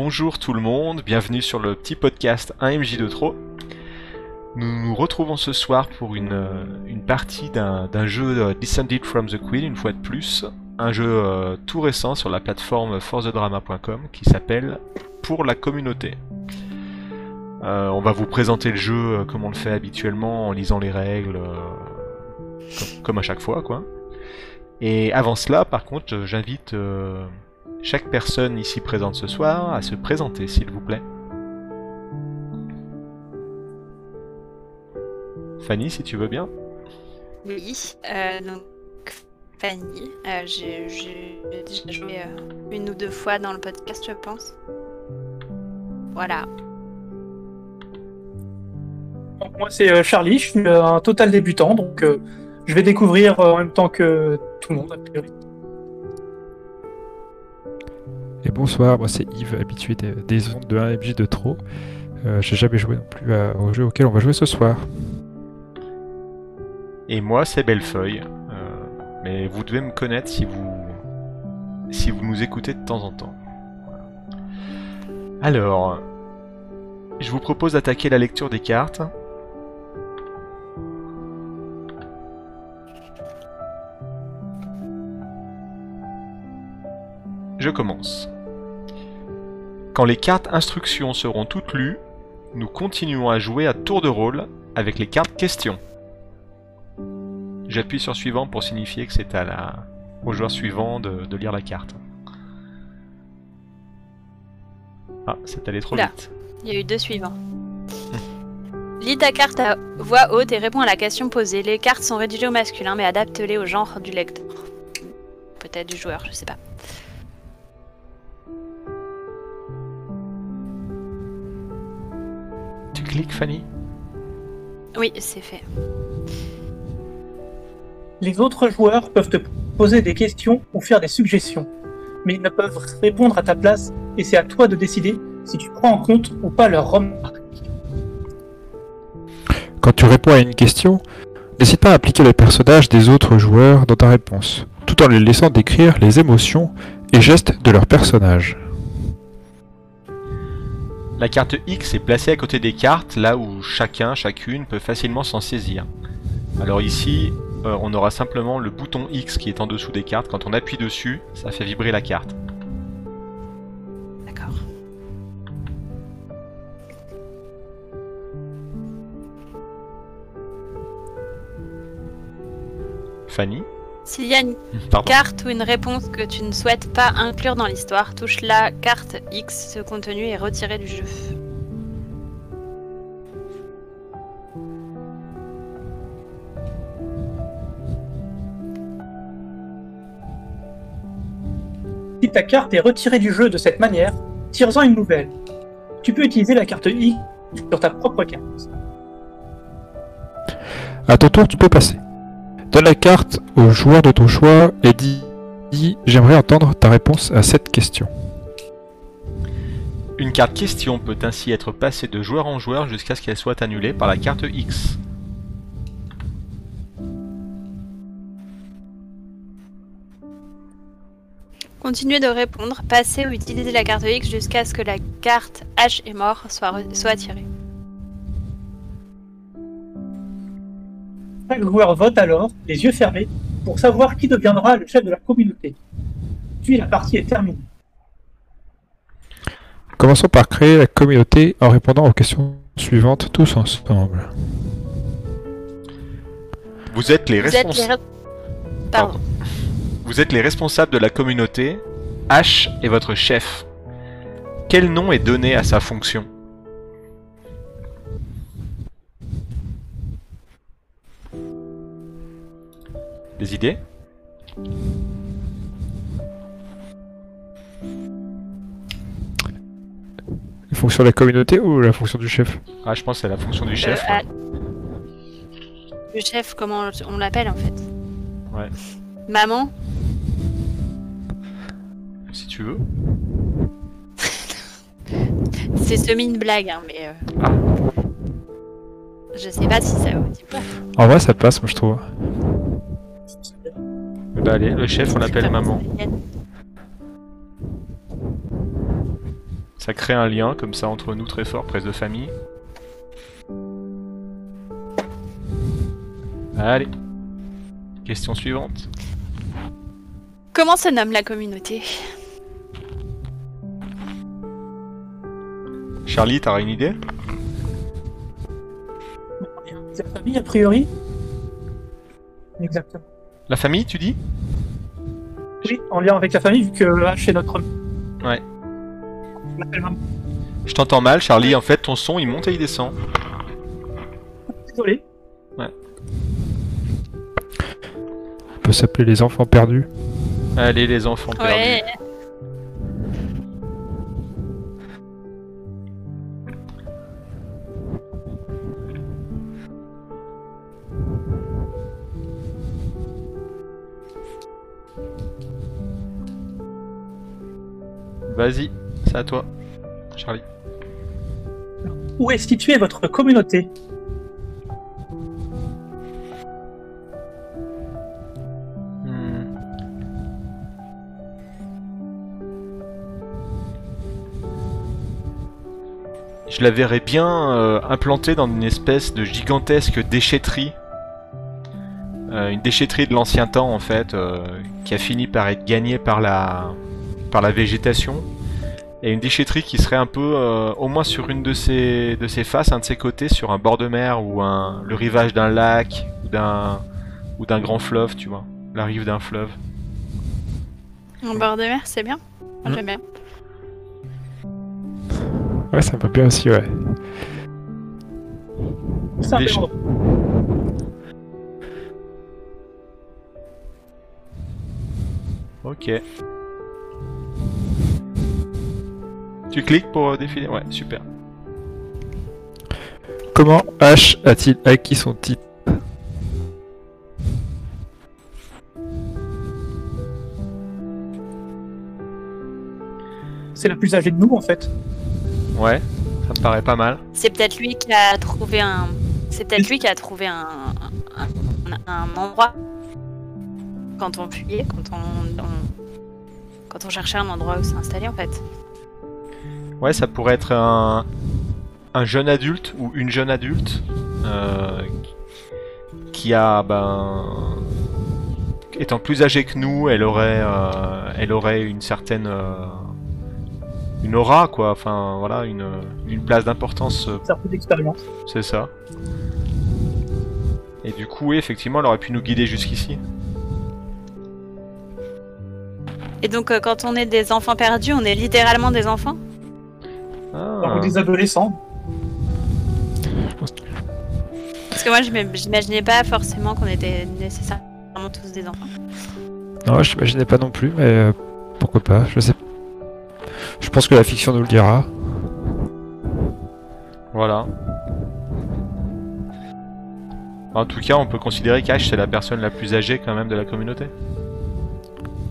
bonjour tout le monde, bienvenue sur le petit podcast 1MJ de trop. Nous nous retrouvons ce soir pour une, euh, partie d'un jeu euh, Descended from the Queen, une fois de plus. Un jeu euh, tout récent sur la plateforme forthedrama.com qui s'appelle Pour la communauté. On va vous présenter le jeu comme on le fait habituellement en lisant les règles, comme, comme à chaque fois quoi. Et avant cela, par contre, j'invite chaque personne ici présente ce soir à se présenter, s'il vous plaît. Fanny, si tu veux bien. Oui, euh, donc Fanny, euh, j'ai déjà joué euh, une ou deux fois dans le podcast, je pense. Voilà. Donc, moi, c'est euh, Charlie, je suis euh, un total débutant, donc euh, je vais découvrir euh, en même temps que tout le monde, a priori. Bonsoir, moi c'est Yves, habitué des, des ondes de 1MJ de trop. Euh, J'ai jamais joué non plus au jeu auquel on va jouer ce soir. Et moi, c'est Bellefeuille. Euh, mais vous devez me connaître si vous si vous nous écoutez de temps en temps. Alors, je vous propose d'attaquer la lecture des cartes. Je commence. Quand les cartes instructions seront toutes lues, nous continuons à jouer à tour de rôle avec les cartes questions. J'appuie sur suivant pour signifier que c'est à la... au joueur suivant de, de lire la carte. Ah, c'est allé trop vite. Il y a eu deux suivants. Lis ta carte à voix haute et réponds à la question posée. Les cartes sont rédigées au masculin, mais adapte-les au genre du lecteur. Peut-être du joueur, je sais pas. Fanny Oui, c'est fait. Les autres joueurs peuvent te poser des questions ou faire des suggestions, mais ils ne peuvent répondre à ta place et c'est à toi de décider si tu prends en compte ou pas leurs remarques. Quand tu réponds à une question, n'hésite pas à appliquer les personnages des autres joueurs dans ta réponse, tout en les laissant décrire les émotions et gestes de leur personnage. La carte X est placée à côté des cartes, là où chacun, chacune peut facilement s'en saisir. Alors ici, euh, on aura simplement le bouton X qui est en dessous des cartes. Quand on appuie dessus, ça fait vibrer la carte. D'accord. Fanny? S'il y a une Pardon. carte ou une réponse que tu ne souhaites pas inclure dans l'histoire, touche la carte X. Ce contenu est retiré du jeu. Si ta carte est retirée du jeu de cette manière, tire-en une nouvelle. Tu peux utiliser la carte X sur ta propre carte. À ton tour, tu peux passer. Donne la carte au joueur de ton choix et dis, dis J'aimerais entendre ta réponse à cette question. Une carte question peut ainsi être passée de joueur en joueur jusqu'à ce qu'elle soit annulée par la carte X. Continuez de répondre, passez ou utilisez la carte X jusqu'à ce que la carte H est mort soit, soit tirée. Chaque joueur vote alors, les yeux fermés, pour savoir qui deviendra le chef de la communauté. Puis la partie est terminée. Commençons par créer la communauté en répondant aux questions suivantes tous ensemble. Vous êtes les Vous êtes les... responsables. re- Pardon. Vous êtes les responsables de la communauté. H est votre chef. Quel nom est donné à sa fonction? Des idées La fonction de la communauté ou la fonction du chef? Ah, je pense que c'est la fonction du Euh, chef. Le chef, comment on l'appelle en fait? Ouais. Maman? Si tu veux. C'est semi une blague, hein, mais. euh, Ah. Je sais pas si ça vous dit pas. En vrai, ça passe, moi je trouve. Bah allez, le chef, on l'appelle maman. Ça crée un lien comme ça entre nous très fort, presque de famille. Allez. Question suivante. Comment se nomme la communauté? Charlie, t'as une idée? C'est la famille, a priori? Exactement. La famille, tu dis? Oui, en lien avec la famille, vu que H est notre homme. Ouais. Je t'entends mal, Charlie. En fait, ton son il monte et il descend. Désolé. On peut s'appeler les enfants perdus. Allez, les enfants perdus. Vas-y, c'est à toi, Charlie. Où est située votre communauté? Hmm. Je la verrais bien euh, implantée dans une espèce de gigantesque déchetterie. Euh, une déchetterie de l'ancien temps en fait, euh, qui a fini par être gagnée par la, par la végétation. Et une déchetterie qui serait un peu, euh, au moins sur une de ses, de ses faces, un de ses côtés, sur un bord de mer ou un, le rivage d'un lac ou d'un, ou d'un grand fleuve, tu vois. La rive d'un fleuve. En bord de mer, c'est bien. Mm. J'aime bien. Ouais, ça va bien aussi, ouais. Un endroit. Ok. Tu cliques pour euh, défiler Ouais, super. Comment H a-t-il acquis son titre? C'est la plus âgée de nous, en fait. Ouais, ça me paraît pas mal. C'est peut-être lui qui a trouvé un. C'est peut-être lui qui a trouvé un, un, un endroit quand on fuyait, quand on, on- quand on cherchait un endroit où s'installer en fait. Ouais, ça pourrait être un, un jeune adulte ou une jeune adulte euh, qui a, ben, étant plus âgée que nous, elle aurait, euh, elle aurait une certaine, euh, une aura quoi. Enfin, voilà, une, une place d'importance euh, C'est un peu d'expérience. C'est ça. Et du coup, oui, effectivement, elle aurait pu nous guider jusqu'ici. Et donc euh, quand on est des enfants perdus, on est littéralement des enfants Ah. Alors, des adolescents. Parce que moi je m'im- j'imaginais pas forcément qu'on était nécessairement tous des enfants. Non, je n'imaginais pas non plus, mais euh, pourquoi pas, je sais. Je pense que la fiction nous le dira. Voilà. En tout cas, on peut considérer qu'Ash c'est la personne la plus âgée quand même de la communauté.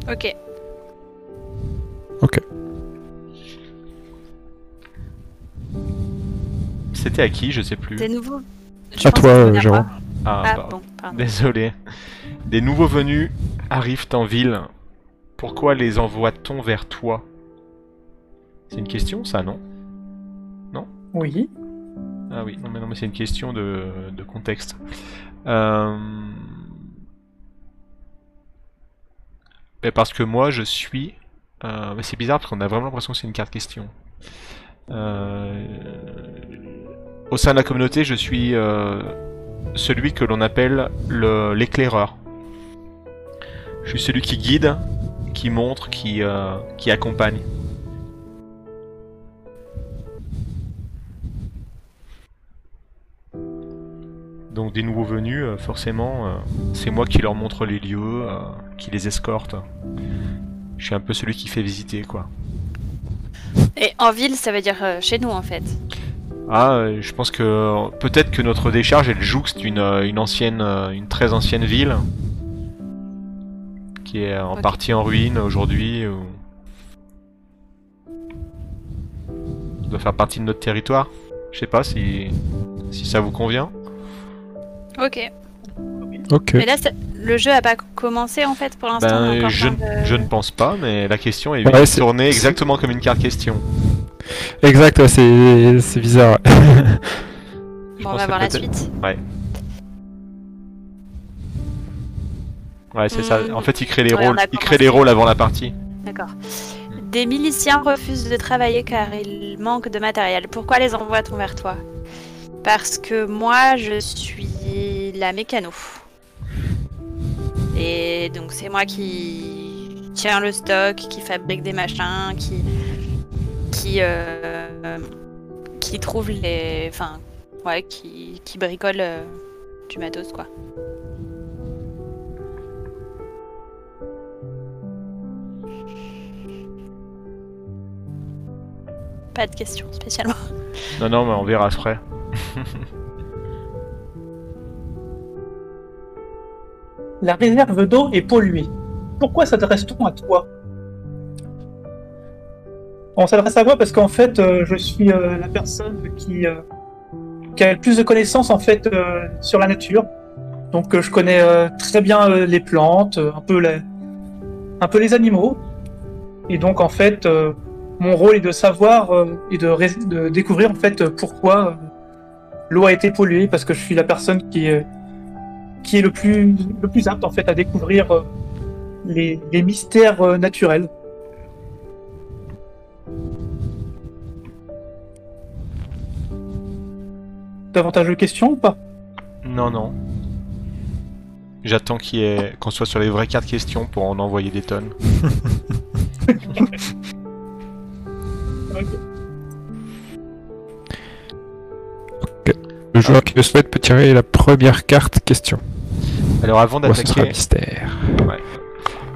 Ok. Ok. C'était à qui Je sais plus. Des nouveaux. Je À toi, euh, Jérôme. pas. Ah, Ah, pardon. bon, pardon. Désolé. Des nouveaux venus arrivent en ville. Pourquoi les envoie-t-on vers toi? C'est une question, ça, non? Oui. Ah oui, non mais, non, mais c'est une question de, de contexte. Euh... parce que moi je suis... euh, mais c'est bizarre parce qu'on a vraiment l'impression que c'est une carte question. Euh, Au sein de la communauté, je suis euh, celui que l'on appelle le- l'éclaireur. Je suis celui qui guide, qui montre, qui, euh, qui accompagne. Donc des nouveaux venus, euh, forcément, c'est moi qui leur montre les lieux, qui les escorte. Je suis un peu celui qui fait visiter, quoi. Et en ville, ça veut dire chez nous en fait. Ah, euh, je pense que peut-être que notre décharge, elle jouxte une, euh, une ancienne, euh, une très ancienne ville, qui est en partie en ruine aujourd'hui. ou- doit faire partie de notre territoire. Je sais pas si, si ça vous convient. Ok. Ok. Mais là, le jeu a pas commencé en fait pour l'instant. Ben, je, plein de- je ne pense pas, mais la question est Ouais, tournée exactement comme une carte question. Exact, ouais, c'est c'est bizarre. Bon, on va voir la suite. Ouais, c'est ça. Hmm. En fait, il crée les Ouais, rôles. a Il crée les rôles avant la partie. D'accord. Des miliciens refusent de travailler car ils manquent de matériel. Pourquoi les envoie-t-on vers toi? Parce que moi, je suis la mécano. Et donc, c'est moi qui tiens le stock, qui fabrique des machins, qui. Qui. euh, qui trouve les. Enfin, ouais, qui, qui bricole euh, du matos, quoi. Pas de questions spécialement. Non, non, mais on verra après. La réserve d'eau est polluée. Pourquoi s'adresse-t-on à toi? On s'adresse à moi parce qu'en fait, euh, je suis euh, la personne qui, euh, qui a le plus de connaissances en fait sur la nature. Donc, je connais très bien les plantes, un peu les, animaux. Et donc, en fait, mon rôle est de savoir et de, découvrir en fait pourquoi l'eau a été polluée, parce que je suis la personne qui est le plus, apte en fait à découvrir les, mystères naturels. Davantage de questions ou pas? Non, non. J'attends qu'il y ait- qu'on soit sur les vraies cartes questions pour en envoyer des tonnes. Le joueur qui le souhaite peut tirer la première carte question. Alors avant Moi, ce sera d'attaquer, mystère.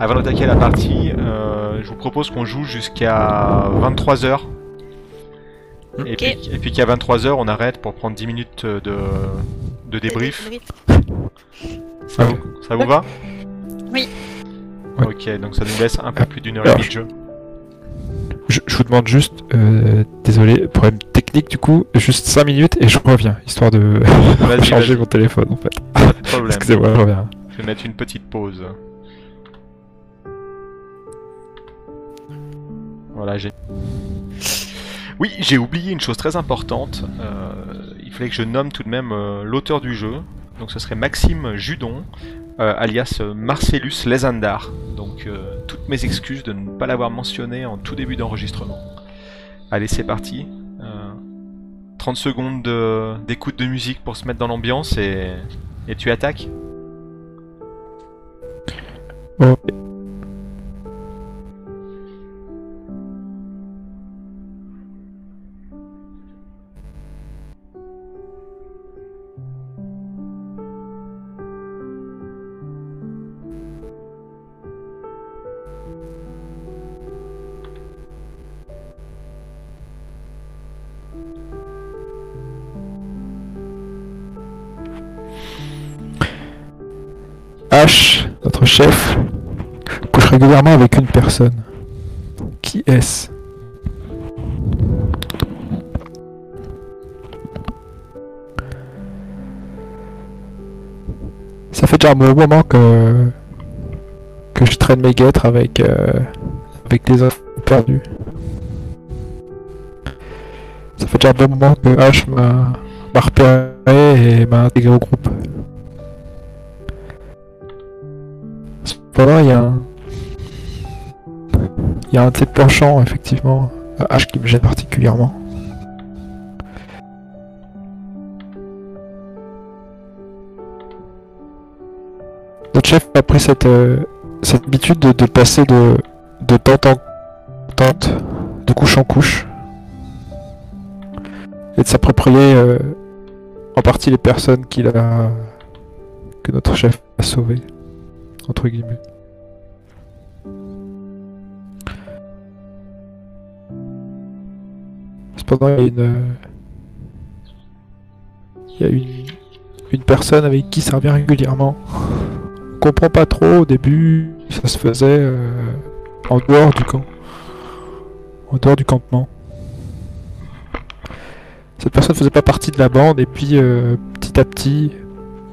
Avant d'attaquer la partie, euh, je vous propose qu'on joue jusqu'à 23h. Et, puis, et puis qu'à 23h, on arrête pour prendre 10 minutes de, de débrief. Ça vous, ça vous va Oui. Ok, donc ça nous laisse un peu plus d'une heure et demie de jeu. Je, je vous demande juste, euh, désolé, problème technique du coup, juste 5 minutes et je reviens, histoire de changer mon téléphone en fait. Pas de problème. Excusez-moi, je reviens. Je vais mettre une petite pause. Voilà, j'ai. Oui, j'ai oublié une chose très importante. Euh, il fallait que je nomme tout de même euh, l'auteur du jeu. Donc ce serait Maxime Judon, euh, alias Marcellus Lesandar. Donc euh, toutes mes excuses de ne pas l'avoir mentionné en tout début d'enregistrement. Allez, c'est parti. Euh, 30 secondes de- d'écoute de, musique pour se mettre dans l'ambiance et, et tu attaques? Notre chef, couche régulièrement avec une personne. Qui est-ce? Ça fait déjà un bon moment que que je traîne mes guêtres avec euh, avec les enfants perdus. Ça fait déjà un bon moment que H m'a repéré et m'a intégré au groupe. Cependant, il y a un... Il y a un de ces penchants, effectivement, à H qui me gêne particulièrement. Notre chef a pris cette, euh, cette habitude de, de passer de, de tente en tente, de couche en couche, et de s'approprier euh, en partie les personnes qu'il a que notre chef a sauvées, entre guillemets. Cependant, il y a une, euh, il y a une, une personne avec qui ça revient régulièrement. On comprend pas trop au début, ça se faisait euh, en dehors du camp, en dehors du campement. Cette personne faisait pas partie de la bande et puis euh, petit à petit,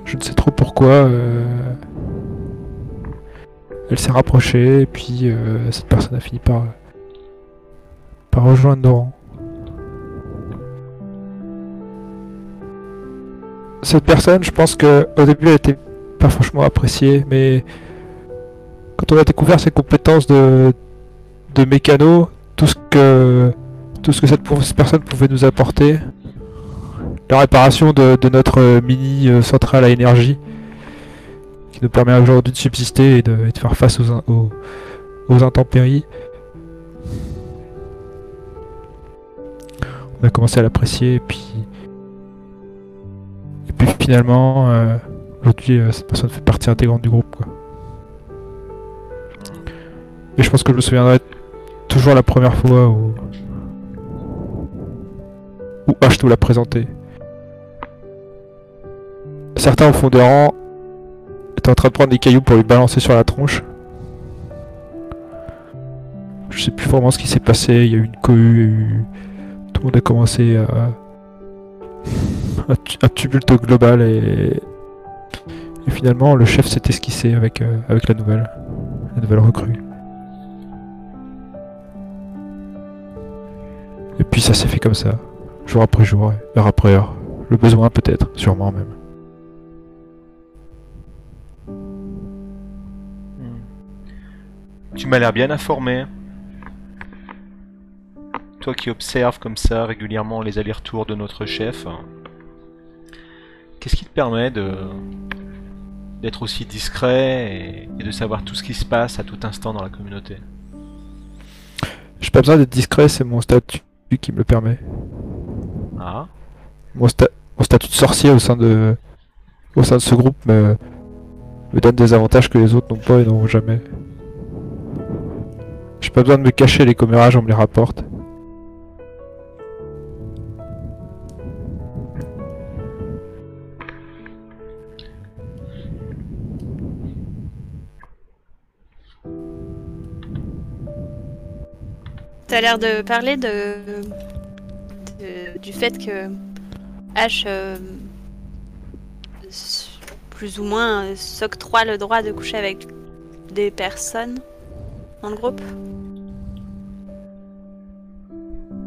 je ne sais trop pourquoi, elle s'est rapprochée et puis euh, cette personne a fini par, par rejoindre Doran. Cette personne, je pense que au début elle était pas franchement appréciée, mais quand on a découvert ses compétences de, de mécano, tout ce que tout ce que cette, personne pouvait nous apporter, la réparation de notre euh, mini euh, centrale à énergie, qui nous permet aujourd'hui de subsister et de, faire face aux intempéries. On a commencé à l'apprécier et puis et puis finalement euh, aujourd'hui euh, cette personne fait partie intégrante du groupe quoi. Et je pense que je me souviendrai toujours la première fois où où H nous l'a présenté. Certains au fond des rangs étaient en train de prendre des cailloux pour lui balancer sur la tronche. Je sais plus vraiment ce qui s'est passé, il y a eu une cohue, eu- tout le monde a commencé à... un tumulte global et... et finalement le chef s'est esquissé avec, euh, avec la nouvelle, la nouvelle recrue. Et puis ça s'est fait comme ça, jour après jour, heure après heure. Le besoin peut-être, sûrement même. Tu m'as l'air bien informé. Toi qui observes comme ça régulièrement les allers-retours de notre chef. Qu'est-ce qui te permet de d'être aussi discret et, et de savoir tout ce qui se passe à tout instant dans la communauté? J'ai pas besoin d'être discret, c'est mon statut qui me le permet. Ah Mon, sta- mon statut de sorcier au sein de au sein de ce groupe me, me donne des avantages que les autres n'ont pas et n'auront jamais. J'ai pas besoin de me cacher, les commérages on me les rapporte. T'as l'air de parler de... du fait que H euh, plus ou moins euh, s'octroie le droit de coucher avec des personnes dans le groupe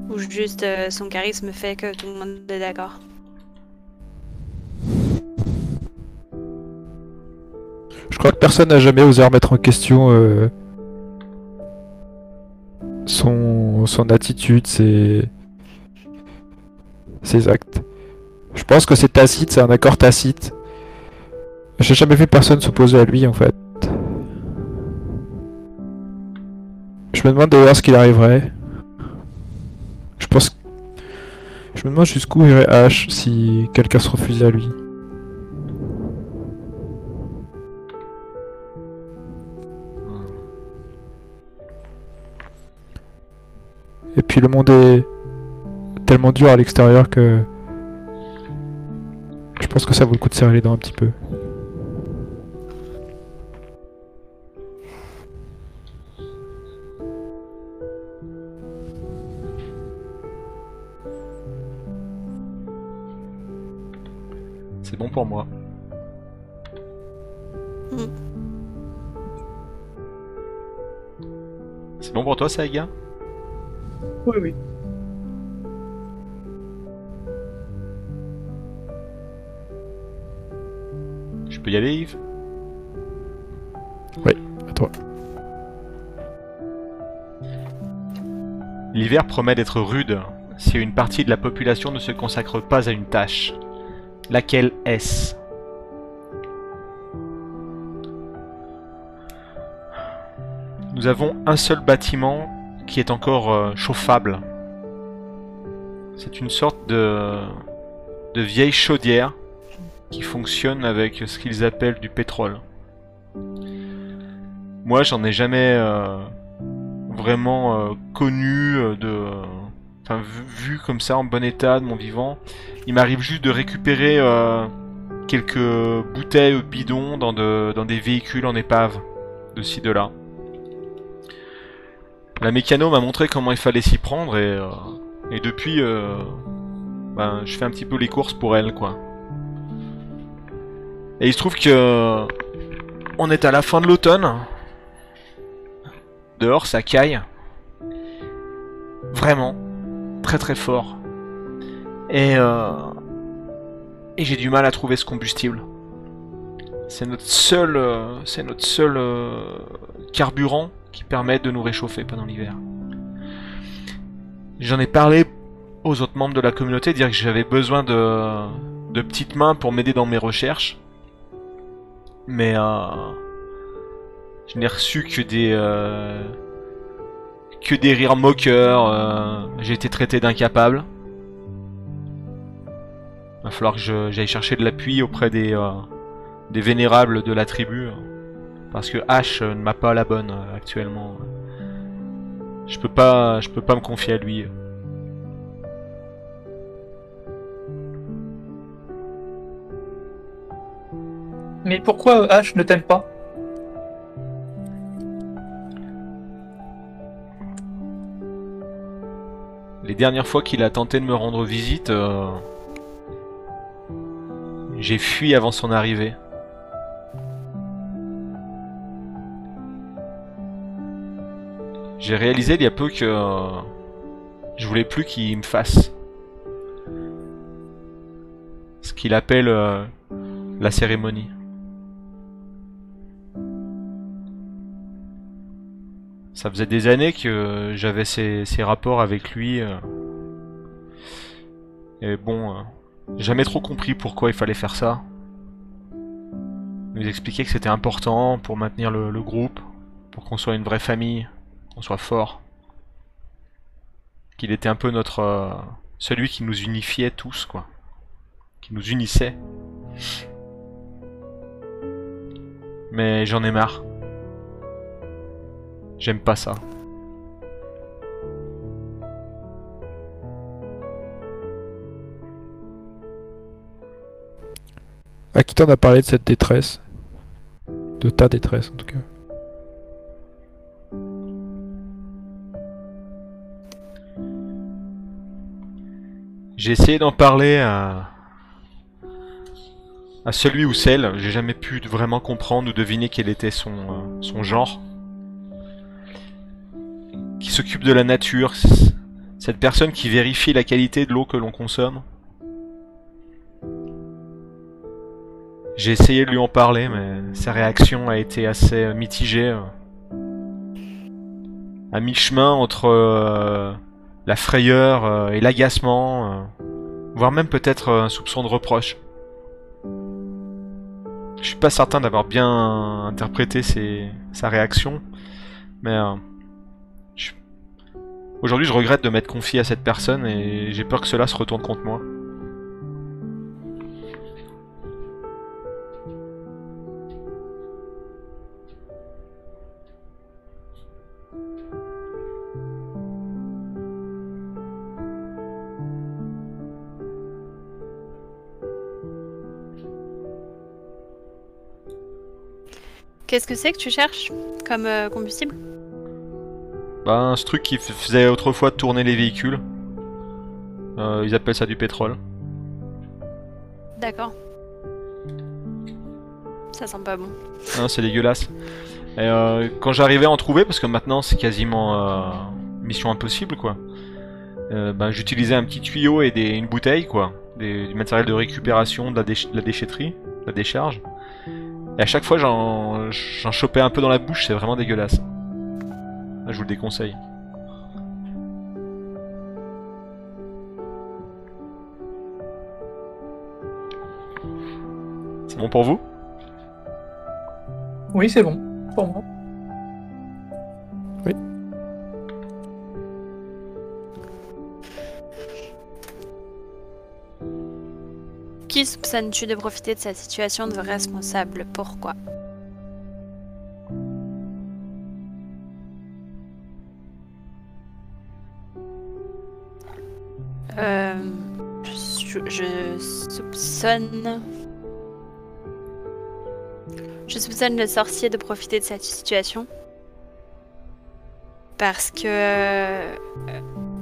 Ou juste euh, son charisme fait que tout le monde est d'accord Je crois que personne n'a jamais osé remettre en question euh, son, son attitude, ses, ses actes. Je pense que c'est tacite, c'est un accord tacite. J'ai jamais vu personne s'opposer à lui en fait. Je me demande d'ailleurs ce qu'il arriverait. Je pense. Je me demande jusqu'où irait H si quelqu'un se refusait à lui. Et puis le monde est tellement dur à l'extérieur que je pense que ça vaut le coup de serrer les dents un petit peu. Bon pour moi. Mm. C'est bon pour toi, Saiga? Oui, oui. Je peux y aller, Yves? À toi. L'hiver promet d'être rude si une partie de la population ne se consacre pas à une tâche. Laquelle est-ce? Nous avons un seul bâtiment qui est encore euh, chauffable. C'est une sorte de, vieille chaudière qui fonctionne avec ce qu'ils appellent du pétrole. Moi, j'en ai jamais euh, vraiment euh, connu de, enfin vu, comme ça en bon état de mon vivant. Il m'arrive juste de récupérer euh, quelques bouteilles bidons dans, de, dans des véhicules en épave de ci de là. La mécano m'a montré comment il fallait s'y prendre et, euh, et depuis, euh, ben, je fais un petit peu les courses pour elle, quoi. Et il se trouve que on est à la fin de l'automne. Dehors, ça caille. Vraiment. Très très fort. Et, euh, Et j'ai du mal à trouver ce combustible. C'est notre seul, euh, notre seul euh, carburant qui permet de nous réchauffer pendant l'hiver. J'en ai parlé aux autres membres de la communauté, dire que j'avais besoin de, de petites mains pour m'aider dans mes recherches. Mais je n'ai reçu que des que des rires moqueurs. euh, J'ai été traité d'incapable. Va falloir que j'aille chercher de l'appui auprès des euh, des vénérables de la tribu, parce que Ash euh, ne m'a pas la bonne actuellement. Je peux pas, je peux pas me confier à lui. Mais pourquoi Ash ne t'aime pas? Les dernières fois qu'il a tenté de me rendre visite, euh, j'ai fui avant son arrivée. J'ai réalisé il y a peu que euh, je voulais plus qu'il me fasse ce qu'il appelle euh, la cérémonie. Ça faisait des années que j'avais ces, rapports avec lui. euh. Et bon, euh, jamais trop compris pourquoi il fallait faire ça. Il nous expliquait que c'était important pour maintenir le, le groupe, pour qu'on soit une vraie famille, qu'on soit fort. Qu'il était un peu notre... euh, celui qui nous unifiait tous, quoi. Qui nous unissait. Mais j'en ai marre. J'aime pas ça. À qui t'en a parlé de cette détresse? De ta détresse en tout cas. J'ai essayé d'en parler à à celui ou celle. J'ai jamais pu vraiment comprendre ou deviner quel était son euh, son genre. Qui s'occupe de la nature. Cette personne qui vérifie la qualité de l'eau que l'on consomme. J'ai essayé de lui en parler, mais sa réaction a été assez euh, mitigée. euh. À mi-chemin entre euh, la frayeur et l'agacement, voire même peut-être un soupçon de reproche. Je suis pas certain d'avoir bien interprété sa réaction, mais aujourd'hui je regrette de m'être confié à cette personne et j'ai peur que cela se retourne contre moi. Qu'est-ce que c'est que tu cherches comme euh, combustible? Ben, ce truc qui faisait autrefois tourner les véhicules. Euh, ils appellent ça du pétrole. D'accord. Ça sent pas bon. Hein, c'est dégueulasse. Et euh, quand j'arrivais à en trouver, parce que maintenant c'est quasiment euh, mission impossible quoi, euh, ben, j'utilisais un petit tuyau et des, une bouteille quoi, des- du matériel de récupération de la, déch- de la déchetterie, de la décharge. Et à chaque fois j'en j'en chopais un peu dans la bouche, c'est vraiment dégueulasse. Ah, Je vous le déconseille. C'est bon pour vous? Oui, c'est bon. Pour moi. Qui soupçonnes-tu de profiter de cette situation de responsable? Pourquoi? Euh, je, soupçonne. Je soupçonne le sorcier de profiter de cette situation. Parce que.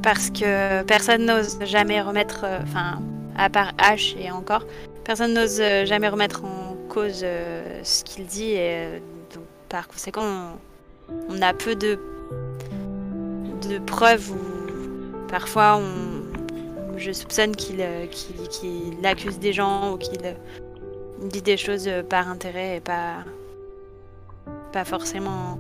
Parce que personne n'ose jamais remettre. euh, Enfin, à part H et encore, personne n'ose euh, jamais remettre en cause euh, ce qu'il dit euh, donc, par conséquent on, a peu de, de preuves où parfois on je soupçonne qu'il euh, qu'il- accuse des gens ou qu'il euh, dit des choses euh, par intérêt et pas, forcément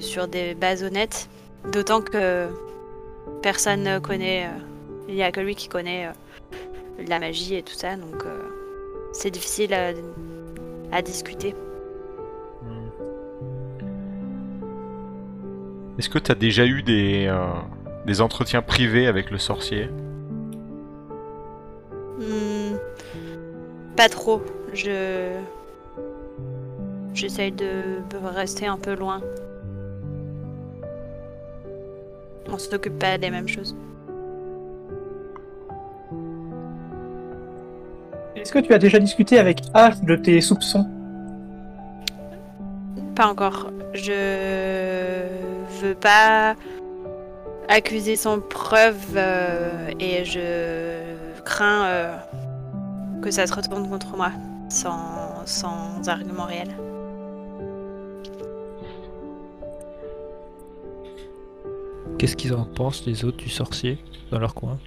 sur des bases honnêtes. D'autant que personne ne connaît, il n'y a que lui qui connaît la magie et tout ça, donc c'est difficile à, à discuter. Est-ce que tu as déjà eu des, des entretiens privés avec le sorcier Hmm, pas trop. Je. J'essaye de rester un peu loin. On s'occupe pas des mêmes choses. Est-ce que tu as déjà discuté avec H de tes soupçons? Pas encore. Je veux pas accuser sans preuve euh, et je crains euh, que ça se retourne contre moi sans, sans argument réel. Qu'est-ce qu'ils en pensent les autres du sorcier dans leur coin?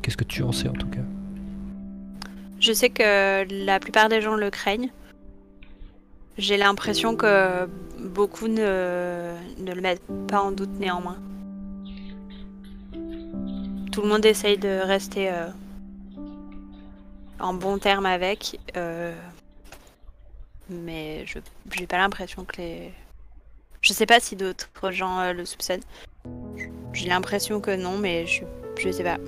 Qu'est-ce que tu en sais en tout cas? Je sais que la plupart des gens le craignent. J'ai l'impression que beaucoup ne, le mettent pas en doute néanmoins. Tout le monde essaye de rester euh, en bon terme avec, euh, mais je j'ai pas l'impression que les. Je sais pas si d'autres gens euh, le soupçonnent. J'ai l'impression que non, mais je, je sais pas.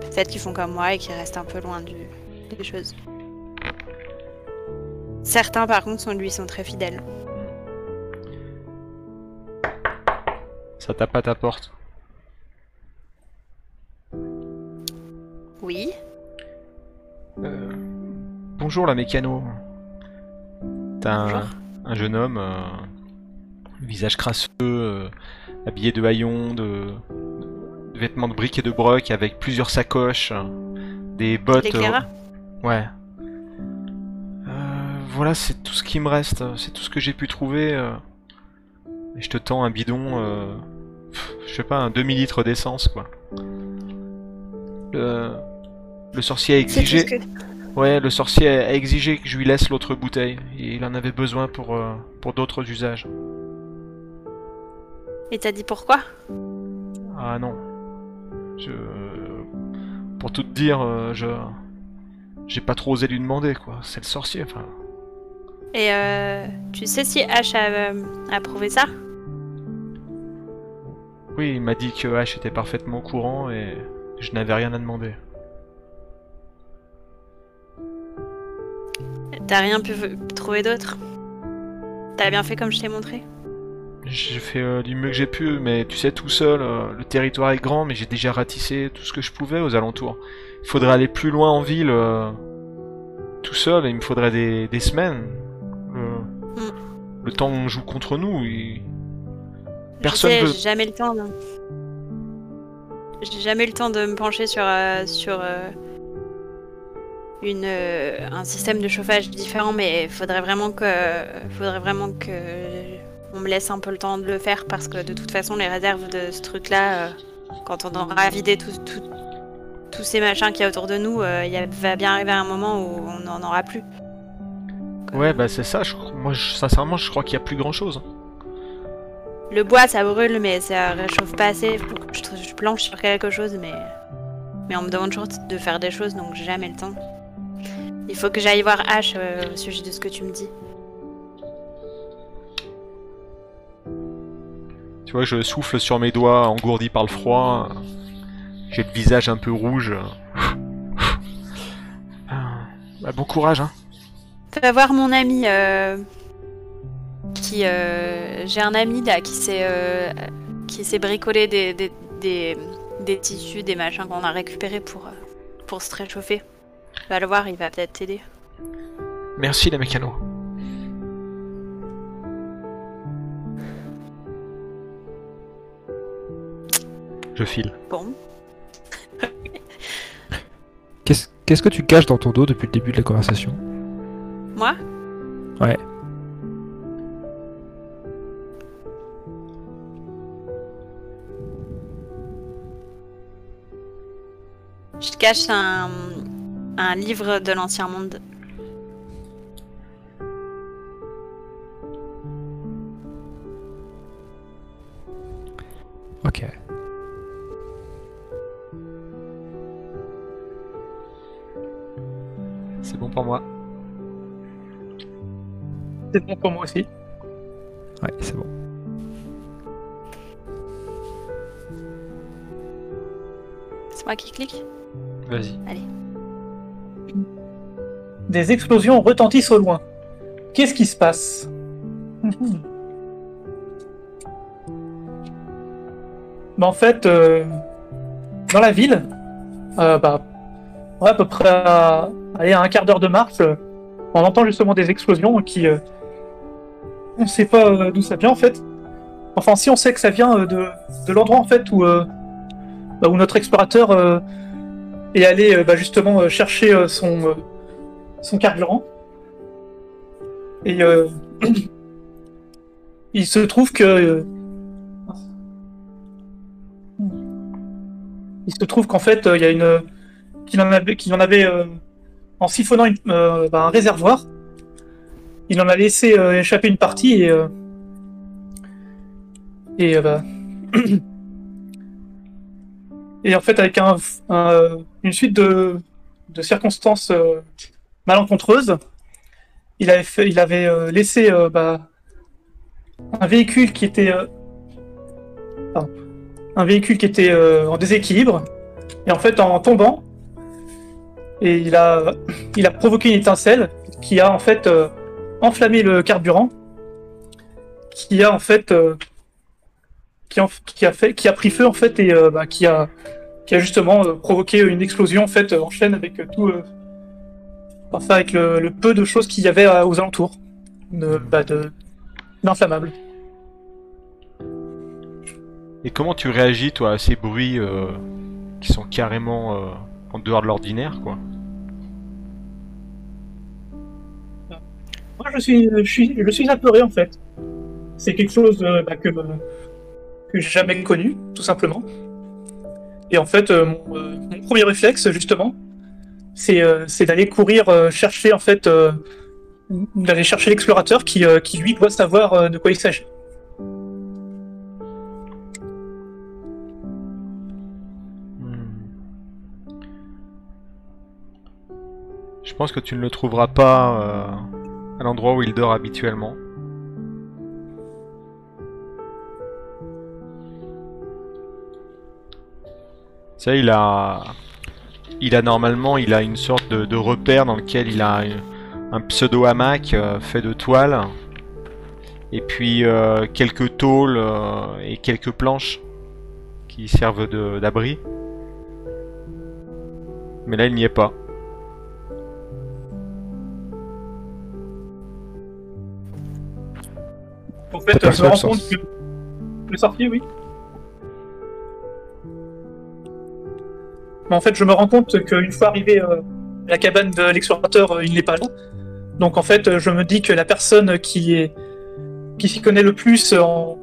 Peut-être qu'ils font comme moi et qu'ils restent un peu loin des choses. Certains, par contre, sont, lui, sont très fidèles. Ça tape à ta porte. Oui. Euh, bonjour la mécano. T'as un, jeune homme, euh, visage crasseux, euh, habillé de haillons, de, de vêtements de briques et de broc, avec plusieurs sacoches, des bottes. Ouais. Euh, voilà, c'est tout ce qui me reste. C'est tout ce que j'ai pu trouver. euh. Et je te tends un bidon, euh, je sais pas, un demi-litre d'essence, quoi. Le, le sorcier a exigé. que... Ouais, le sorcier a exigé que je lui laisse l'autre bouteille. Et il en avait besoin pour, euh, pour d'autres usages. Et t'as dit pourquoi? Ah non. Je... Pour tout te dire, euh, je... J'ai pas trop osé lui demander, quoi. C'est le sorcier, enfin... Et euh, tu sais si H a euh, approuvé ça? Oui, il m'a dit que H était parfaitement au courant et je n'avais rien à demander. T'as rien pu trouver d'autre? T'as bien fait comme je t'ai montré? J'ai fait euh, du mieux que j'ai pu, mais tu sais, tout seul, euh, le territoire est grand, mais j'ai déjà ratissé tout ce que je pouvais aux alentours. Il faudrait aller plus loin en ville, euh, tout seul, et il me faudrait des, des semaines. Le, temps joue contre nous. il- Personne sais, veut- J'ai jamais le temps. de- J'ai jamais eu le temps de me pencher sur euh, sur euh, une euh, un système de chauffage différent, mais il faudrait vraiment que faudrait vraiment que on me laisse un peu le temps de le faire parce que de toute façon les réserves de ce truc-là, quand on aura vidé tous ces machins qu'il y a autour de nous, il va bien arriver un moment où on n'en aura plus. Ouais, bah c'est ça. je- moi, je- sincèrement, je crois qu'il y a plus grand chose. Le bois, ça brûle, mais ça réchauffe pas assez. Faut que je, je planche sur quelque chose, mais... mais on me demande toujours de faire des choses, donc j'ai jamais le temps. Il faut que j'aille voir H euh, au sujet de ce que tu me dis. Tu vois, je souffle sur mes doigts, engourdi par le froid. J'ai le visage un peu rouge. Ah, bah, bon courage, hein. Fais voir mon ami. euh, qui, euh, j'ai un ami là qui s'est euh, qui s'est bricolé des, des, des, des tissus, des machins qu'on a récupérés pour, pour se réchauffer. Va le voir, il va peut-être t'aider. Merci, les mécanos. Je file. Bon. Qu'est-ce qu'est-ce que tu caches dans ton dos depuis le début de la conversation? Moi? Ouais. Je te cache un, un livre de l'Ancien Monde. Ok. C'est bon pour moi. C'est bon pour moi aussi. Ouais, c'est bon. C'est moi qui clique? Vas-y. Des explosions retentissent au loin. Qu'est-ce qui se passe? Bah, En fait, euh, dans la ville, euh, bah, ouais, à peu près à, allez, à un quart d'heure de marche, euh, on entend justement des explosions qui... euh, on ne sait pas euh, d'où ça vient en fait. Enfin, si on sait que ça vient euh, de, l'endroit en fait où, bah, où notre explorateur est allé bah, justement chercher son, son carburant. Et il se trouve que. il se trouve qu'en fait, il y a une. qu'il en avait, qu'il en avait en siphonnant euh, bah, un réservoir, il en a laissé euh, échapper une partie et. euh, et bah, en fait, avec un, un- une suite de, circonstances malencontreuses, il avait, il avait laissé bah, un véhicule qui était un véhicule qui était en déséquilibre et en fait en tombant et il a il a provoqué une étincelle qui a en fait euh, enflammé le carburant qui a en fait euh, qui, en- qui a fait qui a pris feu en fait et euh, bah, qui a qui a justement euh, provoqué une explosion en fait en chaîne avec euh, tout euh, enfin avec le, le peu de choses qu'il y avait aux alentours de bah, de d'inflammable. Et comment tu réagis, toi, à ces bruits euh, qui sont carrément euh, dehors de l'ordinaire, quoi Moi, je suis, je suis, je suis apeuré en fait. C'est quelque chose euh, bah, que, que j'ai jamais connu, tout simplement. Et en fait, euh, mon, euh, mon premier réflexe, justement, c'est d'aller courir chercher, en fait, d'aller chercher l'explorateur qui, lui, doit savoir de quoi il s'agit. Je pense que tu ne le trouveras pas euh, à l'endroit où il dort habituellement. Tu sais, il a... Il a normalement, il a une sorte de, repère dans lequel il a un, un pseudo-hamac euh, fait de toile. Et puis euh, quelques tôles et quelques planches qui servent d'abri. Mais là, il n'y est pas. En fait, je me rends compte que le sorcier, oui. Mais en fait, je me rends compte qu'une fois arrivé euh, à la cabane de l'explorateur, euh, il n'est pas là. Donc en fait, je me dis que la personne qui est qui s'y connaît le plus en,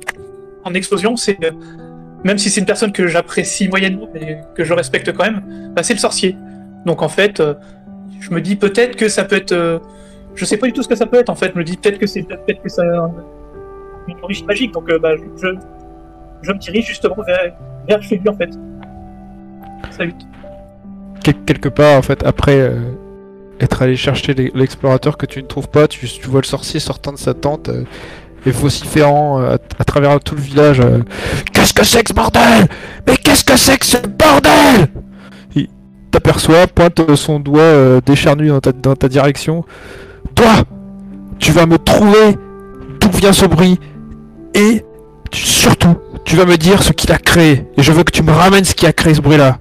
en explosion, c'est euh, même si c'est une personne que j'apprécie moyennement mais que je respecte quand même, bah, c'est le sorcier. Donc en fait, je me dis peut-être que ça peut être, je sais pas du tout ce que ça peut être en fait. Je me dis peut-être que c'est peut-être que ça une origine magique. Donc euh, bah, je, me dirige justement vers, chez lui en fait. Salut. Quel- quelque part, en fait, après euh, être allé chercher l'e- l'explorateur que tu ne trouves pas, tu, vois le sorcier sortant de sa tente euh, et vociférant à, travers tout le village. Qu'est-ce que c'est que ce bordel Mais qu'est-ce que c'est que ce bordel Il t'aperçoit, pointe son doigt décharnu dans ta, dans ta direction. Toi Tu vas me trouver d'où vient ce bruit et tu- surtout, tu vas me dire ce qu'il a créé. Et je veux que tu me ramènes ce qui a créé ce bruit-là.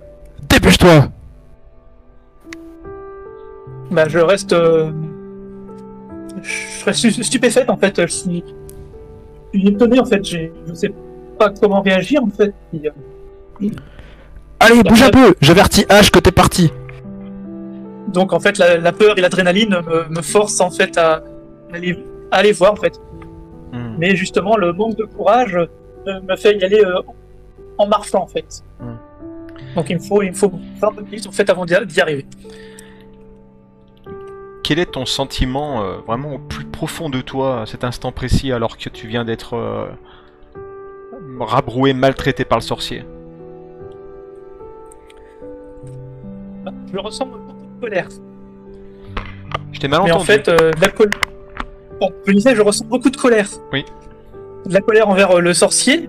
Dépêche-toi Bah je reste, euh, je reste stu- stupéfaite en fait. Je suis, je suis étonné en fait. Je sais pas comment réagir en fait. Euh, Allez, bouge un peu J'avertis H que t'es parti Donc en fait, la, la peur et l'adrénaline me, me forcent en fait à aller, à aller voir en fait. Hmm. Mais justement, le manque de courage euh, me fait y aller euh, en marchant en fait. Donc il me faut, il me faut 20 minutes en fait avant d'y d'y arriver. Quel est ton sentiment euh, vraiment au plus profond de toi à cet instant précis alors que tu viens d'être euh, rabroué, maltraité par le sorcier? Je ressens beaucoup de colère. Je t'ai mal Mais entendu. en fait, euh, de la colère. Je disais, je ressens beaucoup de colère. Oui. De la colère envers euh, le sorcier,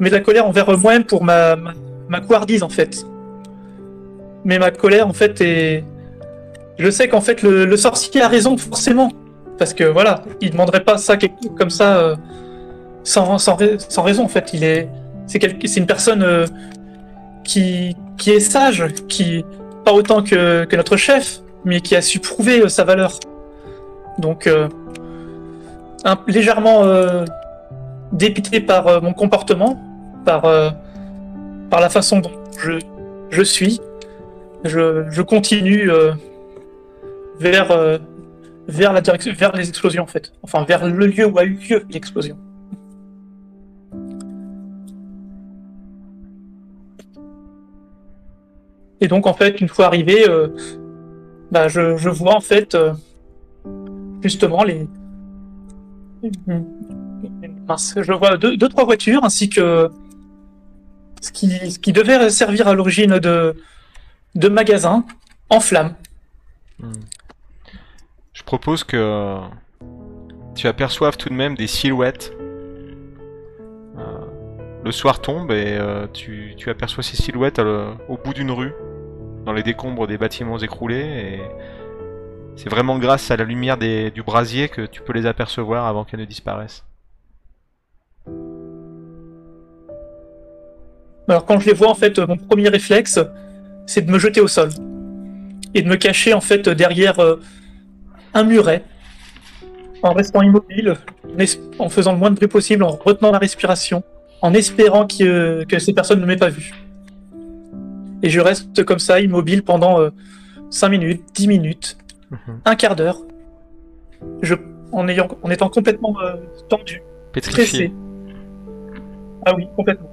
mais de la colère envers euh, moi-même pour ma, ma, ma couardise en fait. Mais ma colère en fait est. Je sais qu'en fait le, le sorcier a raison forcément. Parce que voilà, il demanderait pas ça comme ça euh, sans, sans, sans raison en fait. Il est. C'est quel- une personne euh, qui, qui est sage, qui. Pas autant que, que notre chef, mais qui a su prouver euh, sa valeur. Donc, euh, légèrement euh, dépité par euh, mon comportement, par, par la façon dont je, je suis, je, je continue vers, vers, la direction, vers les explosions en fait. Enfin, vers le lieu où a eu lieu l'explosion. Et donc en fait, une fois arrivé, bah, je, je vois en fait justement les. Je vois deux, deux trois voitures ainsi que ce qui, devait servir à l'origine de, de magasins en flammes. Hmm. Je propose que tu aperçoives tout de même des silhouettes. Euh, le soir tombe et euh, tu, tu aperçois ces silhouettes euh, au bout d'une rue, dans les décombres des bâtiments écroulés. Et c'est vraiment grâce à la lumière du brasier que tu peux les apercevoir avant qu'elles ne disparaissent. Alors quand je les vois en fait, mon premier réflexe, c'est de me jeter au sol et de me cacher en fait derrière euh, un muret, en restant immobile, en faisant le moins de bruit possible, en retenant la respiration, en espérant euh, que ces personnes ne m'aient pas vu. Et je reste comme ça, immobile pendant 5 minutes, 10 minutes, Mhm. un quart d'heure, je, en, ayant, en étant complètement euh, tendu, Pétrifié. stressé. Ah oui, complètement.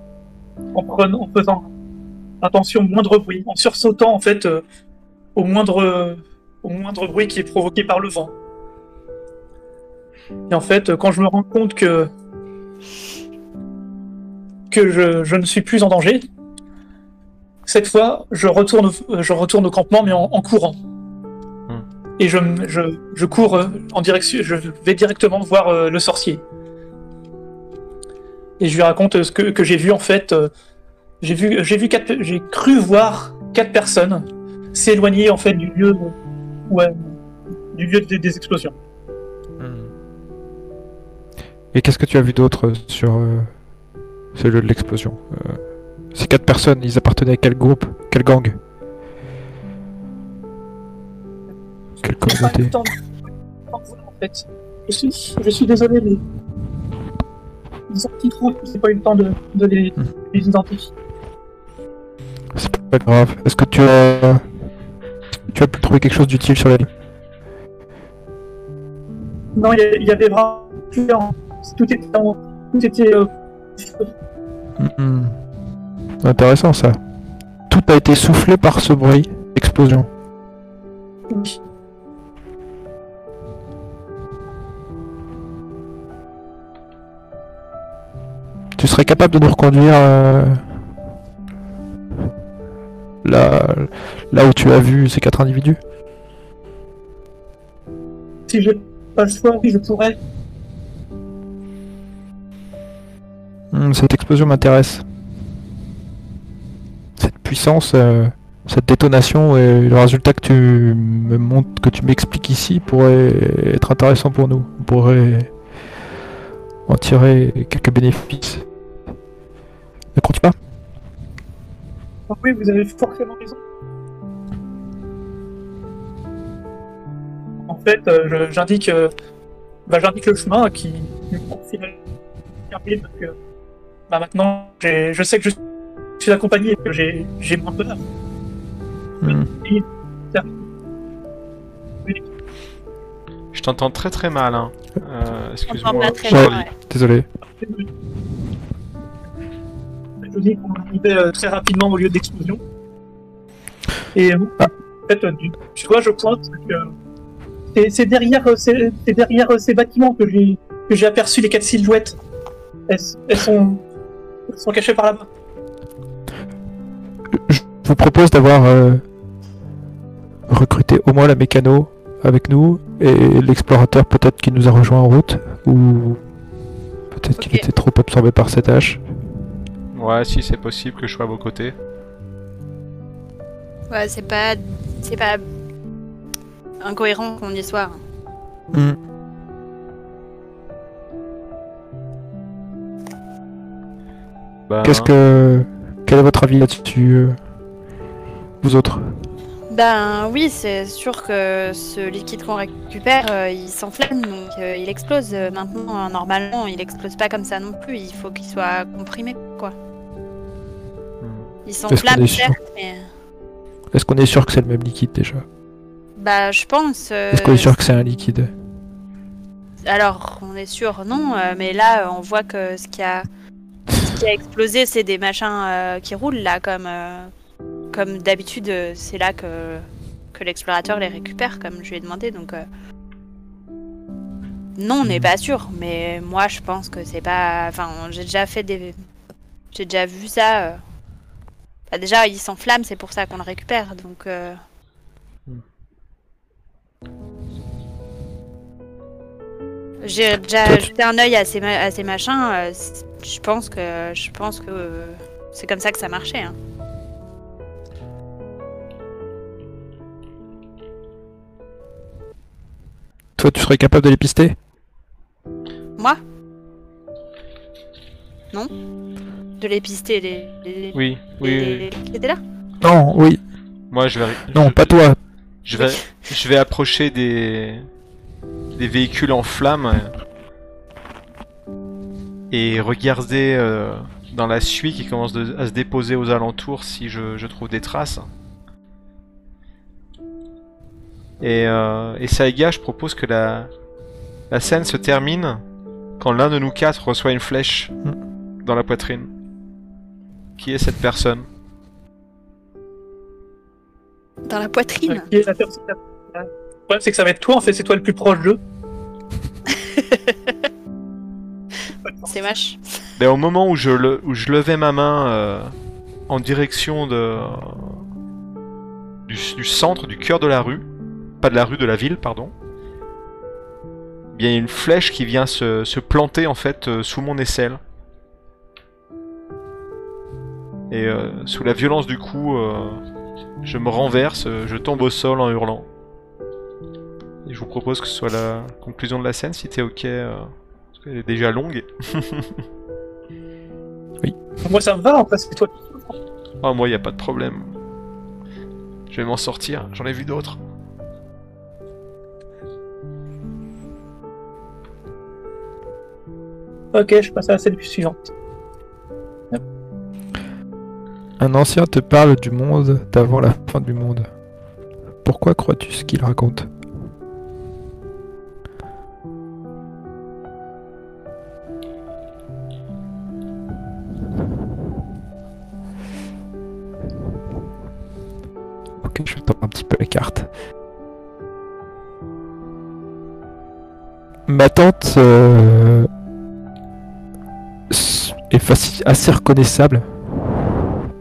En, prenant, en faisant attention au moindre bruit, en sursautant en fait euh, au moindre au moindre bruit qui est provoqué par le vent. Et en fait, quand je me rends compte que que je, je ne suis plus en danger, cette fois, je retourne, au- je retourne au campement, mais en, en courant. Et je, je, cours euh, en direction, je vais directement voir euh, le sorcier. Et je lui raconte ce que, j'ai vu en fait. euh, J'ai vu, j'ai vu quatre, j'ai cru voir quatre personnes s'éloigner en fait du lieu, du lieu des, explosions. Hmm. Et qu'est-ce que tu as vu d'autre sur ce lieu de l'explosion Ces quatre personnes, ils appartenaient à quel groupe? Quel gang? De- en fait. Je suis, je suis désolé, mais ils sont petits trous, j'ai pas eu le temps de, de les, Hmm. les identifier. C'est pas grave. Est-ce que tu as... Tu as pu trouver quelque chose d'utile sur la ligne? Non, il y, a- il y avait vraiment tout était en, tout était euh, Mhm. Intéressant ça. Tout a été soufflé par ce bruit. Explosion. oui. Tu serais capable de nous reconduire euh, là, là où tu as vu ces quatre individus? Si j'ai pas le choix, oui, je pourrais. Hmm, Cette explosion m'intéresse. Cette puissance, euh, cette détonation et le résultat que tu me montres, que tu m'expliques ici pourrait être intéressant pour nous. On pourrait en tirer quelques bénéfices. Ne crois-tu pas? Ah oui, vous avez forcément raison. En fait, euh, je- j'indique, euh, bah, j'indique le chemin qui me parce que bah, maintenant, j'ai- je sais que je suis accompagné et que j'ai j'ai moins peur. Hmm. Je t'entends très très mal. Hein. Euh, Excuse-moi. ouais. Désolé. Je vous dit qu'on arrivait euh, très rapidement au lieu d'explosion. Et euh, Ah. en fait, du- tu vois, je pointe que c'est- c'est derrière, euh, derrière ces bâtiments que j'ai que j'ai aperçu les quatre silhouettes. Elles, elles sont, elles sont cachées par là-bas. Je vous propose d'avoir euh, recruté au moins la mécano avec nous et l'explorateur peut-être qui nous a rejoint en route ou peut-être qu'il Ok. était trop absorbé par cette hache. Ouais, si c'est possible que je sois à vos côtés. Ouais, c'est pas. C'est pas. incohérent qu'on y soit. Hmm. Bah, Qu'est-ce que quel est votre avis là-dessus euh, vous autres? Ben oui, c'est sûr que ce liquide qu'on récupère, euh, il s'enflamme, donc euh, il explose. Maintenant, euh, normalement, il explose pas comme ça non plus. Il faut qu'il soit comprimé, quoi. Hmm. Il qu'on s'enflamme, est sûr certes, mais... Est-ce qu'on est sûr que c'est le même liquide déjà Bah, je pense... euh, Est-ce qu'on est sûr que c'est un liquide Alors, on est sûr, non, euh, mais là, euh, on voit que ce qui a, ce qui a explosé, c'est des machins euh, qui roulent, là, comme, euh, comme d'habitude, c'est là que, que l'explorateur les récupère, comme je lui ai demandé, donc... Non, on n'est pas sûr, mais moi, je pense que c'est pas... Enfin, j'ai déjà fait des... J'ai déjà vu ça... déjà, il s'enflamme, c'est pour ça qu'on le récupère, donc... euh, J'ai déjà jeté un œil à ces, ma- à ces machins. euh, je pense que je pense que euh, c'est comme ça que ça marchait. hein. Toi tu serais capable de les pister? Moi? Non? De les pister les les, Oui, oui, les- oui. les- qui étaient là Non, oui. Moi, je vais. Non, je- pas toi. Je vais, je vais approcher des, des véhicules en flammes et regarder euh, dans la suie qui commence de- à se déposer aux alentours si je, je trouve des traces. Et, euh, et Saiga, je propose que la, la scène se termine quand l'un de nous quatre reçoit une flèche dans la poitrine. Qui est cette personne Dans la poitrine. Qui est la personne la- la- Le problème, c'est que ça va être toi, en fait, c'est toi le plus proche d'eux. C'est moche. Ben, au moment où je, le, où je levais ma main euh, en direction de, du, du centre, du cœur de la rue, pas de la rue, de la ville, pardon, bien, il y a une flèche qui vient se, se planter en fait euh, sous mon aisselle. Et euh, sous la violence du coup, euh, je me renverse, euh, je tombe au sol en hurlant. Et je vous propose que ce soit la conclusion de la scène, si t'es ok, euh, parce qu'elle est déjà longue. Moi, ça me va, en fait, c'est toi. Ah, moi, y a pas de problème. Je vais m'en sortir, j'en ai vu d'autres. Ok, je passe à la scène suivante. Un ancien te parle du monde d'avant la fin du monde. Pourquoi crois-tu ce qu'il raconte? Ok, je vais tendre un petit peu la carte. Ma tante euh, est assez reconnaissable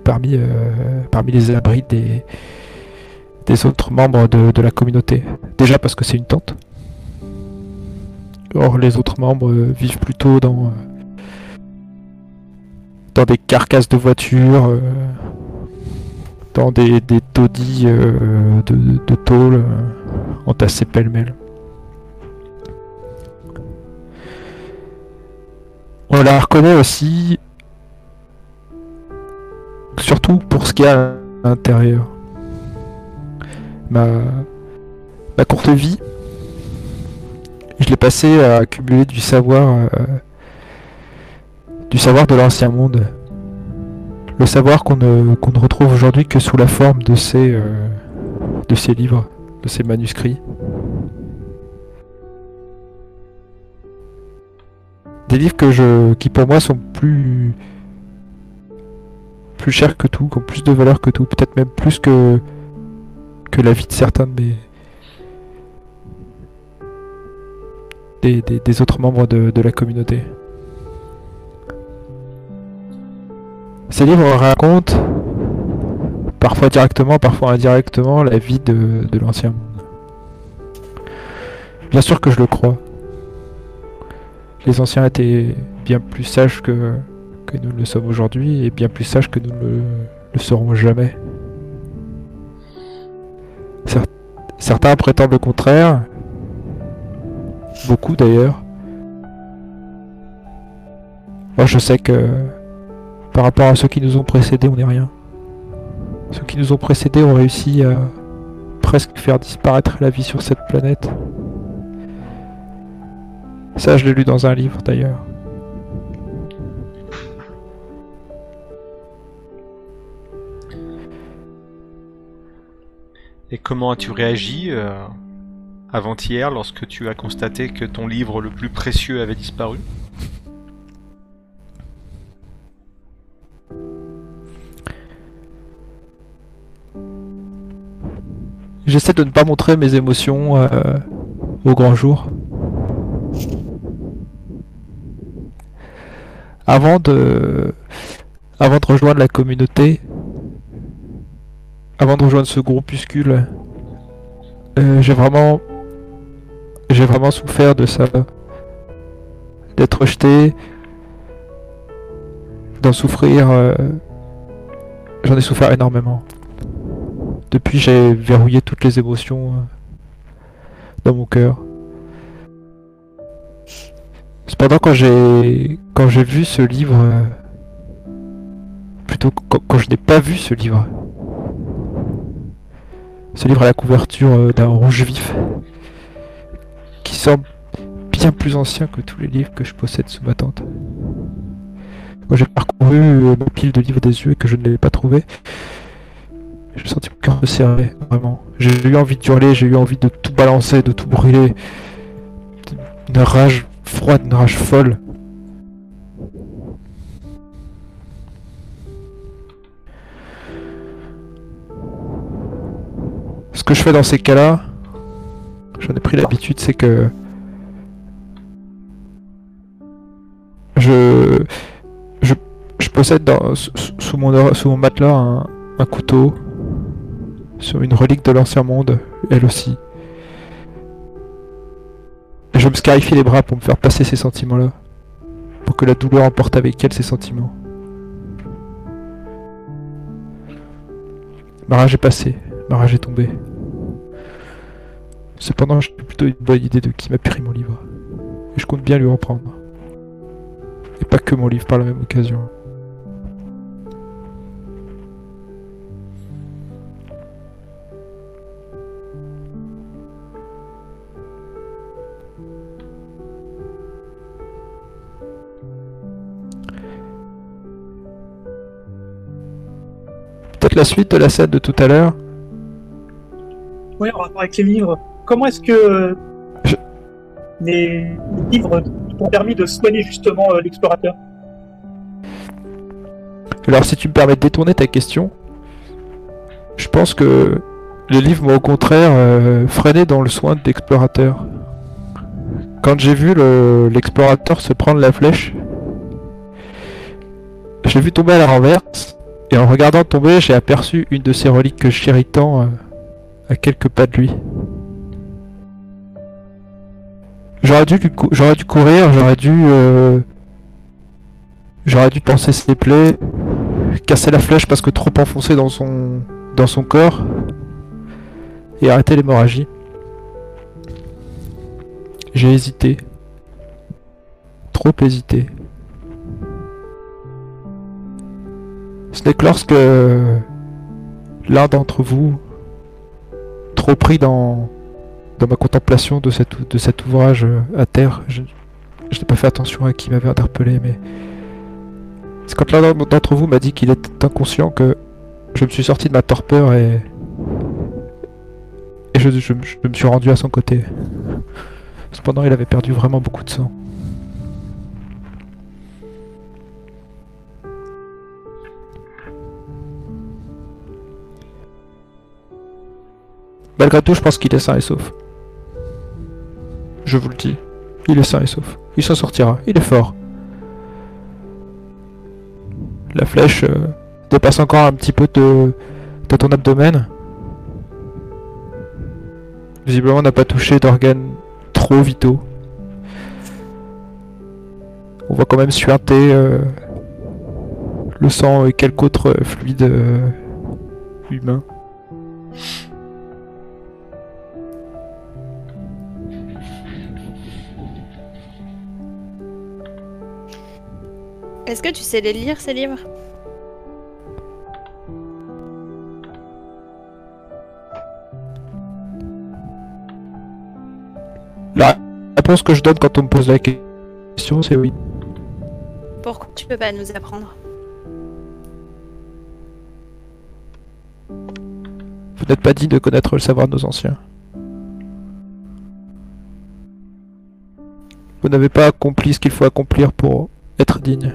parmi, euh, parmi les abris des, autres membres de, de la communauté. Déjà parce que c'est une tente. Or, les autres membres euh, vivent plutôt dans, euh, dans des carcasses de voitures, dans des, des taudis euh, de, de tôle entassés pêle-mêle. On la reconnaît aussi surtout pour ce qu'il y a à l'intérieur. Ma, ma courte vie, je l'ai passée à accumuler du savoir, euh, du savoir de l'ancien monde. Le savoir qu'on ne, qu'on ne retrouve aujourd'hui que sous la forme de ces, euh, de ces livres, de ces manuscrits. Des livres que je, qui pour moi sont plus plus cher que tout, qui ont plus de valeur que tout, peut-être même plus que que la vie de certains des, des- des autres membres de, de la communauté. Ces livres racontent, parfois directement, parfois indirectement, la vie de, de l'ancien monde. Bien sûr que je le crois. Les anciens étaient bien plus sages que, que nous le sommes aujourd'hui et bien plus sages que nous ne le, le serons jamais. Cer- certains prétendent le contraire, beaucoup d'ailleurs. Moi je sais que par rapport à ceux qui nous ont précédés, on n'est rien. Ceux qui nous ont précédés ont réussi à presque faire disparaître la vie sur cette planète. Ça, je l'ai lu dans un livre d'ailleurs. Et comment as-tu réagi euh, avant-hier lorsque tu as constaté que ton livre le plus précieux avait disparu? J'essaie de ne pas montrer mes émotions euh, au grand jour. Avant de, avant de rejoindre la communauté, avant de rejoindre ce groupuscule, euh, j'ai vraiment, j'ai vraiment souffert de ça, d'être rejeté, d'en souffrir. euh, J'en ai souffert énormément. Depuis, j'ai verrouillé toutes les émotions euh, dans mon cœur. Cependant, quand j'ai quand j'ai vu ce livre, plutôt quand je n'ai pas vu ce livre, ce livre à la couverture euh, d'un rouge vif, qui semble bien plus ancien que tous les livres que je possède sous ma tente. Quand j'ai parcouru euh, ma pile de livres des yeux et que je ne l'ai pas trouvé, j'ai senti mon cœur se serrer, vraiment. J'ai eu envie de hurler, j'ai eu envie de tout balancer, de tout brûler. Une rage froide, une rage folle. Ce que je fais dans ces cas-là, j'en ai pris l'habitude, c'est que je, je, possède dans, sous, mon, sous mon matelas un, un couteau sur une relique de l'ancien monde, elle aussi. Et je me scarifie les bras pour me faire passer ces sentiments-là. Pour que la douleur emporte avec elle ces sentiments. Ma rage est passée, ma rage est tombée. Cependant, j'ai plutôt une bonne idée de qui m'a pris mon livre. Et je compte bien lui reprendre. Et pas que mon livre par la même occasion. Peut-être la suite de la scène de tout à l'heure. Oui, en rapport avec les livres, comment est-ce que Je- les, livres t'ont permis de soigner justement euh, l'explorateur? Alors si tu me permets de détourner ta question, je pense que les livres m'ont au contraire euh, freiné dans le soin de l'explorateur. Quand j'ai vu le- l'explorateur se prendre la flèche, je l'ai vu tomber à la renverse, et en regardant tomber, j'ai aperçu une de ces reliques que je chéris tant euh, à quelques pas de lui. J'aurais dû, j'aurais dû courir, j'aurais dû... euh, J'aurais dû penser ses plaies, casser la flèche parce que trop enfoncée dans son dans son corps et arrêter l'hémorragie. J'ai hésité. Trop hésité. Ce n'est que lorsque l'un d'entre vous, trop pris dans, ma contemplation de, cet, ouvrage euh, à terre, je, n'ai pas fait attention à qui m'avait interpellé, mais c'est quand l'un d'entre vous m'a dit qu'il était inconscient que je me suis sorti de ma torpeur et. Je me suis rendu à son côté. Cependant, il avait perdu vraiment beaucoup de sang. Malgré tout, je pense qu'il est sain et sauf. Je vous le dis. Il est sain et sauf. Il s'en sortira. Il est fort. La flèche euh, dépasse encore un petit peu de, de ton abdomen. Visiblement, n'a pas touché d'organes trop vitaux. On voit quand même suinter euh, le sang et quelques autres fluides euh, humains. Est-ce que tu sais les lire, ces livres? La réponse que je donne quand on me pose la question, c'est oui. Pourquoi tu peux pas nous apprendre? Vous n'êtes pas dit de connaître le savoir de nos anciens. Vous n'avez pas accompli ce qu'il faut accomplir pour être digne.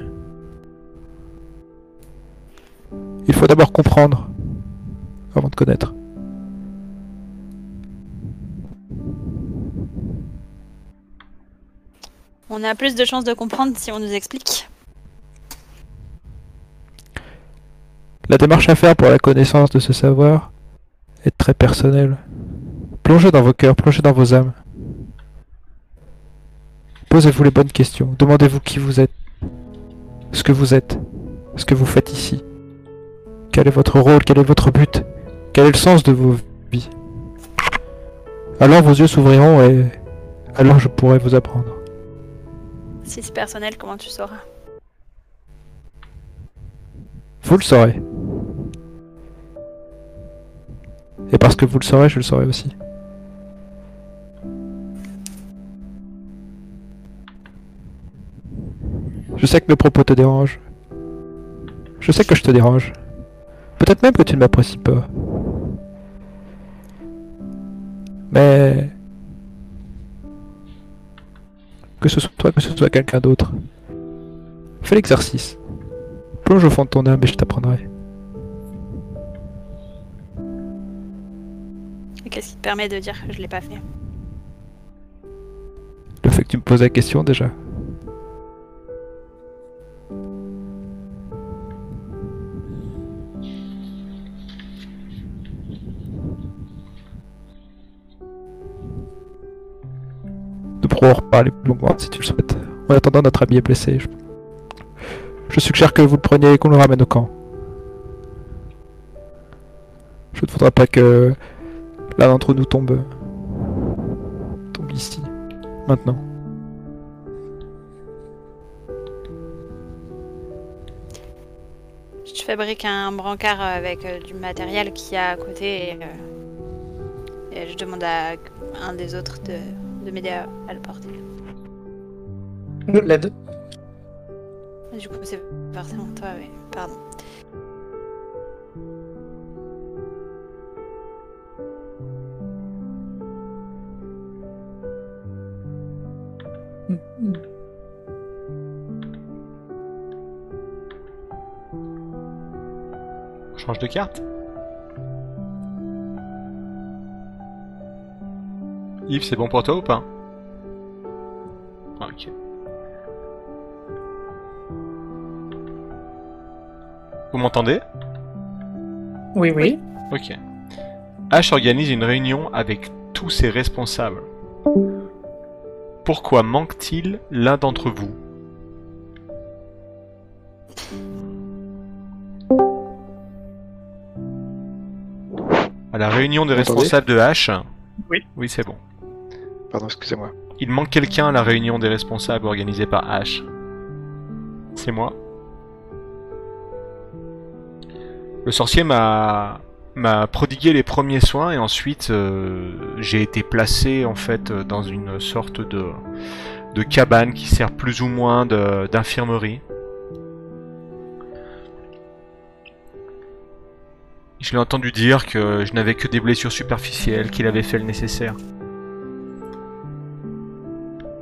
Il faut d'abord comprendre avant de connaître. On a plus de chances de comprendre si on nous explique. La démarche à faire pour la connaissance de ce savoir est très personnelle. Plongez dans vos cœurs, plongez dans vos âmes. Posez-vous les bonnes questions. Demandez-vous qui vous êtes, ce que vous êtes, ce que vous faites ici. Quel est votre rôle, quel est votre but, quel est le sens de vos vies? Alors vos yeux s'ouvriront et alors je pourrai vous apprendre. Si c'est personnel, comment tu sauras? Vous le saurez. Et parce que vous le saurez, je le saurai aussi. Je sais que mes propos te dérangent. Je sais que je te dérange. Peut-être même que tu ne m'apprécies pas. Mais... Que ce soit toi, que ce soit quelqu'un d'autre. Fais l'exercice. Plonge au fond de ton âme et je t'apprendrai. Et Qu'est-ce qui te permet de dire que je l'ai pas fait? Le fait que tu me poses la question déjà. Pourrons en reparler plus longuement si tu le souhaites. En attendant, notre ami est blessé. Je, suggère que vous le preniez et qu'on le ramène au camp. Je ne voudrais pas que l'un d'entre nous tombe. tombe ici. Maintenant. Je fabrique un brancard avec euh, du matériel qu'il y a à côté et, euh, et je demande à un des autres de, de m'aider à, à le porter. Je l'aide. Du coup, c'est forcément toi, oui. Pardon. On change de carte? Yves, c'est bon pour toi ou pas Ok. Vous m'entendez Oui, oui. Ok. H organise une réunion avec tous ses responsables. Pourquoi manque-t-il l'un d'entre vous À la réunion des responsables de H. Oui. Oui, c'est bon. Pardon, excusez-moi. Il manque quelqu'un à la réunion des responsables organisée par H. C'est moi. Le sorcier m'a m'a prodigué les premiers soins et ensuite euh, j'ai été placé en fait euh, dans une sorte de de cabane qui sert plus ou moins d'infirmerie. Je l'ai entendu dire que je n'avais que des blessures superficielles, qu'il avait fait le nécessaire.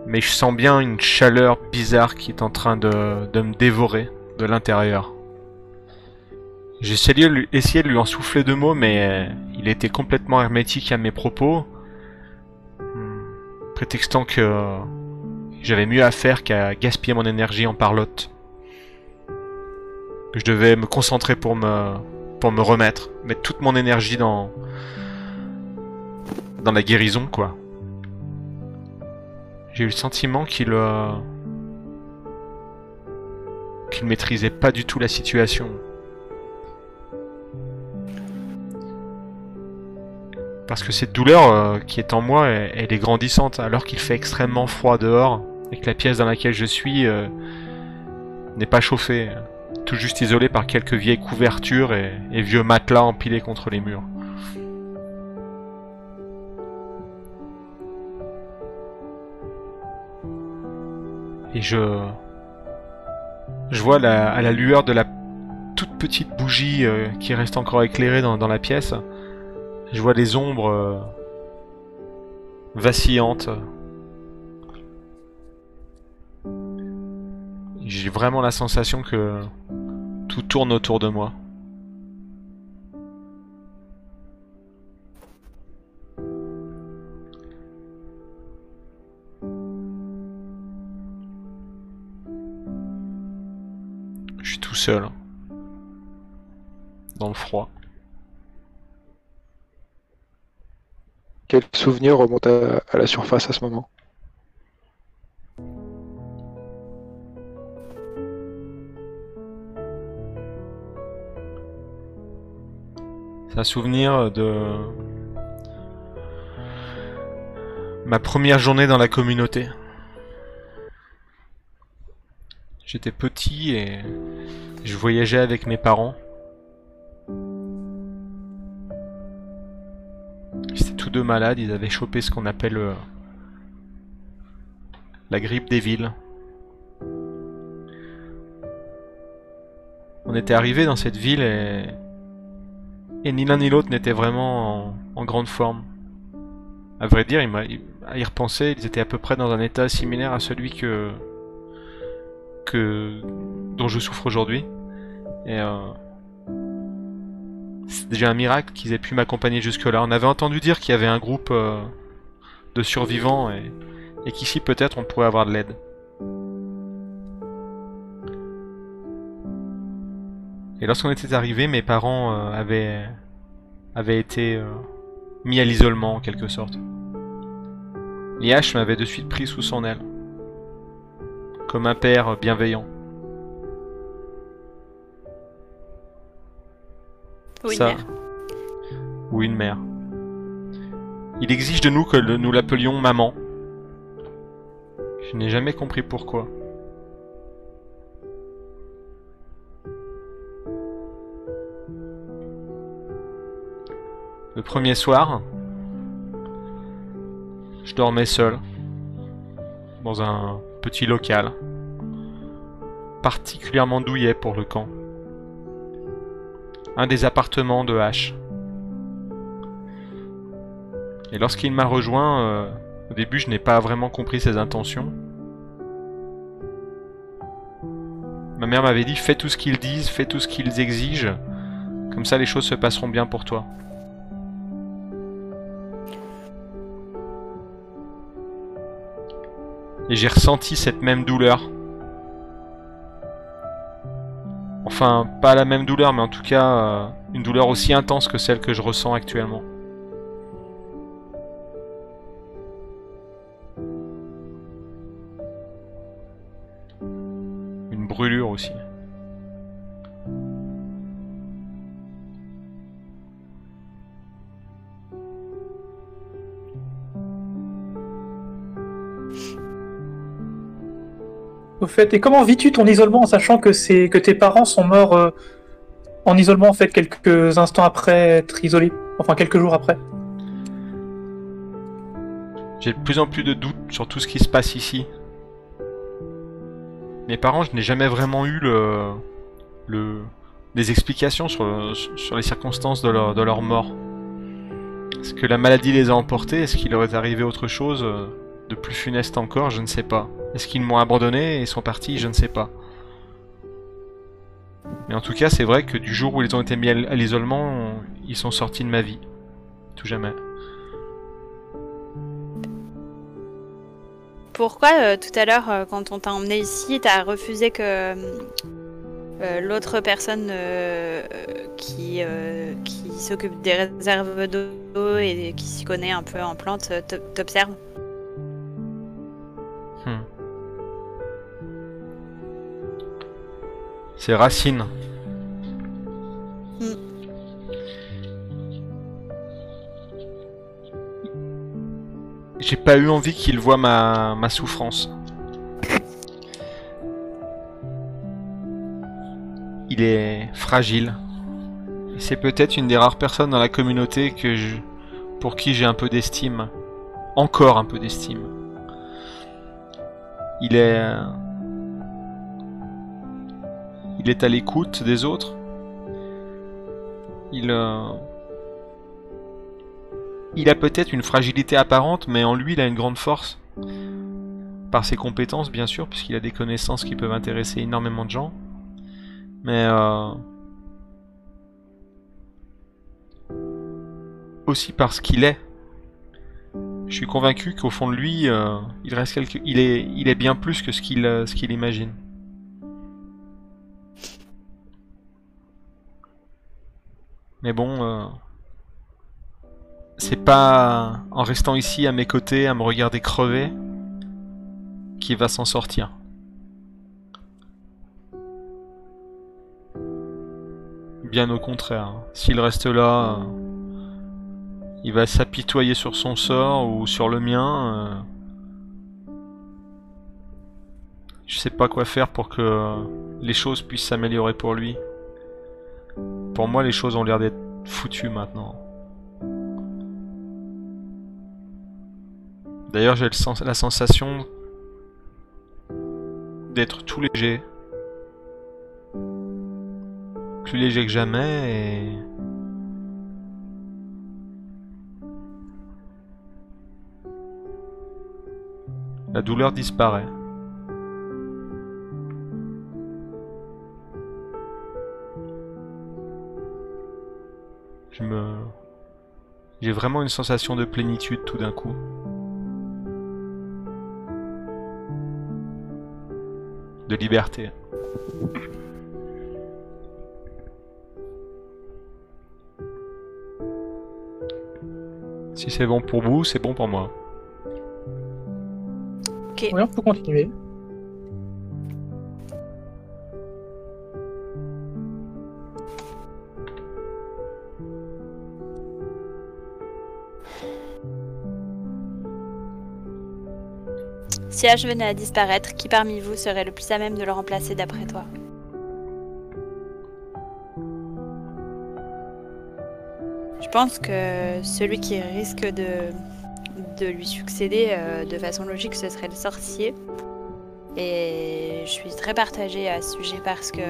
Mais je sens bien une chaleur bizarre qui est en train de, me dévorer de l'intérieur. J'ai essayé, de lui- en souffler deux mots, mais euh, il était complètement hermétique à mes propos, hmm, prétextant que j'avais mieux à faire qu'à gaspiller mon énergie en parlotte. Que je devais me concentrer pour me, pour me remettre, mettre toute mon énergie dans, dans la guérison, quoi. J'ai eu le sentiment qu'il euh, qu'il maîtrisait pas du tout la situation. Parce que cette douleur euh, qui est en moi, elle, est grandissante, alors qu'il fait extrêmement froid dehors, et que la pièce dans laquelle je suis euh, n'est pas chauffée, tout juste isolée par quelques vieilles couvertures et vieux matelas empilés contre les murs. Et je... Vois la- à la lueur de la toute petite bougie euh, qui reste encore éclairée dans, dans la pièce, je vois des ombres euh, vacillantes. J'ai vraiment la sensation que tout tourne autour de moi. Je suis tout seul. Dans le froid. Quel souvenir remonte à, à la surface à ce moment? C'est un souvenir de ma première journée dans la communauté. J'étais petit et je voyageais avec mes parents. Ils étaient tous deux malades, ils avaient chopé ce qu'on appelle euh, la grippe des villes. On était arrivé dans cette ville et ni l'un ni l'autre n'était vraiment en, grande forme. À vrai dire, il- à y repenser, ils étaient à peu près dans un état similaire à celui que, dont je souffre aujourd'hui. Euh, c'est déjà un miracle qu'ils aient pu m'accompagner jusque-là. On avait entendu dire qu'il y avait un groupe euh, de survivants et, qu'ici peut-être on pourrait avoir de l'aide. Et lorsqu'on était arrivé, mes parents euh, avaient, été mis à l'isolement en quelque sorte. Liash m'avait de suite pris sous son aile, comme un père bienveillant. Oui, Ça- mère. ou une mère. Il exige de nous que le- nous l'appelions maman. Je n'ai jamais compris pourquoi. Le premier soir, je dormais seul dans un petit local, particulièrement douillet pour le camp. Un des appartements de H. Et lorsqu'il m'a rejoint, euh, au début je n'ai pas vraiment compris ses intentions. Ma mère m'avait dit fais tout ce qu'ils disent, fais tout ce qu'ils exigent, comme ça les choses se passeront bien pour toi. Et j'ai ressenti cette même douleur. Enfin, pas la même douleur, mais en tout cas, euh, une douleur aussi intense que celle que je ressens actuellement. Une brûlure aussi. Au fait, et comment vis-tu ton isolement en sachant que c'est que tes parents sont morts euh, en isolement en fait quelques instants après être isolés, enfin quelques jours après. J'ai de plus en plus de doutes sur tout ce qui se passe ici. Mes parents, je n'ai jamais vraiment eu le, le, des explications sur, sur les circonstances de leur, de leur mort. Est-ce que la maladie les a emportés? Est-ce qu'il leur est arrivé autre chose? De plus funeste encore Je ne sais pas. Est-ce qu'ils m'ont abandonné et sont partis Je ne sais pas. Mais en tout cas, c'est vrai que du jour où ils ont été mis à l'isolement, ils sont sortis de ma vie. tout jamais. Pourquoi euh, tout à l'heure, euh, quand on t'a emmené ici, t'as refusé que euh, l'autre personne qui, qui s'occupe des réserves d'eau et qui s'y connaît un peu en plantes t'observe? Hmm. C'est Racine. Hmm. J'ai pas eu envie qu'il voit ma, ma souffrance. Il est fragile. C'est peut-être une des rares personnes dans la communauté que je, pour qui j'ai un peu d'estime. Encore un peu d'estime. Il est. euh, Il est à l'écoute des autres. Il. euh, Il a peut-être une fragilité apparente, mais en lui, il a une grande force. Par ses compétences, bien sûr, puisqu'il a des connaissances qui peuvent intéresser énormément de gens. Mais. euh, Aussi parce qu'il est. Je suis convaincu qu'au fond de lui, euh, il reste quelque... il est, il est bien plus que ce qu'il, euh, imagine. Mais bon, euh, c'est pas en restant ici à mes côtés, à me regarder crever, qu'il va s'en sortir. Bien au contraire, s'il reste là. Il va s'apitoyer sur son sort ou sur le mien. euh. Je sais pas quoi faire pour que les choses puissent s'améliorer pour lui. Pour moi, les choses ont l'air d'être foutues maintenant. D'ailleurs, j'ai la sensation d'être tout léger. Plus léger que jamais et... La douleur disparaît. Je me... J'ai vraiment une sensation de plénitude tout d'un coup. De liberté. Si c'est bon pour vous, c'est bon pour moi. Oui, on peut continuer. Si H venait à disparaître, qui parmi vous serait le plus à même de le remplacer d'après toi? Je pense que celui qui risque de, de lui succéder euh, de façon logique, ce serait le sorcier. Et je suis très partagée à ce sujet parce que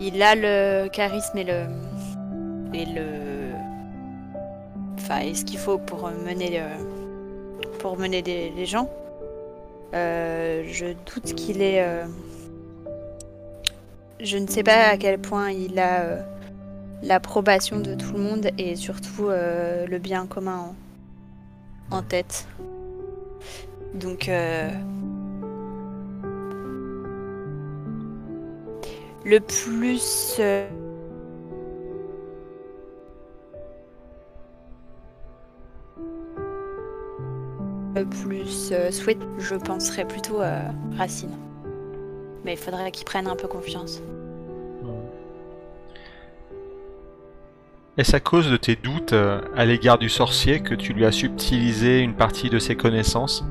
il a le charisme et le et le enfin et ce qu'il faut pour mener euh, pour mener les gens. Euh, je doute qu'il euh, Je ne sais pas à quel point il a l'approbation de tout le monde et surtout le bien commun en, tête. Donc. euh, Le plus. euh, le plus euh, souhait, je penserais plutôt à Racine. Mais il faudrait qu'il prenne un peu confiance. Est-ce à cause de tes doutes euh, à l'égard du sorcier que tu lui as subtilisé une partie de ses connaissances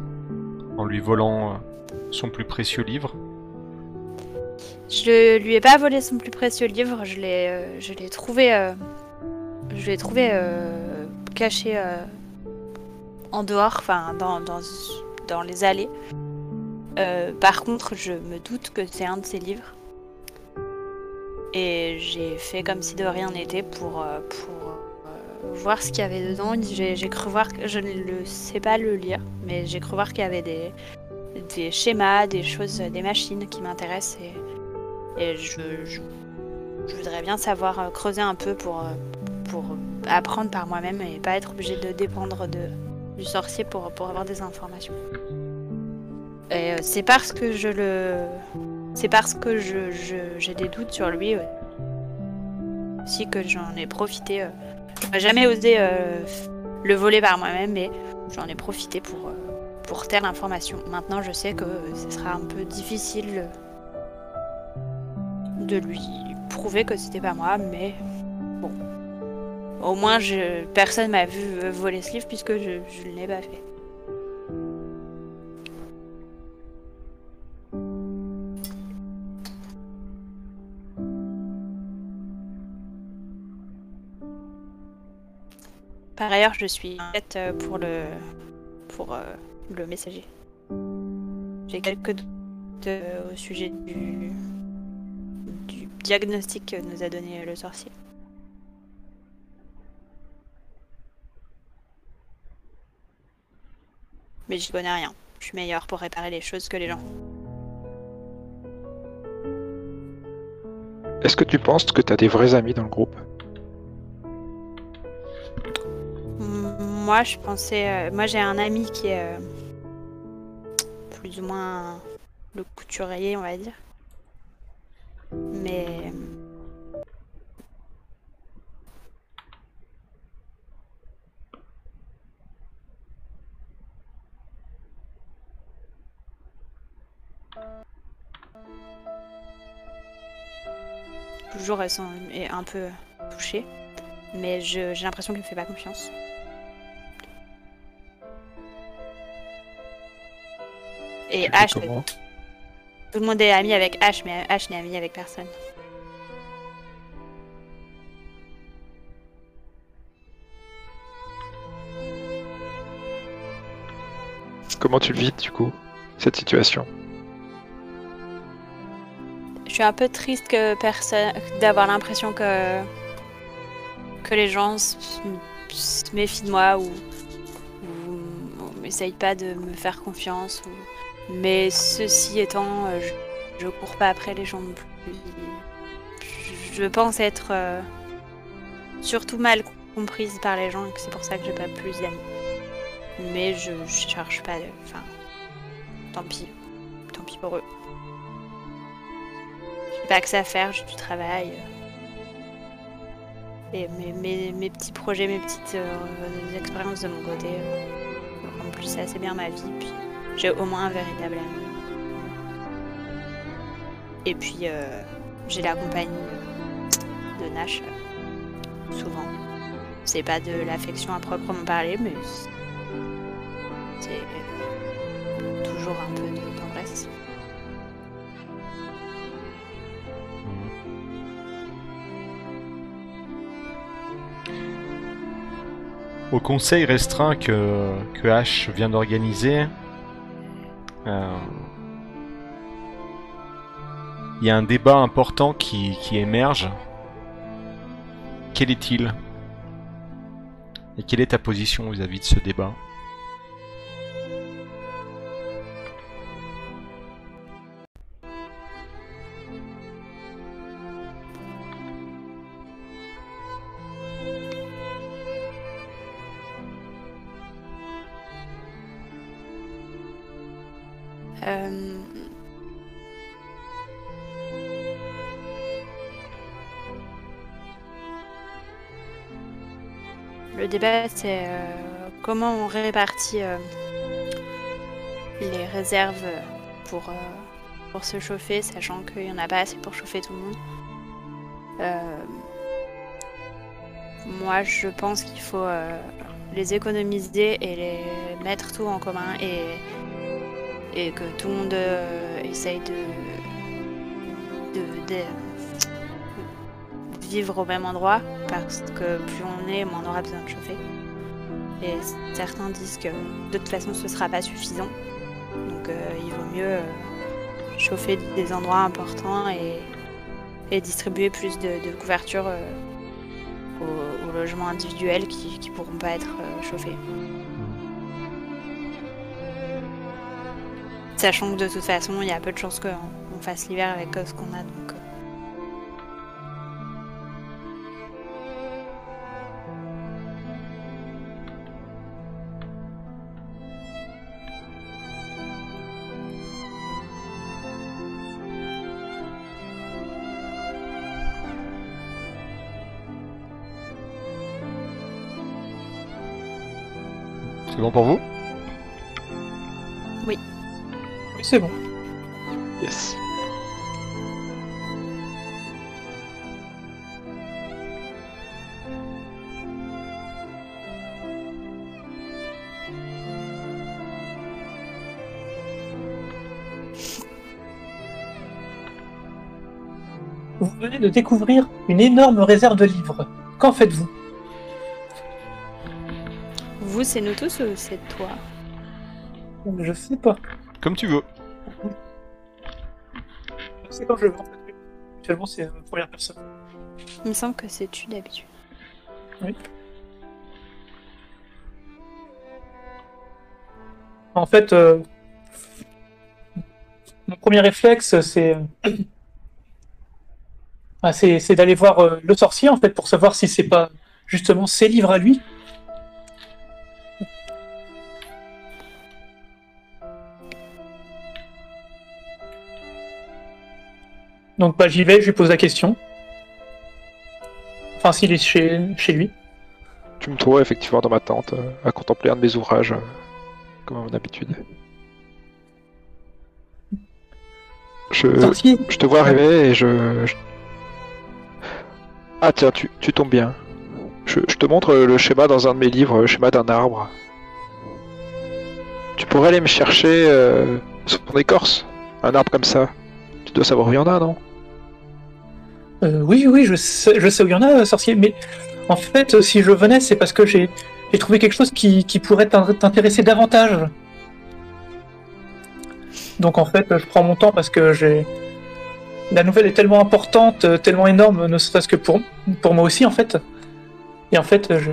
en lui volant euh, son plus précieux livre? Je lui ai pas volé son plus précieux livre, je l'ai, euh, je l'ai trouvé, je l'ai trouvé caché en dehors, enfin dans, dans, dans les allées. Par contre, je me doute que c'est un de ses livres. Et j'ai fait comme si de rien n'était pour, euh, pour euh, voir ce qu'il y avait dedans. J'ai, cru voir, je ne sais pas le lire, mais j'ai cru voir qu'il y avait des, des schémas, des choses, des machines qui m'intéressent. Et, je, voudrais bien savoir euh, creuser un peu pour, pour apprendre par moi-même et pas être obligé de dépendre du sorcier pour, pour avoir des informations. Et c'est parce que je le. C'est parce que je, je- j'ai des doutes sur lui euh, aussi que j'en ai profité. euh. J'aurais jamais osé euh, le voler par moi-même, mais j'en ai profité pour, euh, pour telle information. Maintenant, je sais que ce sera un peu difficile de lui prouver que c'était pas moi, mais bon. Au moins, je, personne m'a vu euh, voler ce livre puisque je ne l'ai pas fait. Par ailleurs, je suis inquiète euh, pour le pour euh, le messager. J'ai quelques doutes euh, au sujet du du diagnostic que nous a donné le sorcier. Mais j'y connais rien. Je suis meilleure pour réparer les choses que les gens. Est-ce que tu penses que tu as des vrais amis dans le groupe? Moi, je pensais. euh, moi, j'ai un ami qui est euh, plus ou moins le couturier, on va dire. Mais. Toujours, elles est un peu touchées. Mais j'ai l'impression qu'il me fait pas confiance. Et comment tout le monde est ami avec Ash, mais Ash n'est ami avec personne. Comment tu le vis du coup, cette situation? Je suis un peu triste que personne, d'avoir l'impression que que les gens se, méfient de moi ou, ou, ou m'essayent pas de me faire confiance. ou- Mais ceci étant, euh, je, cours pas après les gens non plus. Je, pense être euh, surtout mal comprise par les gens et que c'est pour ça que j'ai pas plus d'amis. Mais je, cherche pas. de- Enfin, tant pis, tant pis pour eux. J'ai pas que ça à faire, j'ai du travail. Et mes, petits projets, mes petites euh, expériences de mon côté euh, remplissaient assez bien ma vie. J'ai au moins un véritable ami. Et puis euh, j'ai la compagnie euh, de Nash euh, souvent. C'est pas de l'affection à proprement parler, mais c'est- toujours un peu de tendresse. Au conseil restreint que, que H vient d'organiser, il y a un débat important qui, qui émerge. Quel est-il? Et quelle est ta position vis-à-vis de ce débat? Euh, Le débat, c'est euh, comment on répartit euh, les réserves pour, pour se chauffer, sachant qu'il n'y en a pas assez pour chauffer tout le monde. Moi, je pense qu'il faut les économiser et les mettre tout en commun et et que tout le monde euh, essaye de, vivre au même endroit parce que plus on est, moins on aura besoin de chauffer. Et certains disent que de toute façon ce sera pas suffisant. Donc euh, il vaut mieux euh, chauffer des endroits importants et, distribuer plus de, de couverture aux, aux logements individuels qui, qui pourront pas être chauffés. Sachant que de toute façon, il y a peu de chances qu'on fasse l'hiver avec euh, ce qu'on a. Donc. Euh. C'est bon pour vous? C'est bon. Yes. Vous venez de découvrir une énorme réserve de livres. Qu'en faites-vous? Vous, c'est nous tous ou c'est toi? Je sais pas. Comme tu veux. Sais quand je fait. Actuellement, c'est la première personne. Il me semble que c'est tu d'habitude. En fait, euh, mon premier réflexe, c'est ah, c'est c'est d'aller voir euh, le sorcier en fait pour savoir si c'est pas justement ses livres à lui. Donc bah, j'y vais, je lui pose la question. Enfin, s'il est chez, chez lui. Tu me trouves effectivement dans ma tente euh, à contempler un de mes ouvrages, euh, comme à mon habitude. Je, je te vois arriver et je. je- Ah tiens, tu, tu tombes bien. Je, je te montre le schéma dans un de mes livres, le schéma d'un arbre. Tu pourrais aller me chercher euh, sur ton écorce? Un arbre comme ça? Tu dois savoir où il y en a, non? Euh, oui, oui, je sais, je sais où il y en a, euh, sorcier, mais en fait, euh, si je venais, c'est parce que j'ai trouvé quelque chose qui, qui pourrait t'in- t'intéresser davantage. Donc en fait, je prends mon temps parce que j'ai. La nouvelle est tellement importante, tellement énorme, ne serait-ce que pour, pour moi aussi, en fait. Et en fait, je.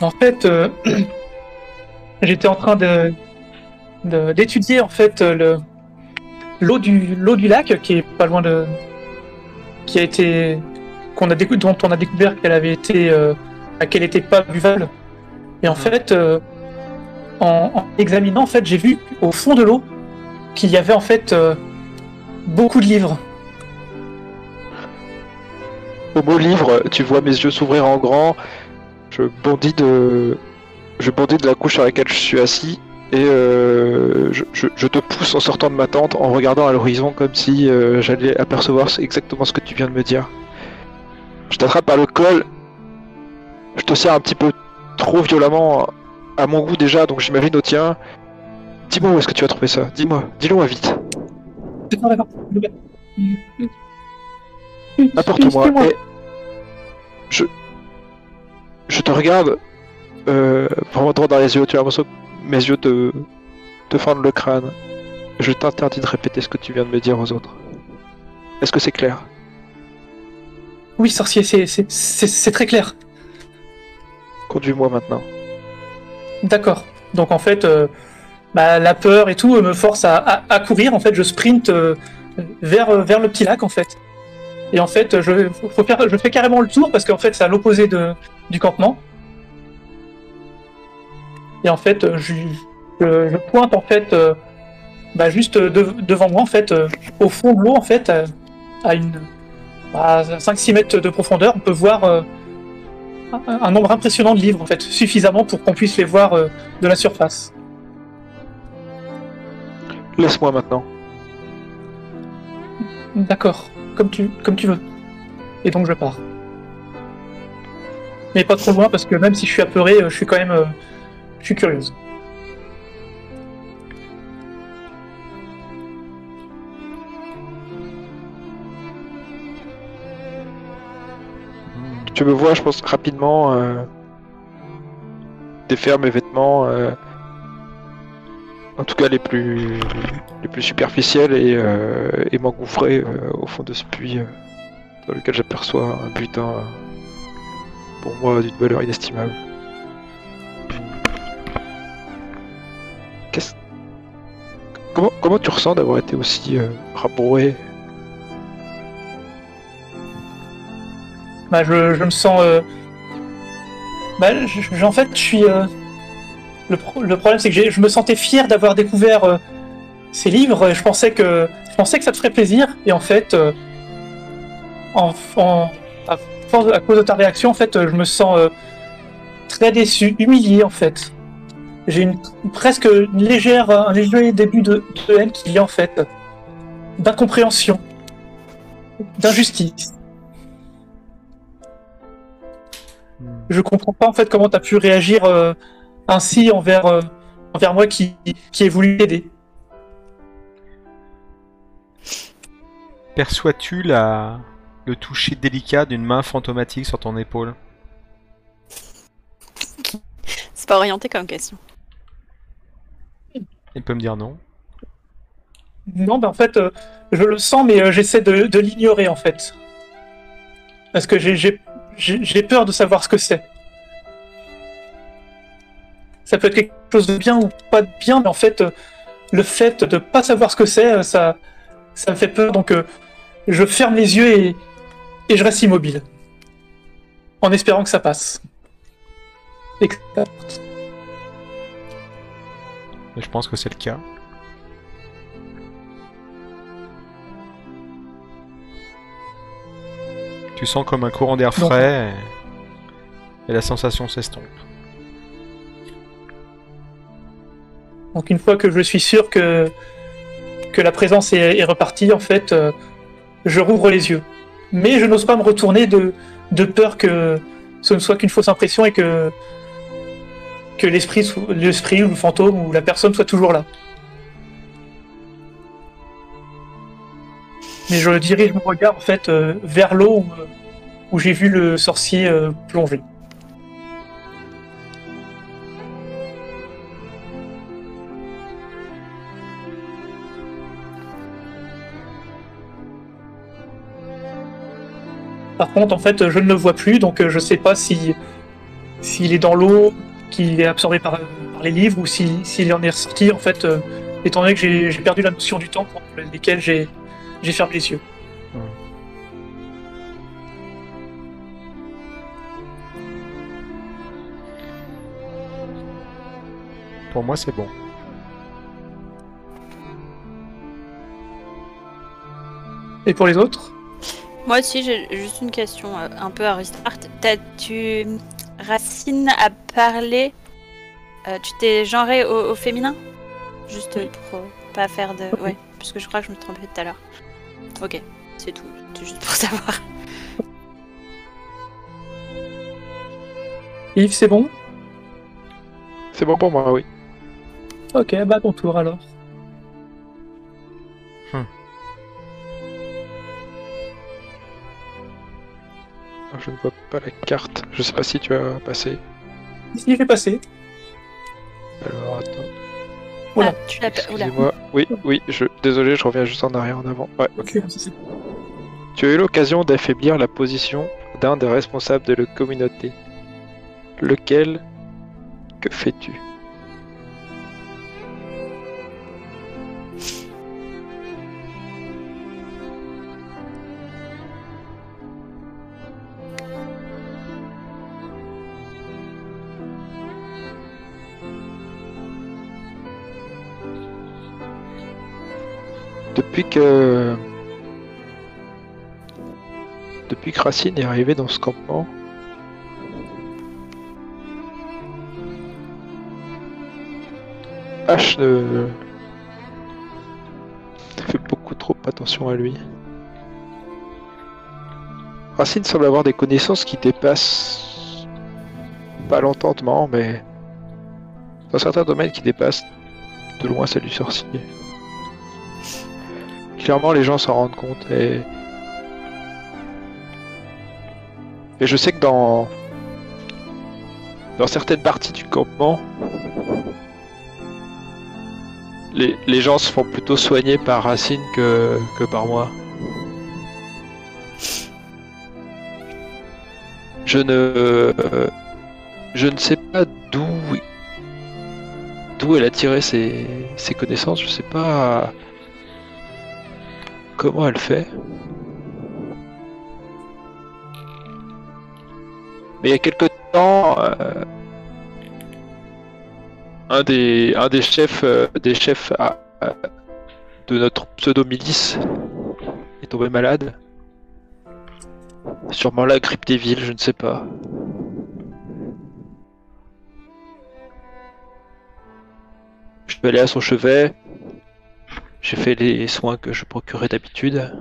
En fait, j'étais en train de d'étudier en fait le l'eau du l'eau du lac qui est pas loin de qui a été qu'on a décou- dont on a découvert qu'elle avait été euh, qu'elle était pas buvable. Et en fait euh, en, en examinant en fait j'ai vu au fond de l'eau qu'il y avait en fait euh, beaucoup de livres. Au mot livre, tu vois mes yeux s'ouvrir en grand. Je bondis de, je bondis de la couche sur laquelle je suis assis et euh, je, je- je te pousse en sortant de ma tente en regardant à l'horizon comme si euh, j'allais apercevoir exactement ce que tu viens de me dire. Je t'attrape par le col. Je te serre un petit peu trop violemment à mon goût déjà, donc j'imagine au tien. Dis-moi où est-ce que tu as trouvé ça. Dis-moi, dis-le-moi vite. Apporte-moi. Et je, je te regarde euh, vraiment droit dans les yeux. Tu as l'impression mes yeux te, te fendent le crâne. Je t'interdis de répéter ce que tu viens de me dire aux autres. Est-ce que c'est clair? Oui, sorcier, c'est- c'est c'est- c'est très clair. Conduis-moi maintenant. D'accord. Donc en fait, euh, bah, la peur et tout euh, me force à, à- à courir. En fait, je sprint euh, vers, vers le petit lac en fait. Et en fait, je, faut faire, je fais carrément le tour parce qu'en fait, c'est à l'opposé de, du campement. Et en fait, euh, je, je, je pointe en fait, euh, bah, juste de- devant moi en fait, euh, au fond de l'eau en fait, euh, à une à 5-6 mètres de profondeur, on peut voir euh, un, nombre impressionnant de livres en fait, suffisamment pour qu'on puisse les voir euh, de la surface. Laisse-moi maintenant. D'accord, comme tu, comme tu veux. Et donc je pars. Mais pas trop loin parce que même si je suis apeuré, euh, je suis quand même, euh, je suis curieuse. Tu me vois, je pense, rapidement euh, défaire mes vêtements, euh, en tout cas les plus, les plus superficiels, et, euh, m'engouffrer au fond de ce puits dans lequel j'aperçois un butin pour moi d'une valeur inestimable. Comment, comment tu ressens d'avoir été aussi euh, rabroué? Bah, je, je me sens. euh, Bah, je- en fait, je suis. euh, Le, le problème, c'est que je me sentais fier d'avoir découvert euh, ces livres. Et je pensais que je pensais que ça te ferait plaisir. Et en fait, en, en- à, à cause de ta réaction, en fait, je me sens très déçu, humilié, en fait. J'ai une presque une légère, un léger début de, de haine qui vient en fait d'incompréhension, d'injustice. Je comprends pas en fait comment tu as pu réagir euh, ainsi envers, euh, envers moi qui, qui ai voulu t'aider. Perçois-tu la... le toucher délicat d'une main fantomatique sur ton épaule? C'est pas orienté comme question. Il peut me dire non. Non, ben en fait, euh, je le sens, mais euh, j'essaie de, l'ignorer en fait. Parce que j'ai- peur de savoir ce que c'est. Ça peut être quelque chose de bien ou pas de bien, mais en fait, euh, le fait de pas savoir ce que c'est, ça, ça me fait peur. Donc, je ferme les yeux et, je reste immobile. En espérant que ça passe. Et je pense que c'est le cas. Tu sens comme un courant d'air frais et... et la sensation s'estompe. Donc une fois que je suis sûr que, que la présence est, est repartie, en fait, euh, je rouvre les yeux. Mais je n'ose pas me retourner de, de peur que ce ne soit qu'une fausse impression et que, que l'esprit, l'esprit ou le fantôme ou la personne soit toujours là. Mais je dirige mon regard en fait euh, vers l'eau où, euh, où j'ai vu le sorcier euh, plonger. Par contre, en fait, je ne le vois plus, donc je sais pas si s'il est dans l'eau, qu'il est absorbé par, par les livres, ou si- s'il en est ressorti, en fait, euh, étant donné que j'ai perdu la notion du temps pour lesquels j'ai fermé les yeux. Pour moi, c'est bon. Et pour les autres? Moi aussi, j'ai juste une question euh, un peu à restart. T'as-tu. Racine a parlé. euh, tu t'es genré au, au féminin? Juste Oui. pour euh, pas faire de. Oui. Ouais, parce que je crois que je me trompais tout à l'heure. Ok, c'est tout. C'est juste pour savoir. Yves, c'est bon? C'est bon pour moi, oui. Ok, bah ton tour alors. Je ne vois pas la carte. Je sais pas si tu as passé. Ici, je vais passer. Alors attends. Oula. Ah, tu l'as pas. Oula. Excusez-moi. Oui, oui, je... désolé, je reviens juste en arrière en avant. Ouais, ok. Tu as eu l'occasion d'affaiblir la position d'un des responsables de la communauté. Lequel? Que fais-tu? Depuis que depuis que Racine est arrivé dans ce campement, H ne fait beaucoup trop attention à lui. Racine semble avoir des connaissances qui dépassent pas l'entendement, mais dans certains domaines qui dépassent de loin celle du sorcier. Clairement, les gens s'en rendent compte et je sais que dans dans certaines parties du campement, les, gens se font plutôt soigner par Racine que, que par moi. Je ne je ne sais pas d'où d'où elle a tiré ses, ses connaissances. Je sais pas comment elle fait. Mais il y a quelque temps, euh, un des un des chefs euh, des chefs à- de notre pseudo milice est tombé malade. Sûrement la grippe des villes, je ne sais pas. suis allé à son chevet. J'ai fait les soins que je procurais d'habitude.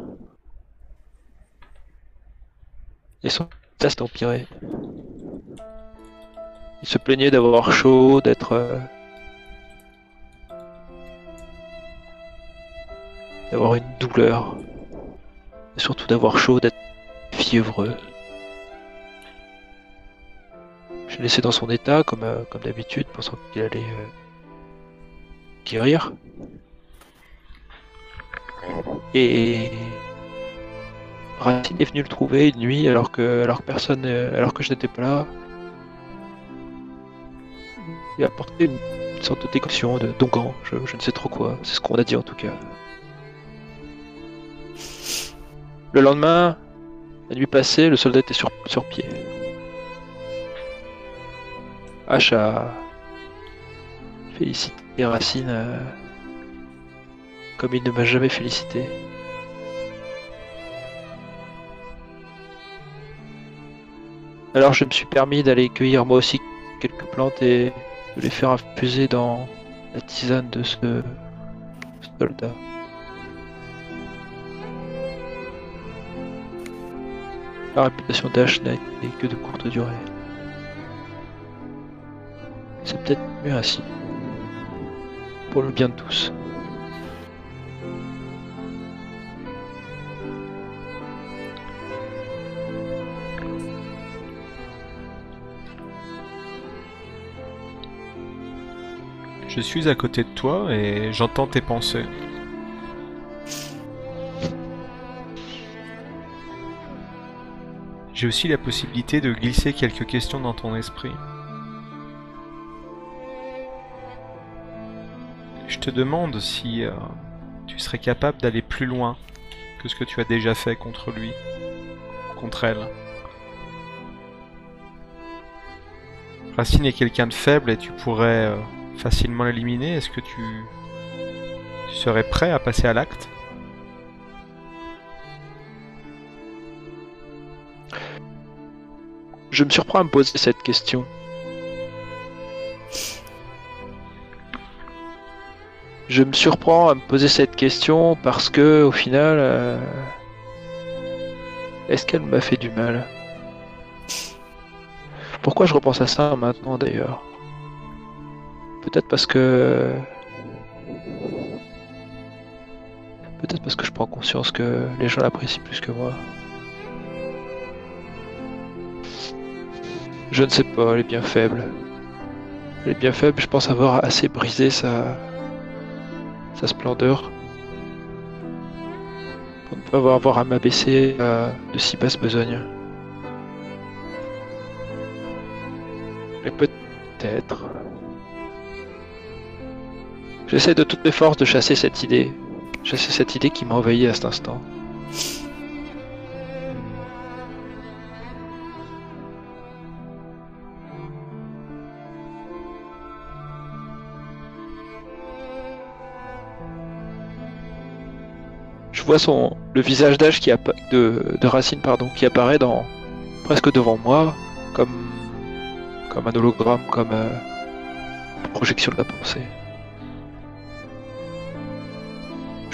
Et son état s'est empiré. Il se plaignait d'avoir chaud, d'être... euh, d'avoir une douleur. Et surtout d'avoir chaud, d'être fiévreux. Je l'ai laissé dans son état, comme, euh, comme d'habitude, pensant qu'il allait euh, guérir. Et Racine est venu le trouver une nuit alors que, alors que personne, euh, alors que je n'étais pas là. Il a apporté une, sorte de décoction de dongan, je, je ne sais trop quoi, c'est ce qu'on a dit en tout cas. Le lendemain, la nuit passée, le soldat était sur, sur pied. H a félicité Racine euh, comme il ne m'a jamais félicité. Alors je me suis permis d'aller cueillir moi aussi quelques plantes et de les faire infuser dans la tisane de ce soldat. La réputation d'Ash n'a été que de courte durée. C'est peut-être mieux ainsi. Pour le bien de tous. Je suis à côté de toi et j'entends tes pensées. J'ai aussi la possibilité de glisser quelques questions dans ton esprit. Je te demande si euh, tu serais capable d'aller plus loin que ce que tu as déjà fait contre lui, contre elle. Racine est quelqu'un de faible et tu pourrais euh, facilement l'éliminer. Est-ce que tu... serais prêt à passer à l'acte? Je me surprends à me poser cette question. Je me surprends à me poser cette question parce que, au final, euh, est-ce qu'elle m'a fait du mal? Pourquoi je repense à ça maintenant d'ailleurs? Peut-être parce que. Peut-être parce que je prends conscience que les gens l'apprécient plus que moi. Je ne sais pas, elle est bien faible. Elle est bien faible, je pense avoir assez brisé sa, sa splendeur. Pour ne pas avoir, à m'abaisser à de si basse besogne. Mais peut-être. J'essaie de toutes mes forces de chasser cette idée. Chasser cette idée qui m'a envahi à cet instant. Je vois son le visage d'âge qui de, de Racine pardon qui apparaît dans presque devant moi comme comme un hologramme comme euh, projection de la pensée.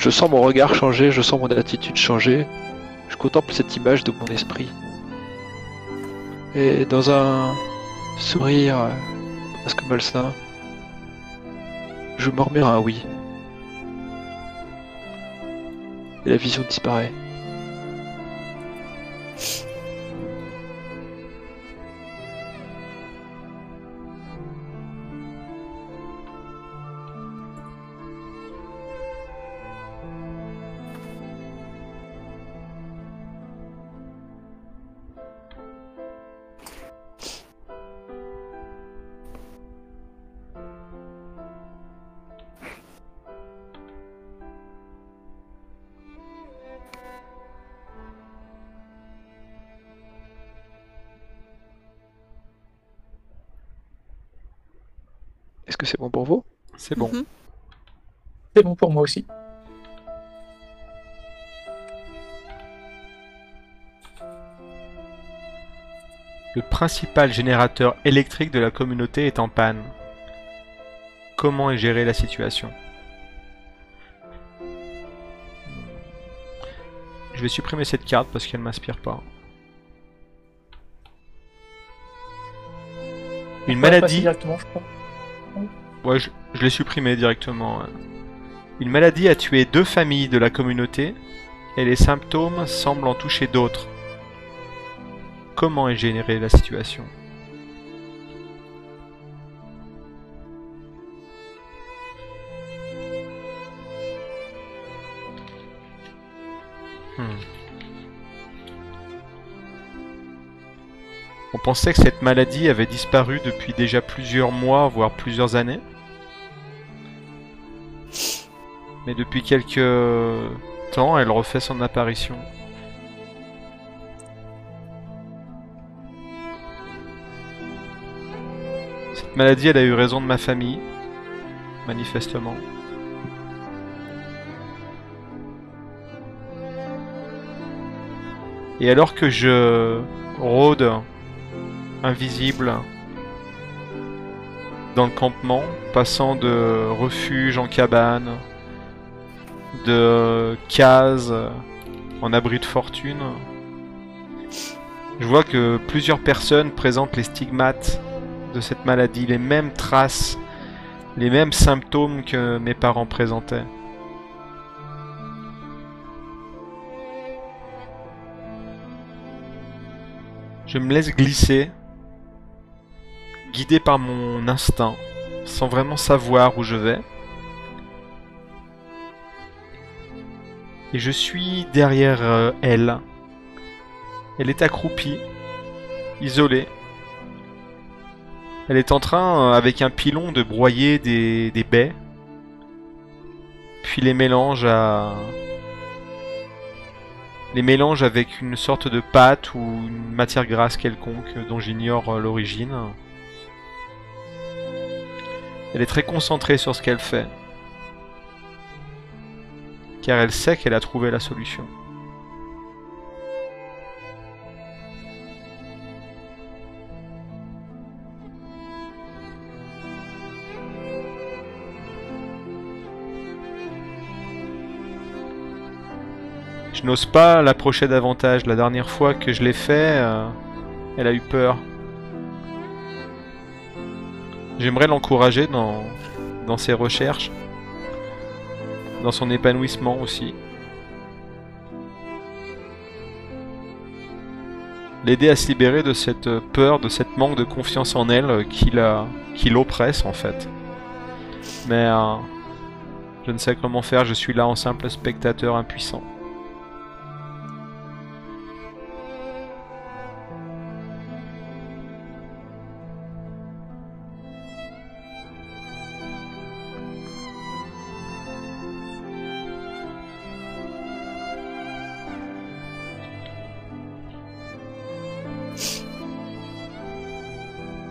Je sens mon regard changer, je sens mon attitude changer. Je contemple cette image de mon esprit. Et dans un sourire euh, presque malsain, je murmure un oui. Et la vision disparaît. Que c'est bon pour vous C'est bon. Mhm. C'est bon pour moi aussi. Le principal générateur électrique de la communauté est en panne. comment est gérée la situation? Je vais supprimer cette carte parce qu'elle m'inspire pas. Une maladie. directement, je crois. Ouais, je, l'ai supprimé directement. Une maladie a tué deux familles de la communauté et les symptômes semblent en toucher d'autres. Comment est générée la situation? Hmm. Pensait que cette maladie avait disparu depuis déjà plusieurs mois, voire plusieurs années. Mais depuis quelques temps, elle refait son apparition. Cette maladie, elle a eu raison de ma famille, manifestement. Et alors que je rôde invisible dans le campement, passant de refuge en cabane, de cases en abri de fortune, je vois que plusieurs personnes présentent les stigmates de cette maladie, les mêmes traces, les mêmes symptômes que mes parents présentaient. Je me laisse glisser, guidé par mon instinct, sans vraiment savoir où je vais. Et je suis derrière euh, elle. Elle est accroupie, isolée. Elle est en train, euh, avec un pilon, de broyer des, des baies. Puis les mélange à... Les mélange avec une sorte de pâte ou une matière grasse quelconque dont j'ignore euh, l'origine. Elle est très concentrée sur ce qu'elle fait. Car elle sait qu'elle a trouvé la solution. Je n'ose pas l'approcher davantage. La dernière fois que je l'ai fait, euh, elle a eu peur. J'aimerais l'encourager dans, ses recherches, dans son épanouissement aussi. L'aider à se libérer de cette peur, de cette manque de confiance en elle euh, qui la- qui l'oppresse en fait. Mais euh, je ne sais comment faire, je suis là en simple spectateur impuissant.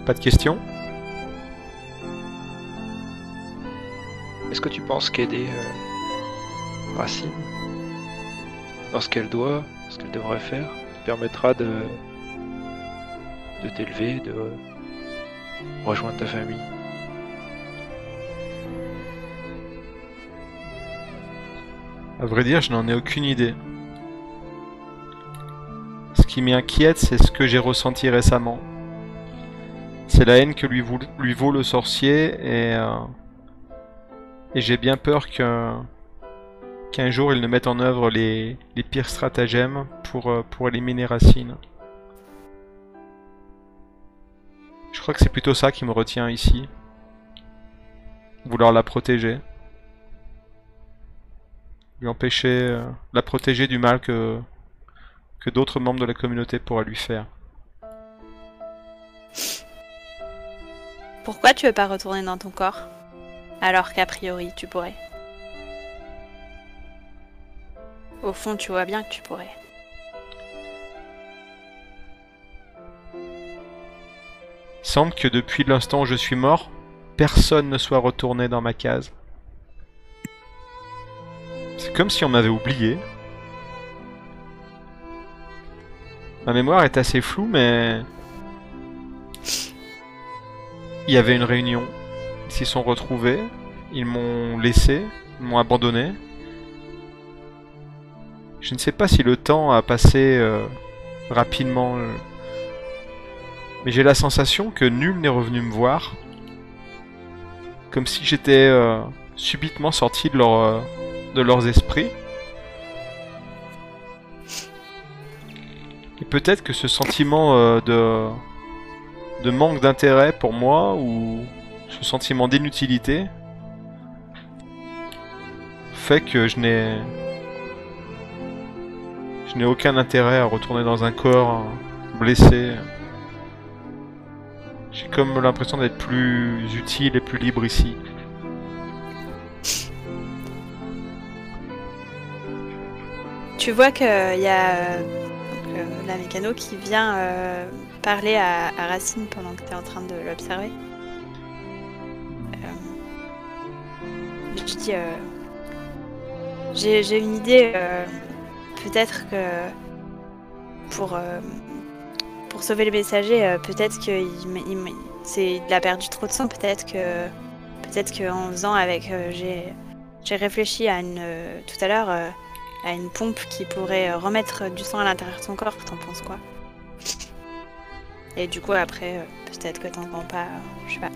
Pas de questions Est-ce que tu penses qu'aider euh, Racine dans ce qu'elle doit, ce qu'elle devrait faire, te permettra de de t'élever, de rejoindre ta famille? À vrai dire, je n'en ai aucune idée. Ce qui m'inquiète, c'est ce que j'ai ressenti récemment. C'est la haine que lui, vaut le sorcier et, euh, j'ai bien peur qu'un jour il ne mette en œuvre les, pires stratagèmes pour, euh, pour éliminer Racine. Je crois que c'est plutôt ça qui me retient ici. Vouloir la protéger lui empêcher, euh, la protéger du mal que, que d'autres membres de la communauté pourraient lui faire. Pourquoi tu veux pas retourner dans ton corps? Alors qu'a priori tu pourrais. Au fond, tu vois bien que tu pourrais. Il semble que depuis l'instant où je suis mort, personne ne soit retourné dans ma case. C'est comme si on m'avait oublié. Ma mémoire est assez floue, mais... Il y avait une réunion, s'y sont retrouvés, ils m'ont laissé, ils m'ont abandonné. Je ne sais pas si le temps a passé euh, rapidement, euh, mais j'ai la sensation que nul n'est revenu me voir. Comme si j'étais euh, subitement sorti de, leur, de leurs esprits. Et peut-être que ce sentiment de, de manque d'intérêt pour moi, ou ce sentiment d'inutilité, fait que je n'ai je n'ai aucun intérêt à retourner dans un corps euh, blessé. J'ai comme l'impression d'être plus utile et plus libre ici. Tu vois qu'il y a euh, euh, la mécano qui vient euh, parler à, Racine pendant que tu es en train de l'observer. Euh, je dis euh, j'ai une idée. euh, peut-être que pour, euh, pour sauver le messager, euh, peut-être m- il a perdu trop de sang. Peut-être que peut-être qu'en faisant avec j'ai réfléchi à une tout à l'heure. à une pompe qui pourrait remettre du sang à l'intérieur de son corps. T'en penses quoi? Et du coup, après, euh, peut-être que t'entends pas. euh, je sais pas.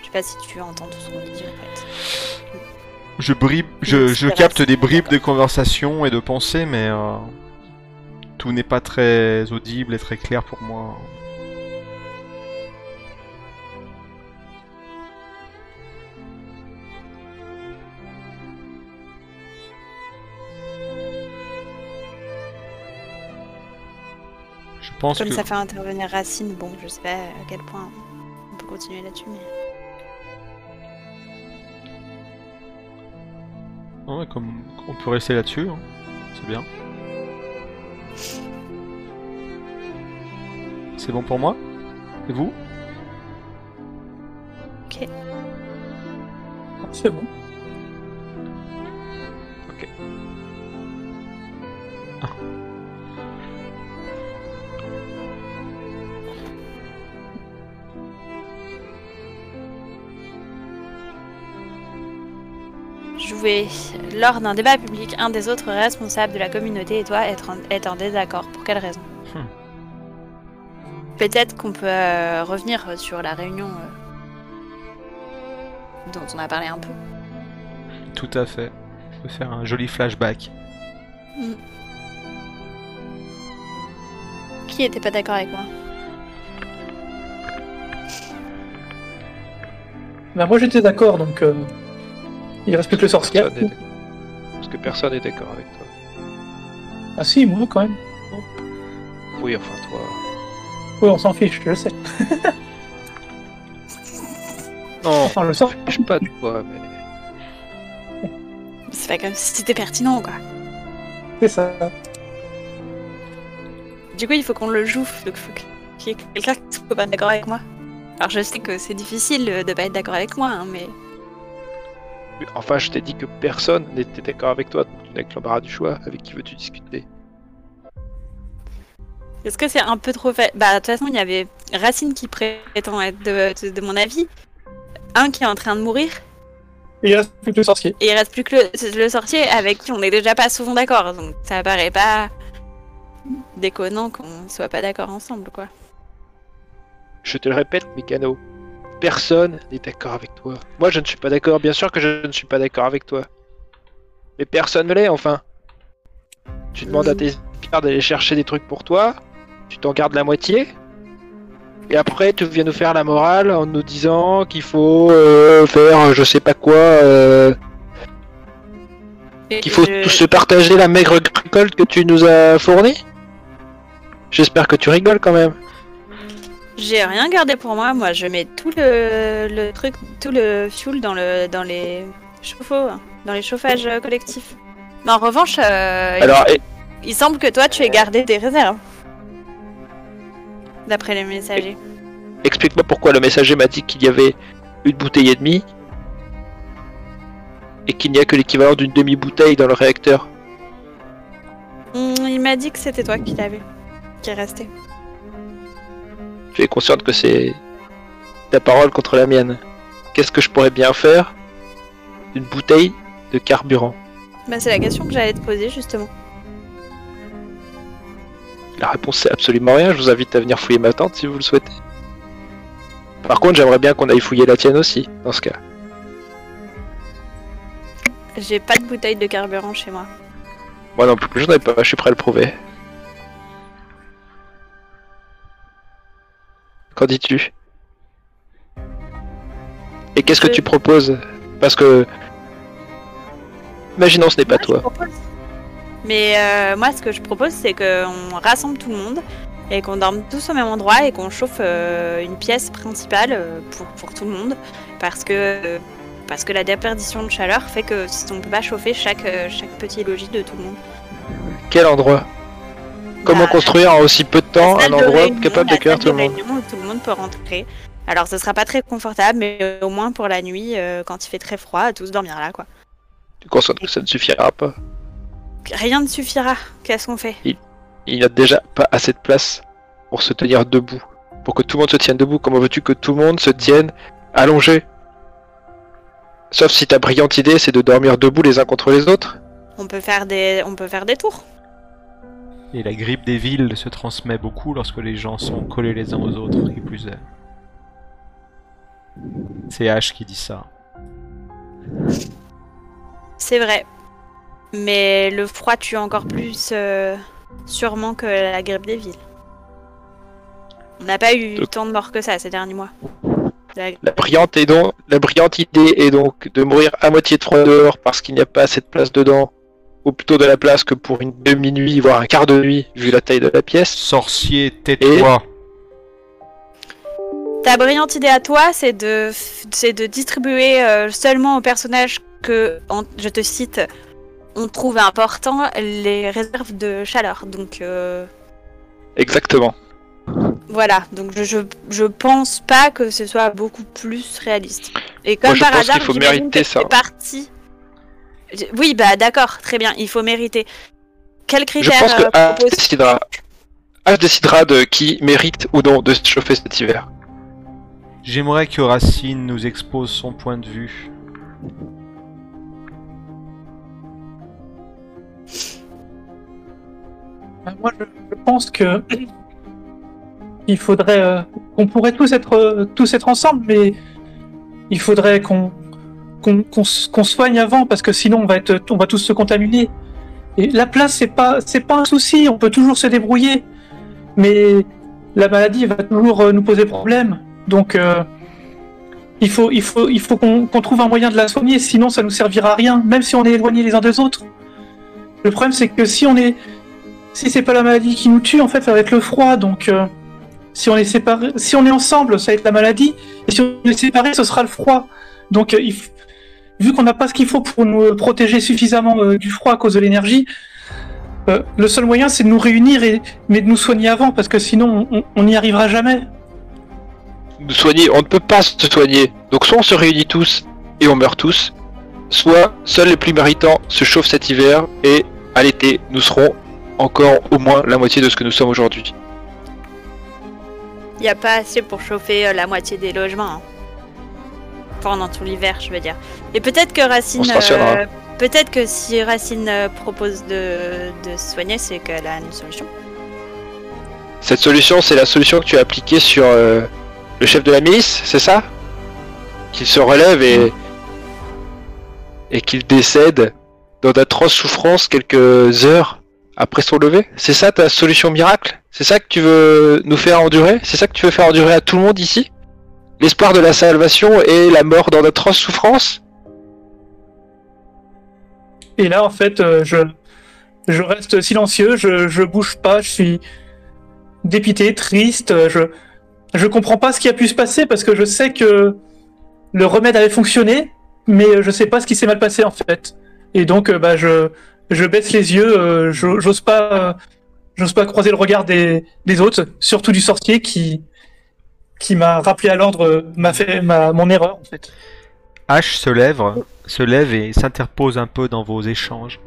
Je sais pas si tu entends tout ce qu'on dit en fait. Je bribe, je, je capte des bribes de conversation et de pensée, mais euh, tout n'est pas très audible et très clair pour moi. Pense Comme que ça fait intervenir Racine, bon, je sais pas à quel point on peut continuer là-dessus, mais. Ouais, comme on peut rester là-dessus, hein. c'est bien. C'est bon pour moi? Et vous? C'est bon. Lors d'un débat public, un des autres responsables de la communauté et toi être en, être en désaccord. Pour quelle raison? Hmm. Peut-être qu'on peut euh, revenir sur la réunion euh, dont on a parlé un peu. Tout à fait. On peut faire un joli flashback. Qui était pas d'accord avec moi? Ben, moi j'étais d'accord, donc euh, il reste plus que le sorcier. Parce que personne n'est d'accord avec toi. Ah si, moi quand même. Oui, enfin toi. Oui, on s'en fiche, je le sais. Non, Enfin, le sort. je pas de toi, mais. C'est pas comme si c'était pertinent, quoi. C'est ça. Du coup, il faut qu'on le joue. Donc, il faut qu'il y ait quelqu'un qui soit pas d'accord avec moi. Alors, je sais que c'est difficile de pas être d'accord avec moi, hein, mais Enfin, je t'ai dit que personne n'était d'accord avec toi. Donc, tu n'as que l'embarras du choix. Avec qui veux-tu discuter? Est-ce que c'est un peu trop fait Bah, de toute façon, il y avait Racine qui prétend être de, de- de mon avis, un qui est en train de mourir, Et il reste plus que le sorcier. et il reste plus que le, le sorcier avec qui on est déjà pas souvent d'accord. Donc, ça paraît pas déconnant qu'on soit pas d'accord ensemble, quoi. Je te le répète, Mécano. Personne n'est d'accord avec toi. Moi, je ne suis pas d'accord. Bien sûr que je ne suis pas d'accord avec toi. Mais personne ne l'est, enfin. Tu demandes à tes gardes d'aller chercher des trucs pour toi. Tu t'en gardes la moitié. Et après, tu viens nous faire la morale en nous disant qu'il faut euh, faire je sais pas quoi. euh, qu'il faut je- tous se partager la maigre récolte que tu nous as fournie. J'espère que tu rigoles quand même. J'ai rien gardé pour moi. Moi, je mets tout le, le truc, tout le fuel dans le dans les chauffe-eau, dans les chauffages collectifs. Mais en revanche, euh, il- Alors, et- il, semble que toi, tu aies gardé des réserves. D'après les messagers. Explique-moi pourquoi le messager m'a dit qu'il y avait une bouteille et demie et qu'il n'y a que l'équivalent d'une demi-bouteille dans le réacteur. Hmm, il m'a dit que c'était toi qui l'avais, qui est resté. Tu es consciente que c'est ta parole contre la mienne. qu'est-ce que je pourrais bien faire? Une bouteille de carburant. Bah, c'est la question que j'allais te poser justement. La réponse c'est absolument rien. Je vous invite à venir fouiller ma tente si vous le souhaitez. Par contre, j'aimerais bien qu'on aille fouiller la tienne aussi, dans ce cas. J'ai pas de bouteille de carburant chez moi. Moi non plus, j'en ai pas, je suis prêt à le prouver. Qu'en dis-tu? Et qu'est-ce que Euh. tu proposes? Parce que... Imaginons ce n'est pas Moi, toi. Mais euh, moi, ce que je propose, c'est qu'on rassemble tout le monde et qu'on dorme tous au même endroit et qu'on chauffe euh, une pièce principale euh, pour, pour tout le monde. Parce que, parce que la déperdition de chaleur fait que si on peut pas chauffer chaque, chaque petit logis de tout le monde. Quel endroit? Comment Bah, construire en aussi peu de temps un endroit réunion, capable d'accueillir tout le de monde où tout le monde peut rentrer. Alors, ce sera pas très confortable, mais euh, au moins pour la nuit, euh, quand il fait très froid, tous dormir là, quoi. Tu consentes que ça ne suffira pas. Rien ne suffira. Qu'est-ce qu'on fait? Il n'y a déjà pas assez de place pour se tenir debout. Pour que tout le monde se tienne debout. Comment veux-tu que tout le monde se tienne allongé? Sauf si ta brillante idée c'est de dormir debout les uns contre les autres. On peut faire des, on peut faire des tours. Et la grippe des villes se transmet beaucoup lorsque les gens sont collés les uns aux autres, et plus est. C'est H qui dit ça. C'est vrai. Mais le froid tue encore plus euh, sûrement que la grippe des villes. On n'a pas eu Donc- tant de morts que ça ces derniers mois. La- La brillante, est donc, la brillante idée est donc de mourir à moitié de froid dehors parce qu'il n'y a pas assez de place dedans. Ou plutôt de la place que pour une demi-nuit, voire un quart de nuit, vu la taille de la pièce. Sorcier, tais-toi Ta brillante idée à toi, c'est de, c'est de distribuer euh, seulement aux personnages que, en- je te cite, on trouve important les réserves de chaleur. Donc euh, Exactement. voilà, donc je, je, je pense pas que ce soit beaucoup plus réaliste. Et comme Moi, je par pense hasard, qu'il faut mériter que ça. parti. Je- Oui, bah d'accord, très bien, il faut mériter. Quel Je critère pense que euh, H décidera, H décidera de qui mérite ou non de se chauffer cet hiver. J'aimerais que Racine nous expose son point de vue. Ben, Moi, je, je pense que il faudrait euh, qu'on pourrait tous être euh, tous être ensemble, mais il faudrait qu'on qu'on soigne avant parce que sinon on va être on va tous se contaminer. Et la place c'est pas c'est pas un souci, on peut toujours se débrouiller, mais la maladie va toujours euh, nous poser problème. Donc euh, il faut il faut il faut qu'on trouve un moyen de la soigner, sinon ça nous servira à rien, même si on est éloignés les uns des autres. Le problème c'est que si on est si c'est pas la maladie qui nous tue, en fait, ça va être le froid. Donc, euh, si on est séparés, si on est ensemble, ça va être la maladie. Et si on est séparés, ce sera le froid. Donc, euh, il vu qu'on n'a pas ce qu'il faut pour nous protéger suffisamment euh, du froid à cause de l'énergie, euh, le seul moyen, c'est de nous réunir et mais de nous soigner avant, parce que sinon, on- n'y arrivera jamais. Nous soigner, on ne peut pas se soigner. Donc soit on se réunit tous et on meurt tous, soit seuls les plus méritants se chauffent cet hiver et à l'été nous serons encore au moins la moitié de ce que nous sommes aujourd'hui. Il n'y a pas assez pour chauffer euh, la moitié des logements. Hein. Pendant tout l'hiver, je veux dire. Et peut-être que Racine. Rationnera. euh, peut-être que si Racine euh, propose de, de se soigner, c'est qu'elle a une solution. Cette solution, c'est la solution que tu as appliquée sur euh, le chef de la milice, c'est ça? Qu'il se relève et et qu'il décède dans d'atroces souffrances quelques heures après son lever? C'est ça ta solution miracle? C'est ça que tu veux nous faire endurer? C'est ça que tu veux faire endurer à tout le monde ici? L'espoir de la salvation et la mort dans d'atroces souffrances Et là, en fait, euh, je, je reste silencieux, je, je bouge pas, je suis dépité, triste, je, je comprends pas ce qui a pu se passer parce que je sais que le remède avait fonctionné, mais je sais pas ce qui s'est mal passé en fait. Et donc, euh, bah, je, je baisse les yeux, euh, j'ose pas, j'ose pas croiser le regard des, des autres, surtout du sorcier qui, qui m'a rappelé à l'ordre, euh, m'a fait ma, mon erreur en fait. H se lève, se lève et s'interpose un peu dans vos échanges.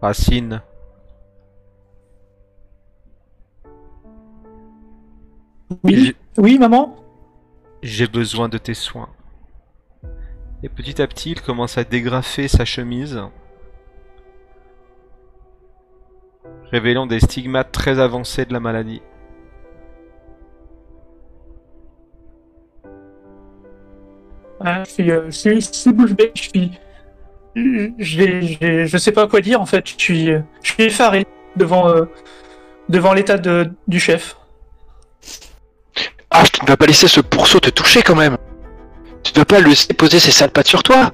Racine, Oui, oui, maman. J'ai besoin de tes soins. Et petit à petit, il commence à dégrafer sa chemise, révélant des stigmates très avancés de la maladie. Ah, je suis, euh, je suis, je suis bouche bée, je suis, j'ai- j'ai- je sais pas quoi dire en fait. Je suis, je suis effaré devant, euh, devant l'état de, du chef. Ah, tu ne vas pas laisser ce pourceau te toucher quand même. Tu ne dois pas le laisser poser ses sales pattes sur toi.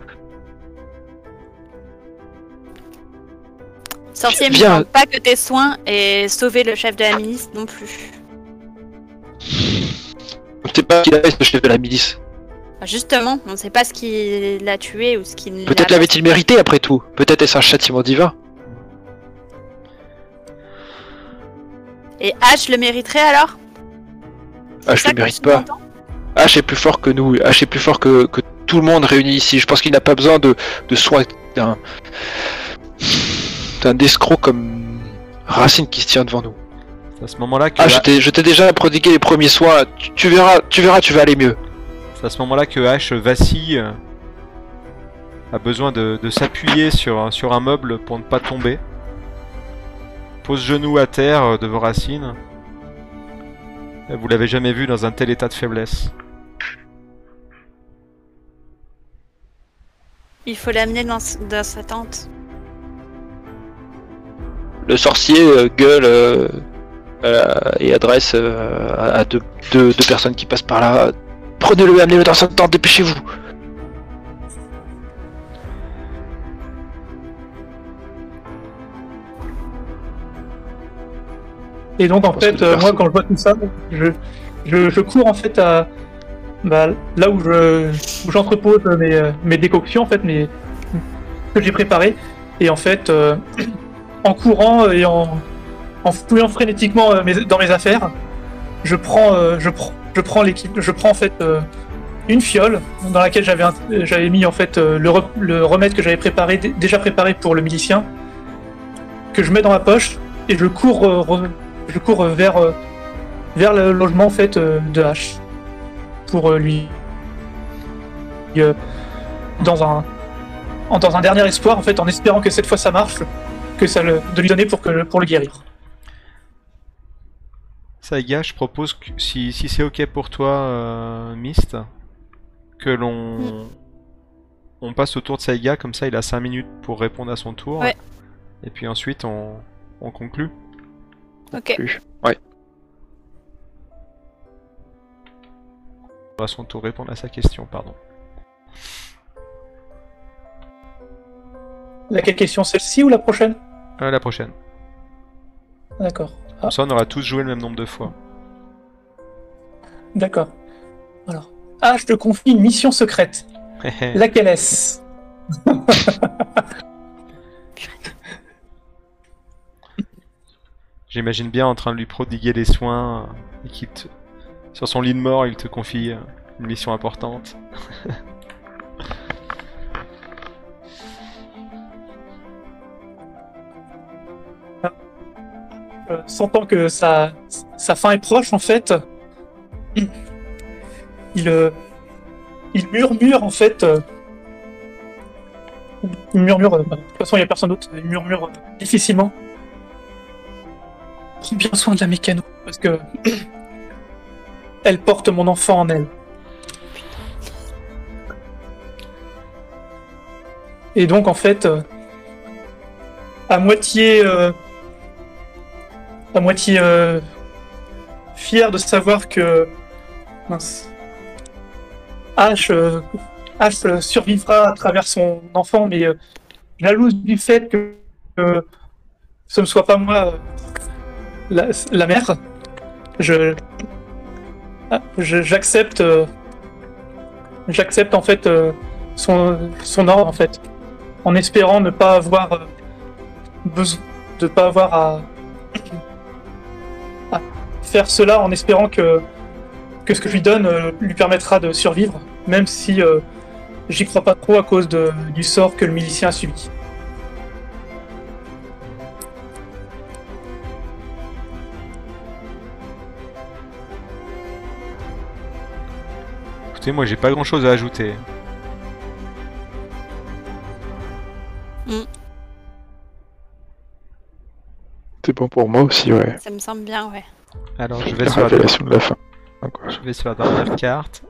Sorcier demande pas que tes soins et sauver le chef de la milice non plus. Ne sait pas qui est ce chef de la milice. Justement, on ne sait pas ce qui l'a tué ou ce qui ne l'a Peut-être l'avait-il mérité après tout. Peut-être est-ce un châtiment divin. Et H le mériterait alors? Je Ça le mérite pas. H est plus fort que nous. H est plus fort que, que tout le monde réuni ici. Je pense qu'il n'a pas besoin de, de soins d'un d'un escroc comme Racine qui se tient devant nous. C'est à ce moment-là que, Ah, je t'ai je t'ai déjà prodigué les premiers soins. Tu, tu verras, tu verras, tu vas aller mieux. C'est à ce moment-là que H vacille, euh, a besoin de, de s'appuyer sur, un- sur un meuble pour ne pas tomber. Pose genou à terre euh, devant Racine. Et Vous l'avez jamais vu dans un tel état de faiblesse. Il faut l'amener dans, sa tente. Le sorcier euh, gueule euh, euh, et adresse euh, à à deux, deux- deux personnes qui passent par là. Prenez-le et amenez-le dans sa tente, dépêchez-vous. Et donc en fait, euh, moi quand je vois tout ça, je, je, je cours en fait à bah, là où je où j'entrepose mes, euh, mes décoctions en fait, mes que j'ai préparées. Et en fait, euh, en courant et en, en fouillant frénétiquement mes- dans mes affaires, je prends euh, je prends je prends en fait euh, une fiole dans laquelle j'avais mis en fait euh, le, re- le remède que j'avais déjà préparé pour le milicien que je mets dans ma poche et je cours euh, vers, le logement en fait de H pour lui dans un dernier espoir en espérant que cette fois ça marche que de lui donner pour le guérir. Saiga, je propose que si, si c'est ok pour toi, euh, Mist, que l'on on passe au tour de Saiga, comme ça il a 5 minutes pour répondre à son tour. Ouais. Et puis ensuite on, on conclut. Ok. Ouais. À son tour répondre à sa question, pardon. Laquelle question celle-ci ou la prochaine? À la prochaine. D'accord. Comme ça on aura tous joué le même nombre de fois. D'accord. Alors, H te confie une mission secrète. Laquelle est-ce J'imagine bien en train de lui prodiguer des soins euh, et qu'il te... Sur son lit de mort, il te confie euh, une mission importante. sentant que sa, fin est proche, en fait, il, euh, il murmure, en fait. euh, il murmure, euh, de toute façon, il n'y a personne d'autre, il murmure euh, difficilement. Prends bien soin de la mécano, parce que elle porte mon enfant en elle. Et donc, en fait, euh, à moitié. euh, à moitié euh, fier de savoir que mince, euh, euh, survivra à travers son enfant, mais euh, jalouse du fait que, ce ne soit pas moi la, mère. Je ah, j'accepte j'accepte en fait son, son ordre en fait en espérant ne pas avoir besoin de pas avoir à faire cela en espérant que, que ce que je lui donne euh, lui permettra de survivre, même si euh, j'y crois pas trop à cause de- du sort que le milicien a subi. Écoutez, moi j'ai pas grand chose à ajouter. C'est bon pour moi aussi, ouais. Ça me semble bien, ouais. Alors je vais La sur la, de la fin. Je vais sur la dernière carte.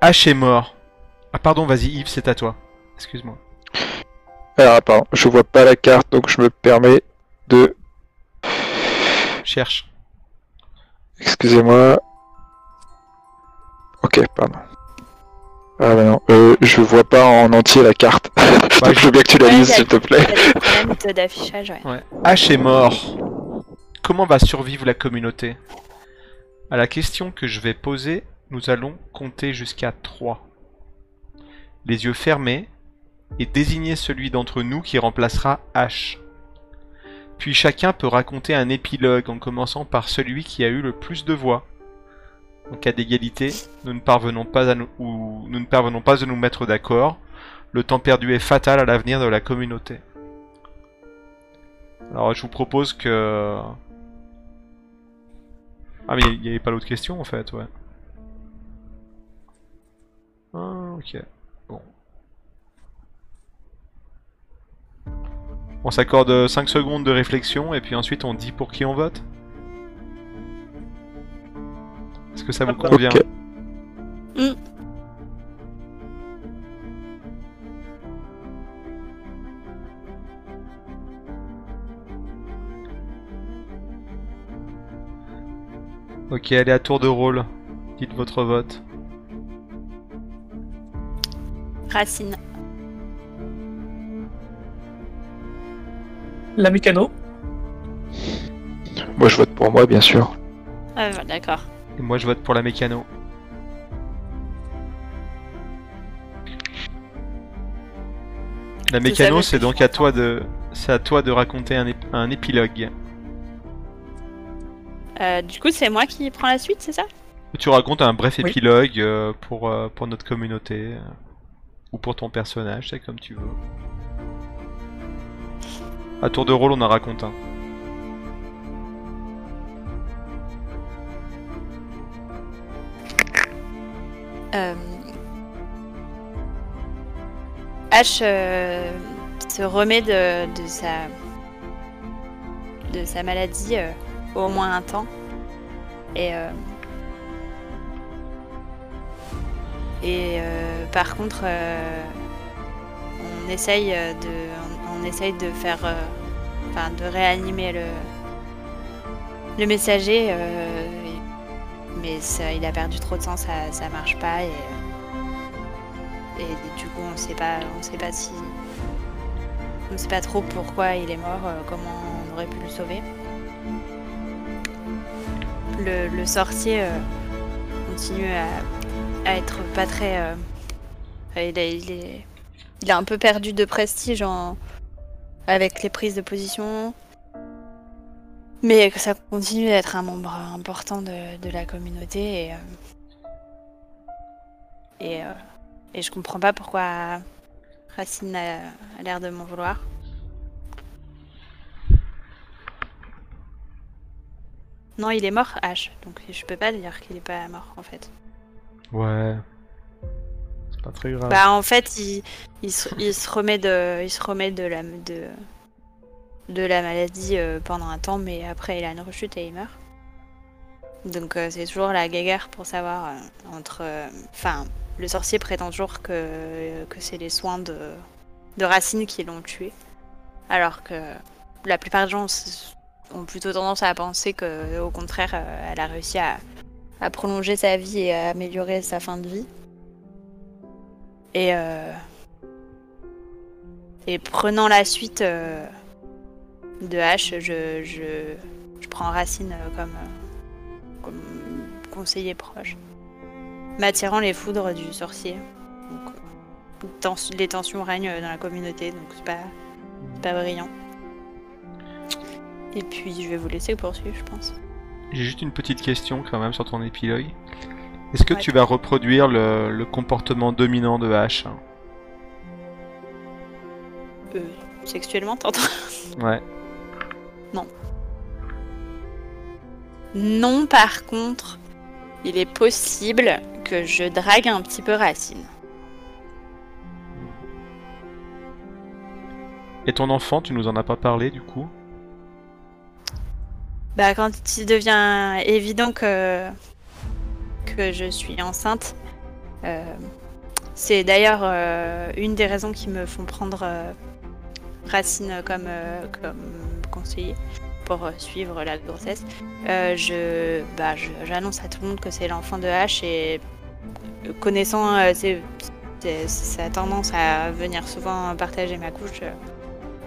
H est mort. Ah pardon, vas-y Yves, c'est à toi. Excuse-moi. Alors, attends, je vois pas la carte, donc je me permets de. Cherche. Excusez-moi. Ok, pardon. Ah bah non, euh, je vois pas en entier la carte. donc je veux bien que tu la lises, s'il te plaît. D'affichage, ouais. Ouais. H est mort. Comment va survivre la communauté? À la question que je vais poser, nous allons compter jusqu'à 3. Les yeux fermés et désigner celui d'entre nous qui remplacera H. Puis chacun peut raconter un épilogue en commençant par celui qui a eu le plus de voix. En cas d'égalité, nous ne parvenons pas à nous, ou nous ne parvenons pas à nous mettre d'accord. Le temps perdu est fatal à l'avenir de la communauté. Alors je vous propose que... Ah mais il n'y avait pas l'autre question en fait, ouais. Ah ok, bon. On s'accorde 5 secondes de réflexion et puis ensuite on dit pour qui on vote Est-ce que ça vous convient? Ok. Mm. Ok, allez à tour de rôle. Dites votre vote. Racine. La mécano? Moi je vote pour moi, bien sûr. Ah, ouais, d'accord. Et moi je vote pour la mécano. La mécano, c'est donc à toi de, c'est à toi de raconter un, ép- un épilogue. Euh, du coup, c'est moi qui prends la suite, c'est ça? Tu racontes un bref Oui. épilogue euh, pour, euh, pour notre communauté euh, ou pour ton personnage, c'est comme tu veux. À tour de rôle, on en raconte un. H euh, se remet de, sa de sa maladie euh, au moins un temps. Et euh, et euh, par contre euh, on essaye euh, de on, on essaye de faire euh, enfin de réanimer le le messager euh, mais il a perdu trop de sang, ça, ça marche pas et, du coup on sait pas on sait pas si on sait pas trop pourquoi il est mort, euh, comment on aurait pu le sauver. Le, sorcier euh, continue à, être pas très euh, il, a, est il a un peu perdu de prestige avec les prises de position. Mais que ça continue d'être un membre important de, de la communauté et, euh, et, euh, et je comprends pas pourquoi Racine a, a l'air de m'en vouloir. Non, il est mort, H, donc je peux pas dire qu'il est pas mort en fait. Ouais. C'est pas très grave. Bah en fait, il, il, se, il se remet de, il se remet de la, de, de la maladie euh, pendant un temps, mais après il a une rechute et il meurt. Donc euh, c'est toujours la guéguerre pour savoir euh, entre, enfin, le sorcier prétend toujours que que c'est les soins de de Racine qui l'ont tué, alors que la plupart des gens ont plutôt tendance à penser que au contraire, elle a réussi à à prolonger sa vie et à améliorer sa fin de vie. Et, et prenant la suite de H, je, je, je prends Racine euh, comme, euh, comme conseiller proche, m'attirant les foudres du sorcier. Donc, euh, tens- les tensions règnent dans la communauté, donc c'est pas, pas brillant. Et puis je vais vous laisser poursuivre, je pense. J'ai juste une petite question quand même sur ton épilogue. Est-ce que Ouais. tu vas reproduire le, le comportement dominant de H Euh, sexuellement, t'entends? Ouais. Non, par contre, il est possible que je drague un petit peu Racine. Et ton enfant, tu nous en as pas parlé du coup? Bah, quand il devient évident que, que je suis enceinte, euh, c'est d'ailleurs euh, une des raisons qui me font prendre euh, Racine comme, euh, comme conseiller pour euh, suivre la grossesse. Euh, je, bah, je- j'annonce à tout le monde que c'est l'enfant de H et connaissant ses- ses- sa tendance à venir souvent partager ma couche,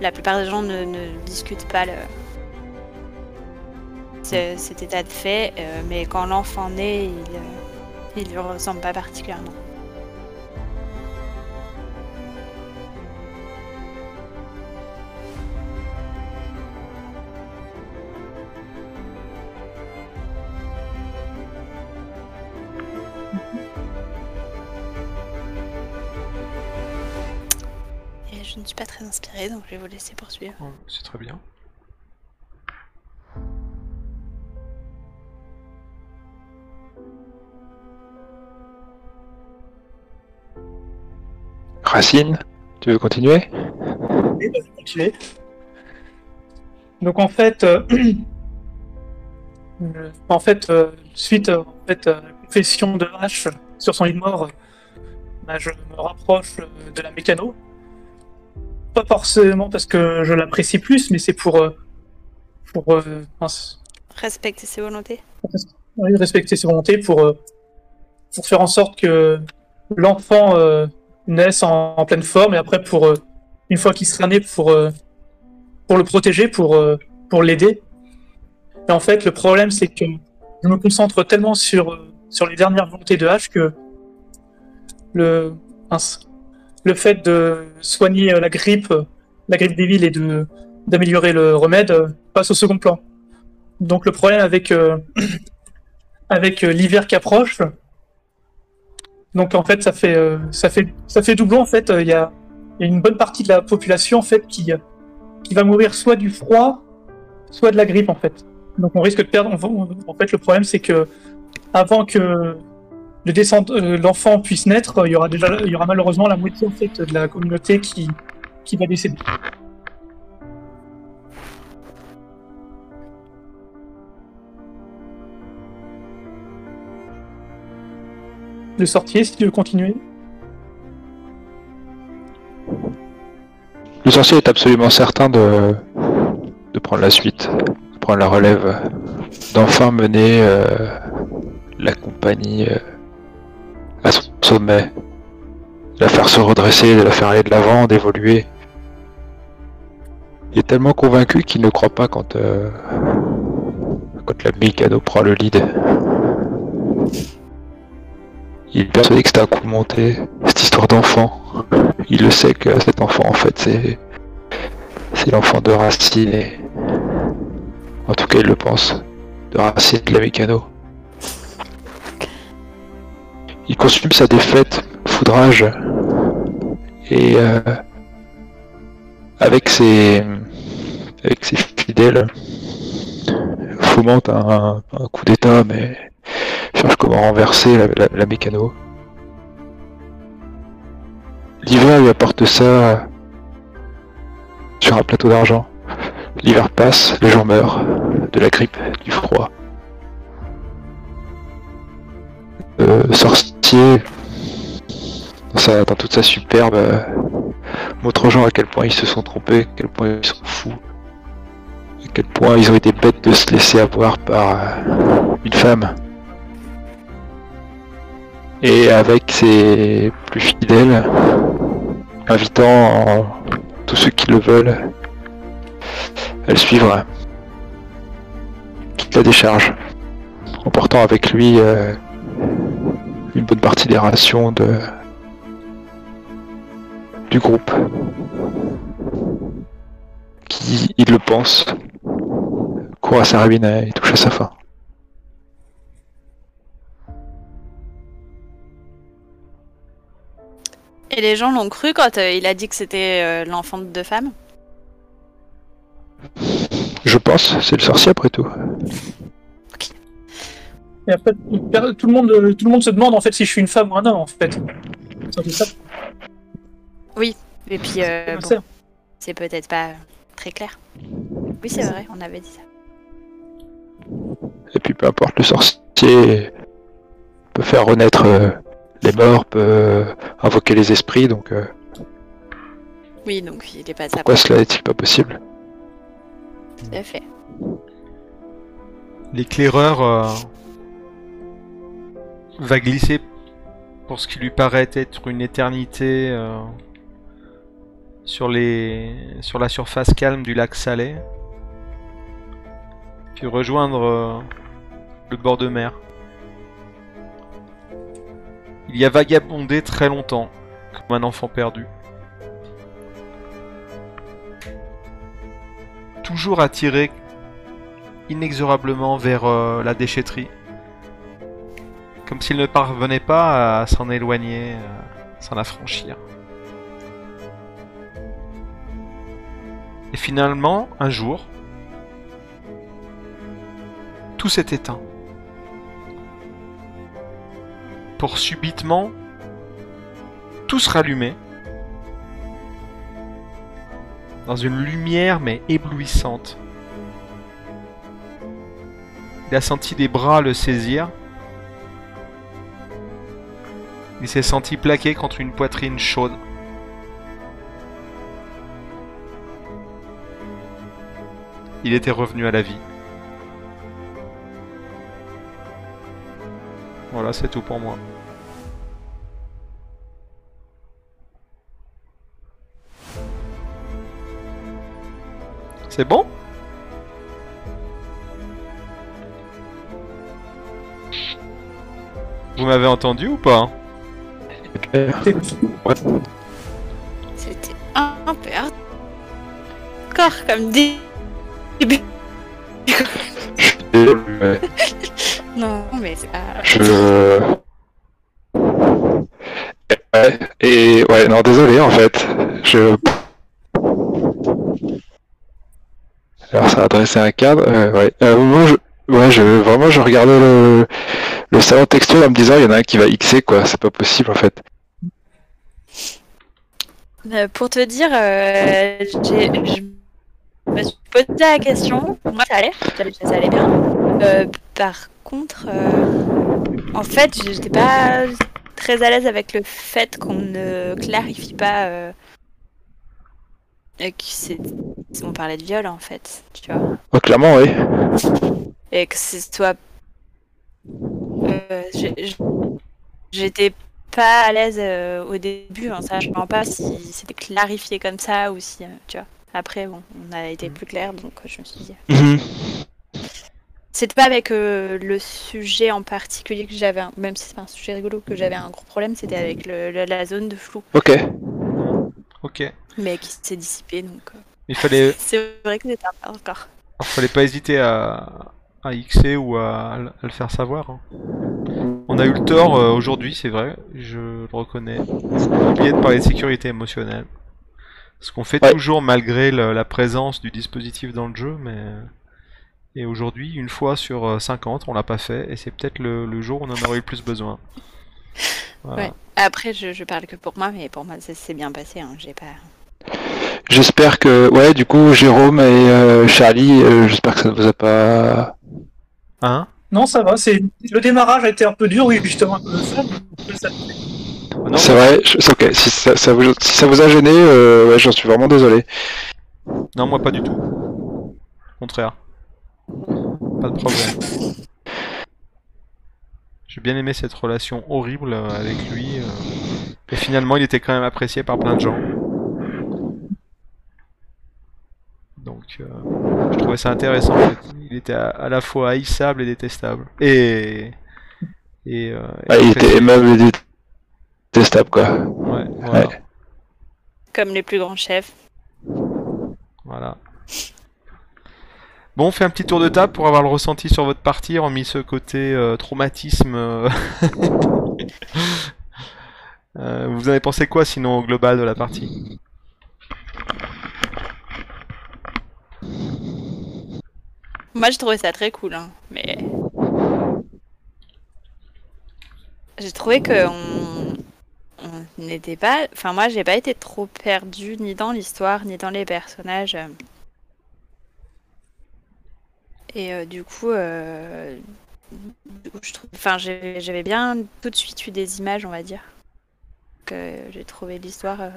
la plupart des gens ne, ne discutent pas le, ce- cet état de fait, mais quand l'enfant naît, il, il lui ressemble pas particulièrement. Donc je vais vous laisser poursuivre. Ouais, C'est très bien. Racine, tu veux continuer? Bah, je vais continuer. Donc en fait, euh, euh, en fait, euh, suite en fait, à la confession de H sur son lit de mort, bah, je me rapproche de la mécano. Pas forcément parce que je l'apprécie plus, mais c'est pour, euh, pour euh, Respecter ses volontés. oui, respecter ses volontés, pour, euh, pour faire en sorte que l'enfant euh, naisse en, en pleine forme, et après, pour une fois qu'il sera né, pour, pour le protéger, pour, pour l'aider. Et en fait, le problème, c'est que je me concentre tellement sur, sur les dernières volontés de H que le, mince, le fait de soigner euh, la grippe, la grippe des villes et d'améliorer le remède euh, passe au second plan. Donc le problème avec euh, avec l'hiver qui approche, donc en fait ça fait euh, ça fait ça fait doublon en fait. Il y, a, y a une bonne partie de la population en fait qui qui va mourir soit du froid, soit de la grippe en fait. Donc on risque de perdre. en fait le problème c'est que avant que le euh, l'enfant puisse naître, il y aura déjà il y aura malheureusement la moitié en fait de la communauté qui qui va décéder. Le sortier, si tu veux continuer. Le sorcier est absolument certain de, de prendre la suite, de prendre la relève, d'enfin mener euh, la compagnie euh, sommet, de la faire se redresser, de la faire aller de l'avant, d'évoluer. Il est tellement convaincu qu'il ne croit pas quand, euh, la Mikado prend le lead. Il est persuadé que c'est un coup monté, cette histoire d'enfant. Il le sait que cet enfant, en fait, c'est c'est l'enfant de Racine en tout cas, il le pense, de Racine de la Mécano. Il consume sa défaite, foudrage, et euh, avec ses avec ses fidèles, fomente un, coup d'état, mais cherche comment renverser la, mécano. L'hiver lui apporte ça sur un plateau d'argent. L'hiver passe, les gens meurent de la grippe, du froid. Le sorcier, dans, sa- dans toute sa superbe, euh, montre aux gens à quel point ils se sont trompés, à quel point ils sont fous, à quel point ils ont été bêtes de se laisser avoir par euh, une femme. Et avec ses plus fidèles, invitant tous ceux qui le veulent à le suivre, quitte la décharge, emportant avec lui euh, une bonne partie des rations de du groupe, qui, il le pense, court à sa ruine et touche à sa fin. Et les gens l'ont cru quand euh, il a dit que c'était euh, l'enfant de deux femmes Je pense, c'est le sorcier après tout. Et après, tout le monde, euh, tout le monde se demande en fait si je suis une femme ou un homme en fait. Ça. Et puis, euh, C'est bon, ça. c'est peut-être pas très clair. Oui, c'est vrai, on avait dit ça. Et puis peu importe, le sorcier peut faire renaître euh, les morts, peut invoquer les esprits, donc euh, Oui, donc il est pas sa pourquoi cela est-il pas possible? Tout à fait. L'éclaireur euh, va glisser pour ce qui lui paraît être une éternité euh, sur la surface calme du lac salé, puis rejoindre euh, le bord de mer. Il y a vagabondé très longtemps, comme un enfant perdu. Toujours attiré inexorablement vers euh, la déchetterie. Comme s'il ne parvenait pas à s'en éloigner, à s'en affranchir. Et finalement, un jour, tout s'est éteint. Pour subitement tout se rallumer dans une lumière mais éblouissante. Il a senti des bras le saisir. Il s'est senti plaqué contre une poitrine chaude. Il était revenu à la vie. Voilà, c'est tout pour moi. C'est bon? Vous m'avez entendu ou pas? C'était un peu hardcore comme. Ouais, Non, mais c'est pas... je... Ouais, et ouais, non, désolé en fait. Je. Alors, ça a dressé un cadre. euh, ouais. À un moment, je... Ouais, je... vraiment, je regardais le, le salon textuel en me disant, il y en a un qui va Xer, quoi. C'est pas possible en fait. Euh, pour te dire, euh, je me suis posé la question. Moi, ça allait, ça allait bien. Euh, par contre, en fait, j'étais pas très à l'aise avec le fait qu'on ne clarifie pas et que c'est, on parlait de viol en fait, tu vois, Oh, clairement, oui. Et que ce soit. Euh, j'ai- j'étais pas à l'aise euh, au début, en sachant pas si c'était clarifié comme ça ou si, euh, tu vois. Après, bon, on a été plus clair, donc je me suis dit. Mhm. C'était pas avec euh, le sujet en particulier que j'avais, un- même si c'est pas un sujet rigolo, que j'avais un gros problème, c'était avec le- le- la zone de flou, Ok. Ok. mais qui s'est dissipé, donc euh, Il fallait, c'est vrai que c'était un peu encore. il fallait pas hésiter à, à Xer ou à, à le faire savoir. hein. On a eu le tort euh, aujourd'hui, c'est vrai, je le reconnais. On a oublié de parler de sécurité émotionnelle. Ce qu'on fait Ouais. toujours malgré le- la présence du dispositif dans le jeu, mais... Et aujourd'hui, une fois sur euh, 50, on l'a pas fait, et c'est peut-être le, le jour où on en aurait eu le plus besoin. Voilà. Ouais. Après, je, je parle que pour moi, mais pour moi, ça s'est bien passé. Hein. J'ai pas. J'espère que, ouais, du coup, Jérôme et euh, Charlie, euh, j'espère que ça ne vous a pas. Hein? Non, ça va. C'est le démarrage a été un peu dur, oui, justement. à cause de ça, mais ça- Ah C'est vrai, je- c'est ok. Si ça, ça vous, si ça vous a gêné, euh, ouais, j'en suis vraiment désolé. Non, moi pas du tout. Au contraire. Pas de problème. J'ai bien aimé cette relation horrible avec lui. euh, Et finalement, il était quand même apprécié par plein de gens. Donc, euh, je trouvais ça intéressant. en fait. Il était à, à la fois haïssable et détestable. Et. Et. euh, et Ouais, il était aimable et détestable, quoi. Ouais, voilà. Ouais. Comme les plus grands chefs. Voilà. Bon, on fait un petit tour de table pour avoir le ressenti sur votre partie, remis ce côté euh, traumatisme. euh. Euh, vous en avez pensé quoi sinon au global de la partie? Moi, j'ai trouvé ça très cool, hein. Mais j'ai trouvé que on n'était pas. Enfin, moi, j'ai pas été trop perdue ni dans l'histoire ni dans les personnages. Et euh, du coup, euh. Enfin, j'avais bien tout de suite eu des images, on va dire. Que j'ai trouvé l'histoire euh,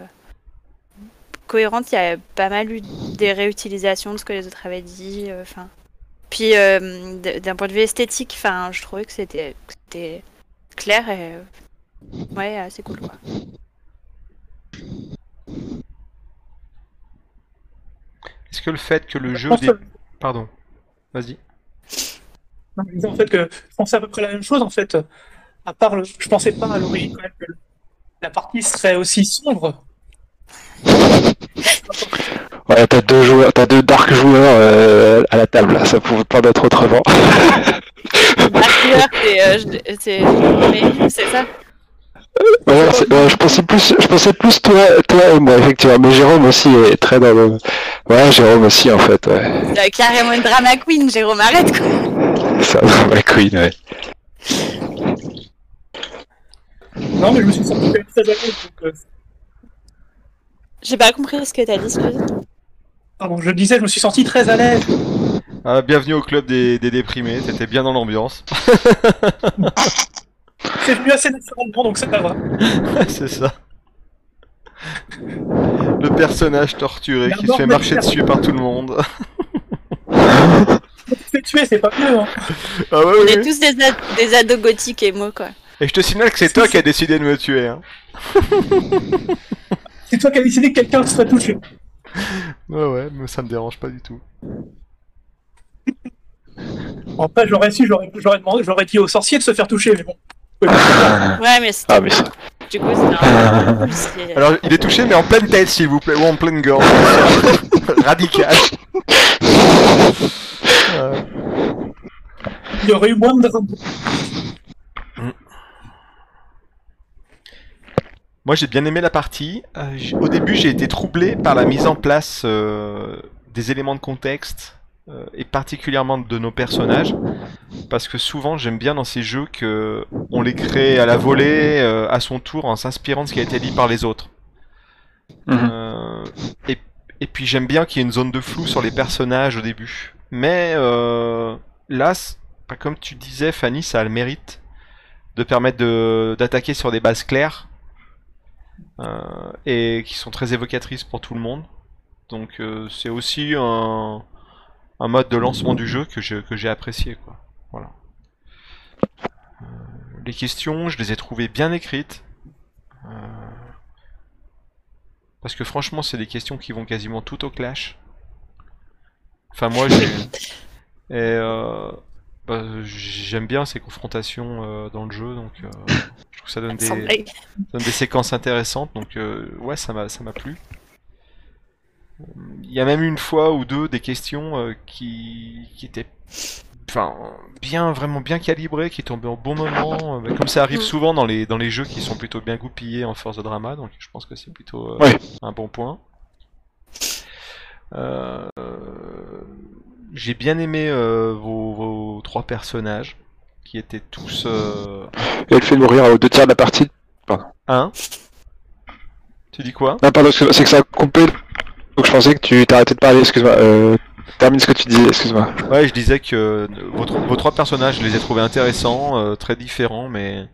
cohérente. Il y a pas mal eu des réutilisations de ce que les autres avaient dit. euh, Enfin. Puis euh, d'un point de vue esthétique, enfin, je trouvais que c'était clair et euh, ouais, assez cool quoi. Est-ce que le fait que le Je jeu... pense dé- que- Pardon. Vas-y. En fait que je pensais à peu près la même chose en fait. À part, le... je pensais pas à l'origine quand même que la partie serait aussi sombre. Ouais, t'as deux joueurs, t'as deux dark joueurs euh, à la table, là, ça pouvait pas être autrement. C'est euh, c'est mais c'est ça? Ouais, c'est- ouais, je pensais plus, je pensais plus toi, toi et moi effectivement, mais Jérôme aussi est très dans le. Ouais, Jérôme aussi en fait. Ouais. C'est carrément une drama queen, Jérôme, arrête quoi. Ça, ouais, Queen, ouais. Non, mais je me suis à l'aise. donc, euh, J'ai pas compris ce que t'as dit, excuse. Pardon, je disais, je me suis senti très à l'aise. Ah, bienvenue au club des, des déprimés, t'étais bien dans l'ambiance. C'est venu assez naturellement, donc ça va. C'est ça. Le personnage torturé qui se fait le marcher dessus par tout le monde. Se tuer, c'est pas mieux. Hein. Ah ouais, On est tous des, ad- des ados gothiques émo quoi. Et je te signale que c'est toi qui as décidé de me tuer. Hein. C'est toi qui as décidé que quelqu'un se soit touché. Ouais, ouais, mais ça me dérange pas du tout. Bon, après, j'aurais su, j'aurais j'aurais demandé, j'aurais dit au sorcier de se faire toucher, mais bon. Ouais, mais c'était Ah, mais ça. du coup, c'était un c'est- Alors, il est touché, mais en pleine tête, s'il vous plaît, ou en pleine gorge. Radical. Euh, Il y aurait eu moins de. Moi, j'ai bien aimé la partie. Euh, au début, j'ai été troublé par la mise en place euh, des éléments de contexte euh, et particulièrement de nos personnages, parce que souvent, j'aime bien dans ces jeux que on les crée à la volée, à son tour, en s'inspirant de ce qui a été dit par les autres. Mhm. Et, et puis, j'aime bien qu'il y ait une zone de flou sur les personnages au début. Mais là, comme tu disais, Fanny, ça a le mérite de permettre de- d'attaquer sur des bases claires et qui sont très évocatrices pour tout le monde. Donc euh, c'est aussi un, un mode de lancement du jeu que j'ai apprécié quoi. Voilà. Euh, les questions, je les ai trouvées bien écrites. Euh, parce que franchement, c'est des questions qui vont quasiment tout au clash. Enfin moi j'ai et euh, bah, j'aime bien ces confrontations euh, dans le jeu donc euh, je trouve que ça donne des blague. ça donne des séquences intéressantes, donc euh, ouais, ça m'a ça m'a plu. Il y a même une fois ou deux des questions euh, qui, qui étaient enfin bien vraiment bien calibrées, qui tombaient au bon moment, comme ça arrive Mm. souvent dans les dans les jeux qui sont plutôt bien goupillés en force de drama, donc je pense que c'est plutôt euh, Ouais. un bon point. Euh, J'ai bien aimé euh, vos, trois personnages qui étaient tous euh, Et elle fait mourir aux deux tiers de la partie. un. Tu dis quoi Non, pardon, c'est que ça a coupé. Donc je pensais que tu t'arrêtais de parler, excuse-moi. Euh, termine ce que tu disais, excuse-moi. Ouais, je disais que euh, vos, tro- vos trois personnages, je les ai trouvés intéressants, euh, très différents, mais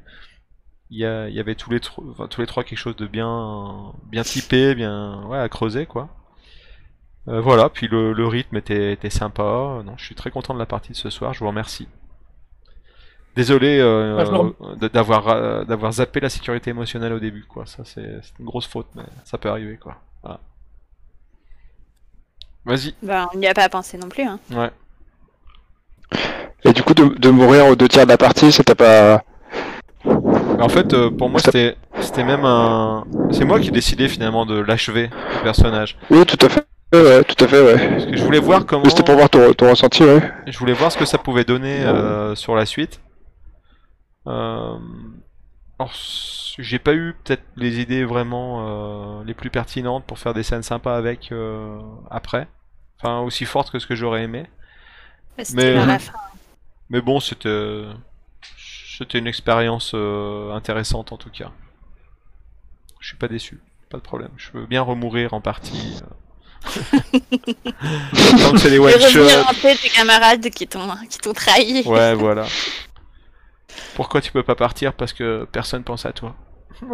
il y, y avait tous les, enfin, tous les trois quelque chose de bien, bien typé, bien ouais, à creuser, quoi. Euh, voilà, puis le, le rythme était, était sympa. Non, je suis très content de la partie de ce soir, je vous remercie. Désolé euh, Ah, euh, d'avoir euh, d'avoir zappé la sécurité émotionnelle au début, quoi. Ça, c'est une grosse faute, mais ça peut arriver, quoi. Voilà. Vas-y, Bah, on n'y a pas pensé non plus. Hein. ouais. Et du coup, de, de mourir aux deux tiers de la partie, ça t'a pas. En fait, pour moi, c'était c'était même un. C'est moi qui ai décidé finalement de l'achever, le personnage. Oui, tout à fait. Ouais, tout à fait, ouais. Parce que je voulais voir comment. Mais C'était pour voir ton, ton ressenti, ouais. Je voulais voir ce que ça pouvait donner euh, sur la suite. Euh... Alors, j'ai pas eu peut-être les idées vraiment euh, les plus pertinentes pour faire des scènes sympas avec euh, après. Enfin, aussi fortes que ce que j'aurais aimé. Mais- la fin. Mais bon, c'était C'était une expérience euh, intéressante en tout cas. Je suis pas déçu, pas de problème. Je veux bien remourir en partie. Tant que c'est les Et one revenir shots. hanter tes camarades qui t'ont qui t'ont trahi. Ouais, voilà. Pourquoi tu peux pas partir Parce que personne pense à toi.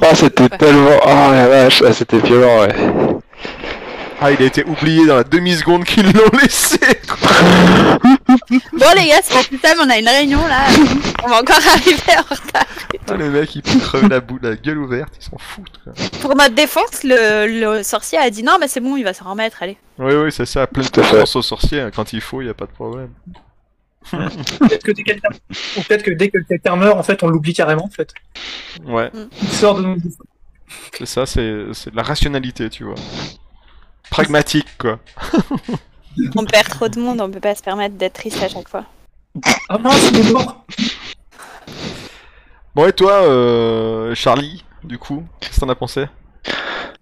Ah, c'était tellement. Ah la vache, ah, c'était violent, ouais. Ah, il a été oublié dans la demi-seconde qu'ils l'ont laissé. Bon les gars, c'est pas plus tard, mais on a une réunion là. On va encore arriver en retard. Ah, le mec, il peut crever la boule, la gueule ouverte, ils s'en foutent. Quoi. Pour notre défense, le, le sorcier a dit non, mais c'est bon, il va s'en remettre, allez. Oui, oui, c'est ça. À fait. confiance au sorcier. hein. Quand il faut, il y a pas de problème. Peut-être que dès que dès que quelqu'un meurt, en fait, on l'oublie carrément. En fait, Ouais, il sort de nos c'est ça, c'est c'est de la rationalité, tu vois. Pragmatique, quoi. On perd trop de monde, on peut pas se permettre d'être triste à chaque fois. Ah mince, il est mort. Bon, et toi, euh, Charlie, du coup, qu'est-ce que t'en as pensé?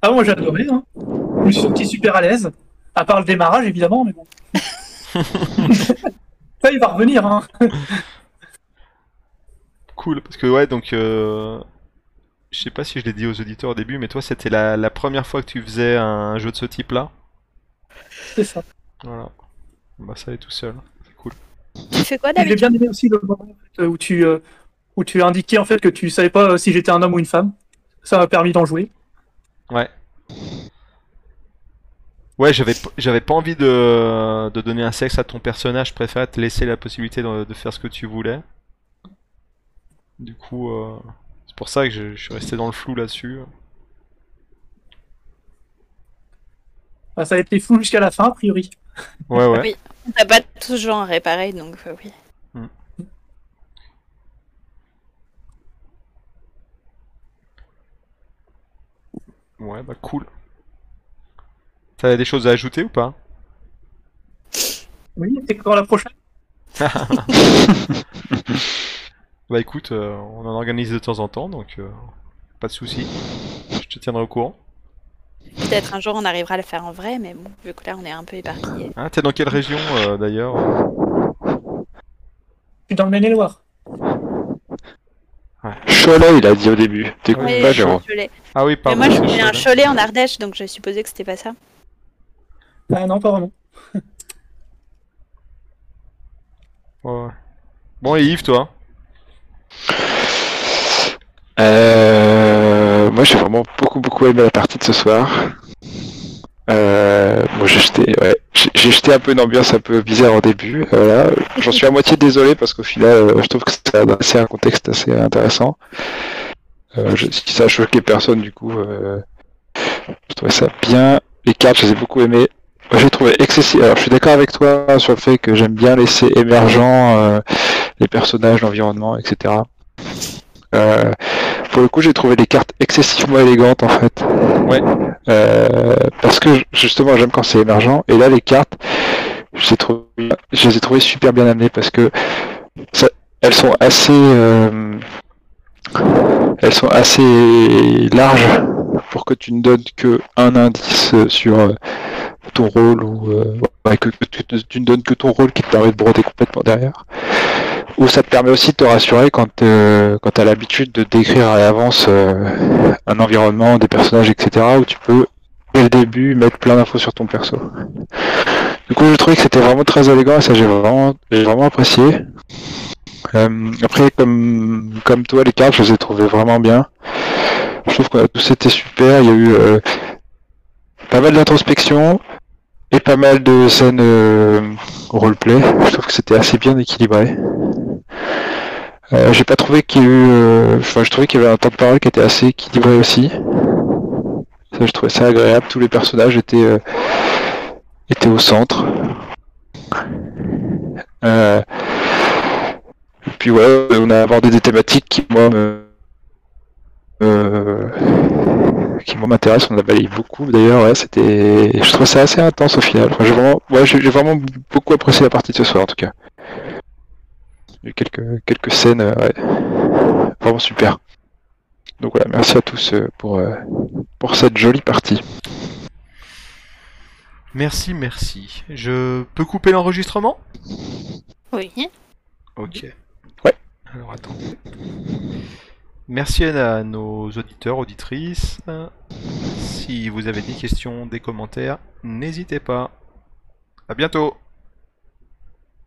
Ah moi j'ai adoré. Hein. Je me suis senti super à l'aise. À part le démarrage évidemment, mais bon. Ça il va revenir. Hein. Cool, parce que ouais, donc, euh, je sais pas si je l'ai dit aux auditeurs au début, mais toi, c'était la, la première fois que tu faisais un jeu de ce type-là? C'est ça. Voilà. Bah, ça est tout seul. C'est cool. Tu fais quoi J'ai bien aimé aussi le moment où tu euh, où tu indiquais en fait que tu savais pas euh, si j'étais un homme ou une femme. Ça m'a permis d'en jouer. Ouais. Ouais, j'avais j'avais pas envie de, de donner un sexe à ton personnage, je préférais te laisser la possibilité de, de faire ce que tu voulais. Du coup, euh, c'est pour ça que je, je suis resté dans le flou là-dessus. Enfin, ça a été flou jusqu'à la fin a priori. Ouais, ouais. Oui. T'as pas tous genre pareil, donc euh, oui. Ouais, bah cool. T'as des choses à ajouter ou pas? Oui, c'est quand la prochaine. Bah écoute, euh, on en organise de temps en temps, donc euh, pas de soucis. Je te tiendrai au courant. Peut-être un jour on arrivera à le faire en vrai, mais bon, vu que là on est un peu éparpillé. Ah, t'es dans quelle région euh, d'ailleurs Je suis dans le Maine-et-Loire. Cholet, il a dit au début. T'écoutes Oui, pas, Jérôme. Ah oui, Mais pardon. moi je né un Cholet en Ardèche, donc je supposais que c'était pas ça. Ah non, pas vraiment. Ouais, ouais. Bon, et Yves, toi? Euh, moi, j'ai vraiment beaucoup, beaucoup aimé la partie de ce soir. Euh, j'ai jeté, ouais, jeté un peu une ambiance un peu bizarre au début. euh, j'en suis à moitié désolé parce qu'au final, euh, je trouve que ça a adressé un contexte assez intéressant. Si ça a choqué personne, du coup, je trouvais ça bien. Les cartes, je les ai beaucoup aimées. J'ai trouvé excessif. Alors, je suis d'accord avec toi sur le fait que j'aime bien laisser émergents les personnages, l'environnement, etc. pour le coup, j'ai trouvé les cartes excessivement élégantes en fait. Ouais. Euh, parce que justement, j'aime quand c'est émergent. Et là, les cartes, je les, ai trouvées- je les ai trouvées super bien amenées parce que ça- elles sont assez, euh, elles sont assez larges pour que tu ne donnes que un indice sur euh, ton rôle ou que tu, tu ne donnes que ton rôle qui te permet de broder complètement derrière. Ou ça te permet aussi de te rassurer quand, euh, quand tu as l'habitude de décrire à l'avance euh, un environnement, des personnages, etc. où tu peux, dès le début, mettre plein d'infos sur ton perso. Du coup, j'ai trouvé que c'était vraiment très élégant et ça, j'ai vraiment, vraiment apprécié. Euh, après, comme, comme toi, les cartes, je les ai trouvées vraiment bien. Je trouve que tout c'était super. Il y a eu pas mal d'introspection et pas mal de scènes roleplay. Je trouve que c'était assez bien équilibré. Euh, j'ai pas trouvé qu'il y eu. euh, Enfin, je trouvais qu'il y avait un temps de parole qui était assez équilibré aussi. Ça, je trouvais ça agréable. Tous les personnages étaient euh, étaient au centre. Puis ouais, on a abordé des thématiques qui moi me qui m'intéressent. On a balayé beaucoup d'ailleurs. Ouais, c'était. Je trouve ça assez intense au final. J'ai vraiment, ouais, j'ai vraiment beaucoup apprécié la partie de ce soir en tout cas. Eu quelques, quelques scènes, euh, ouais, vraiment super. Donc voilà, merci à tous euh, pour, euh, pour cette jolie partie. Merci, merci. Je peux couper l'enregistrement? Oui. Ok. Ouais. Alors attendez. Merci à nos auditeurs, auditrices. Si vous avez des questions, des commentaires, n'hésitez pas. À bientôt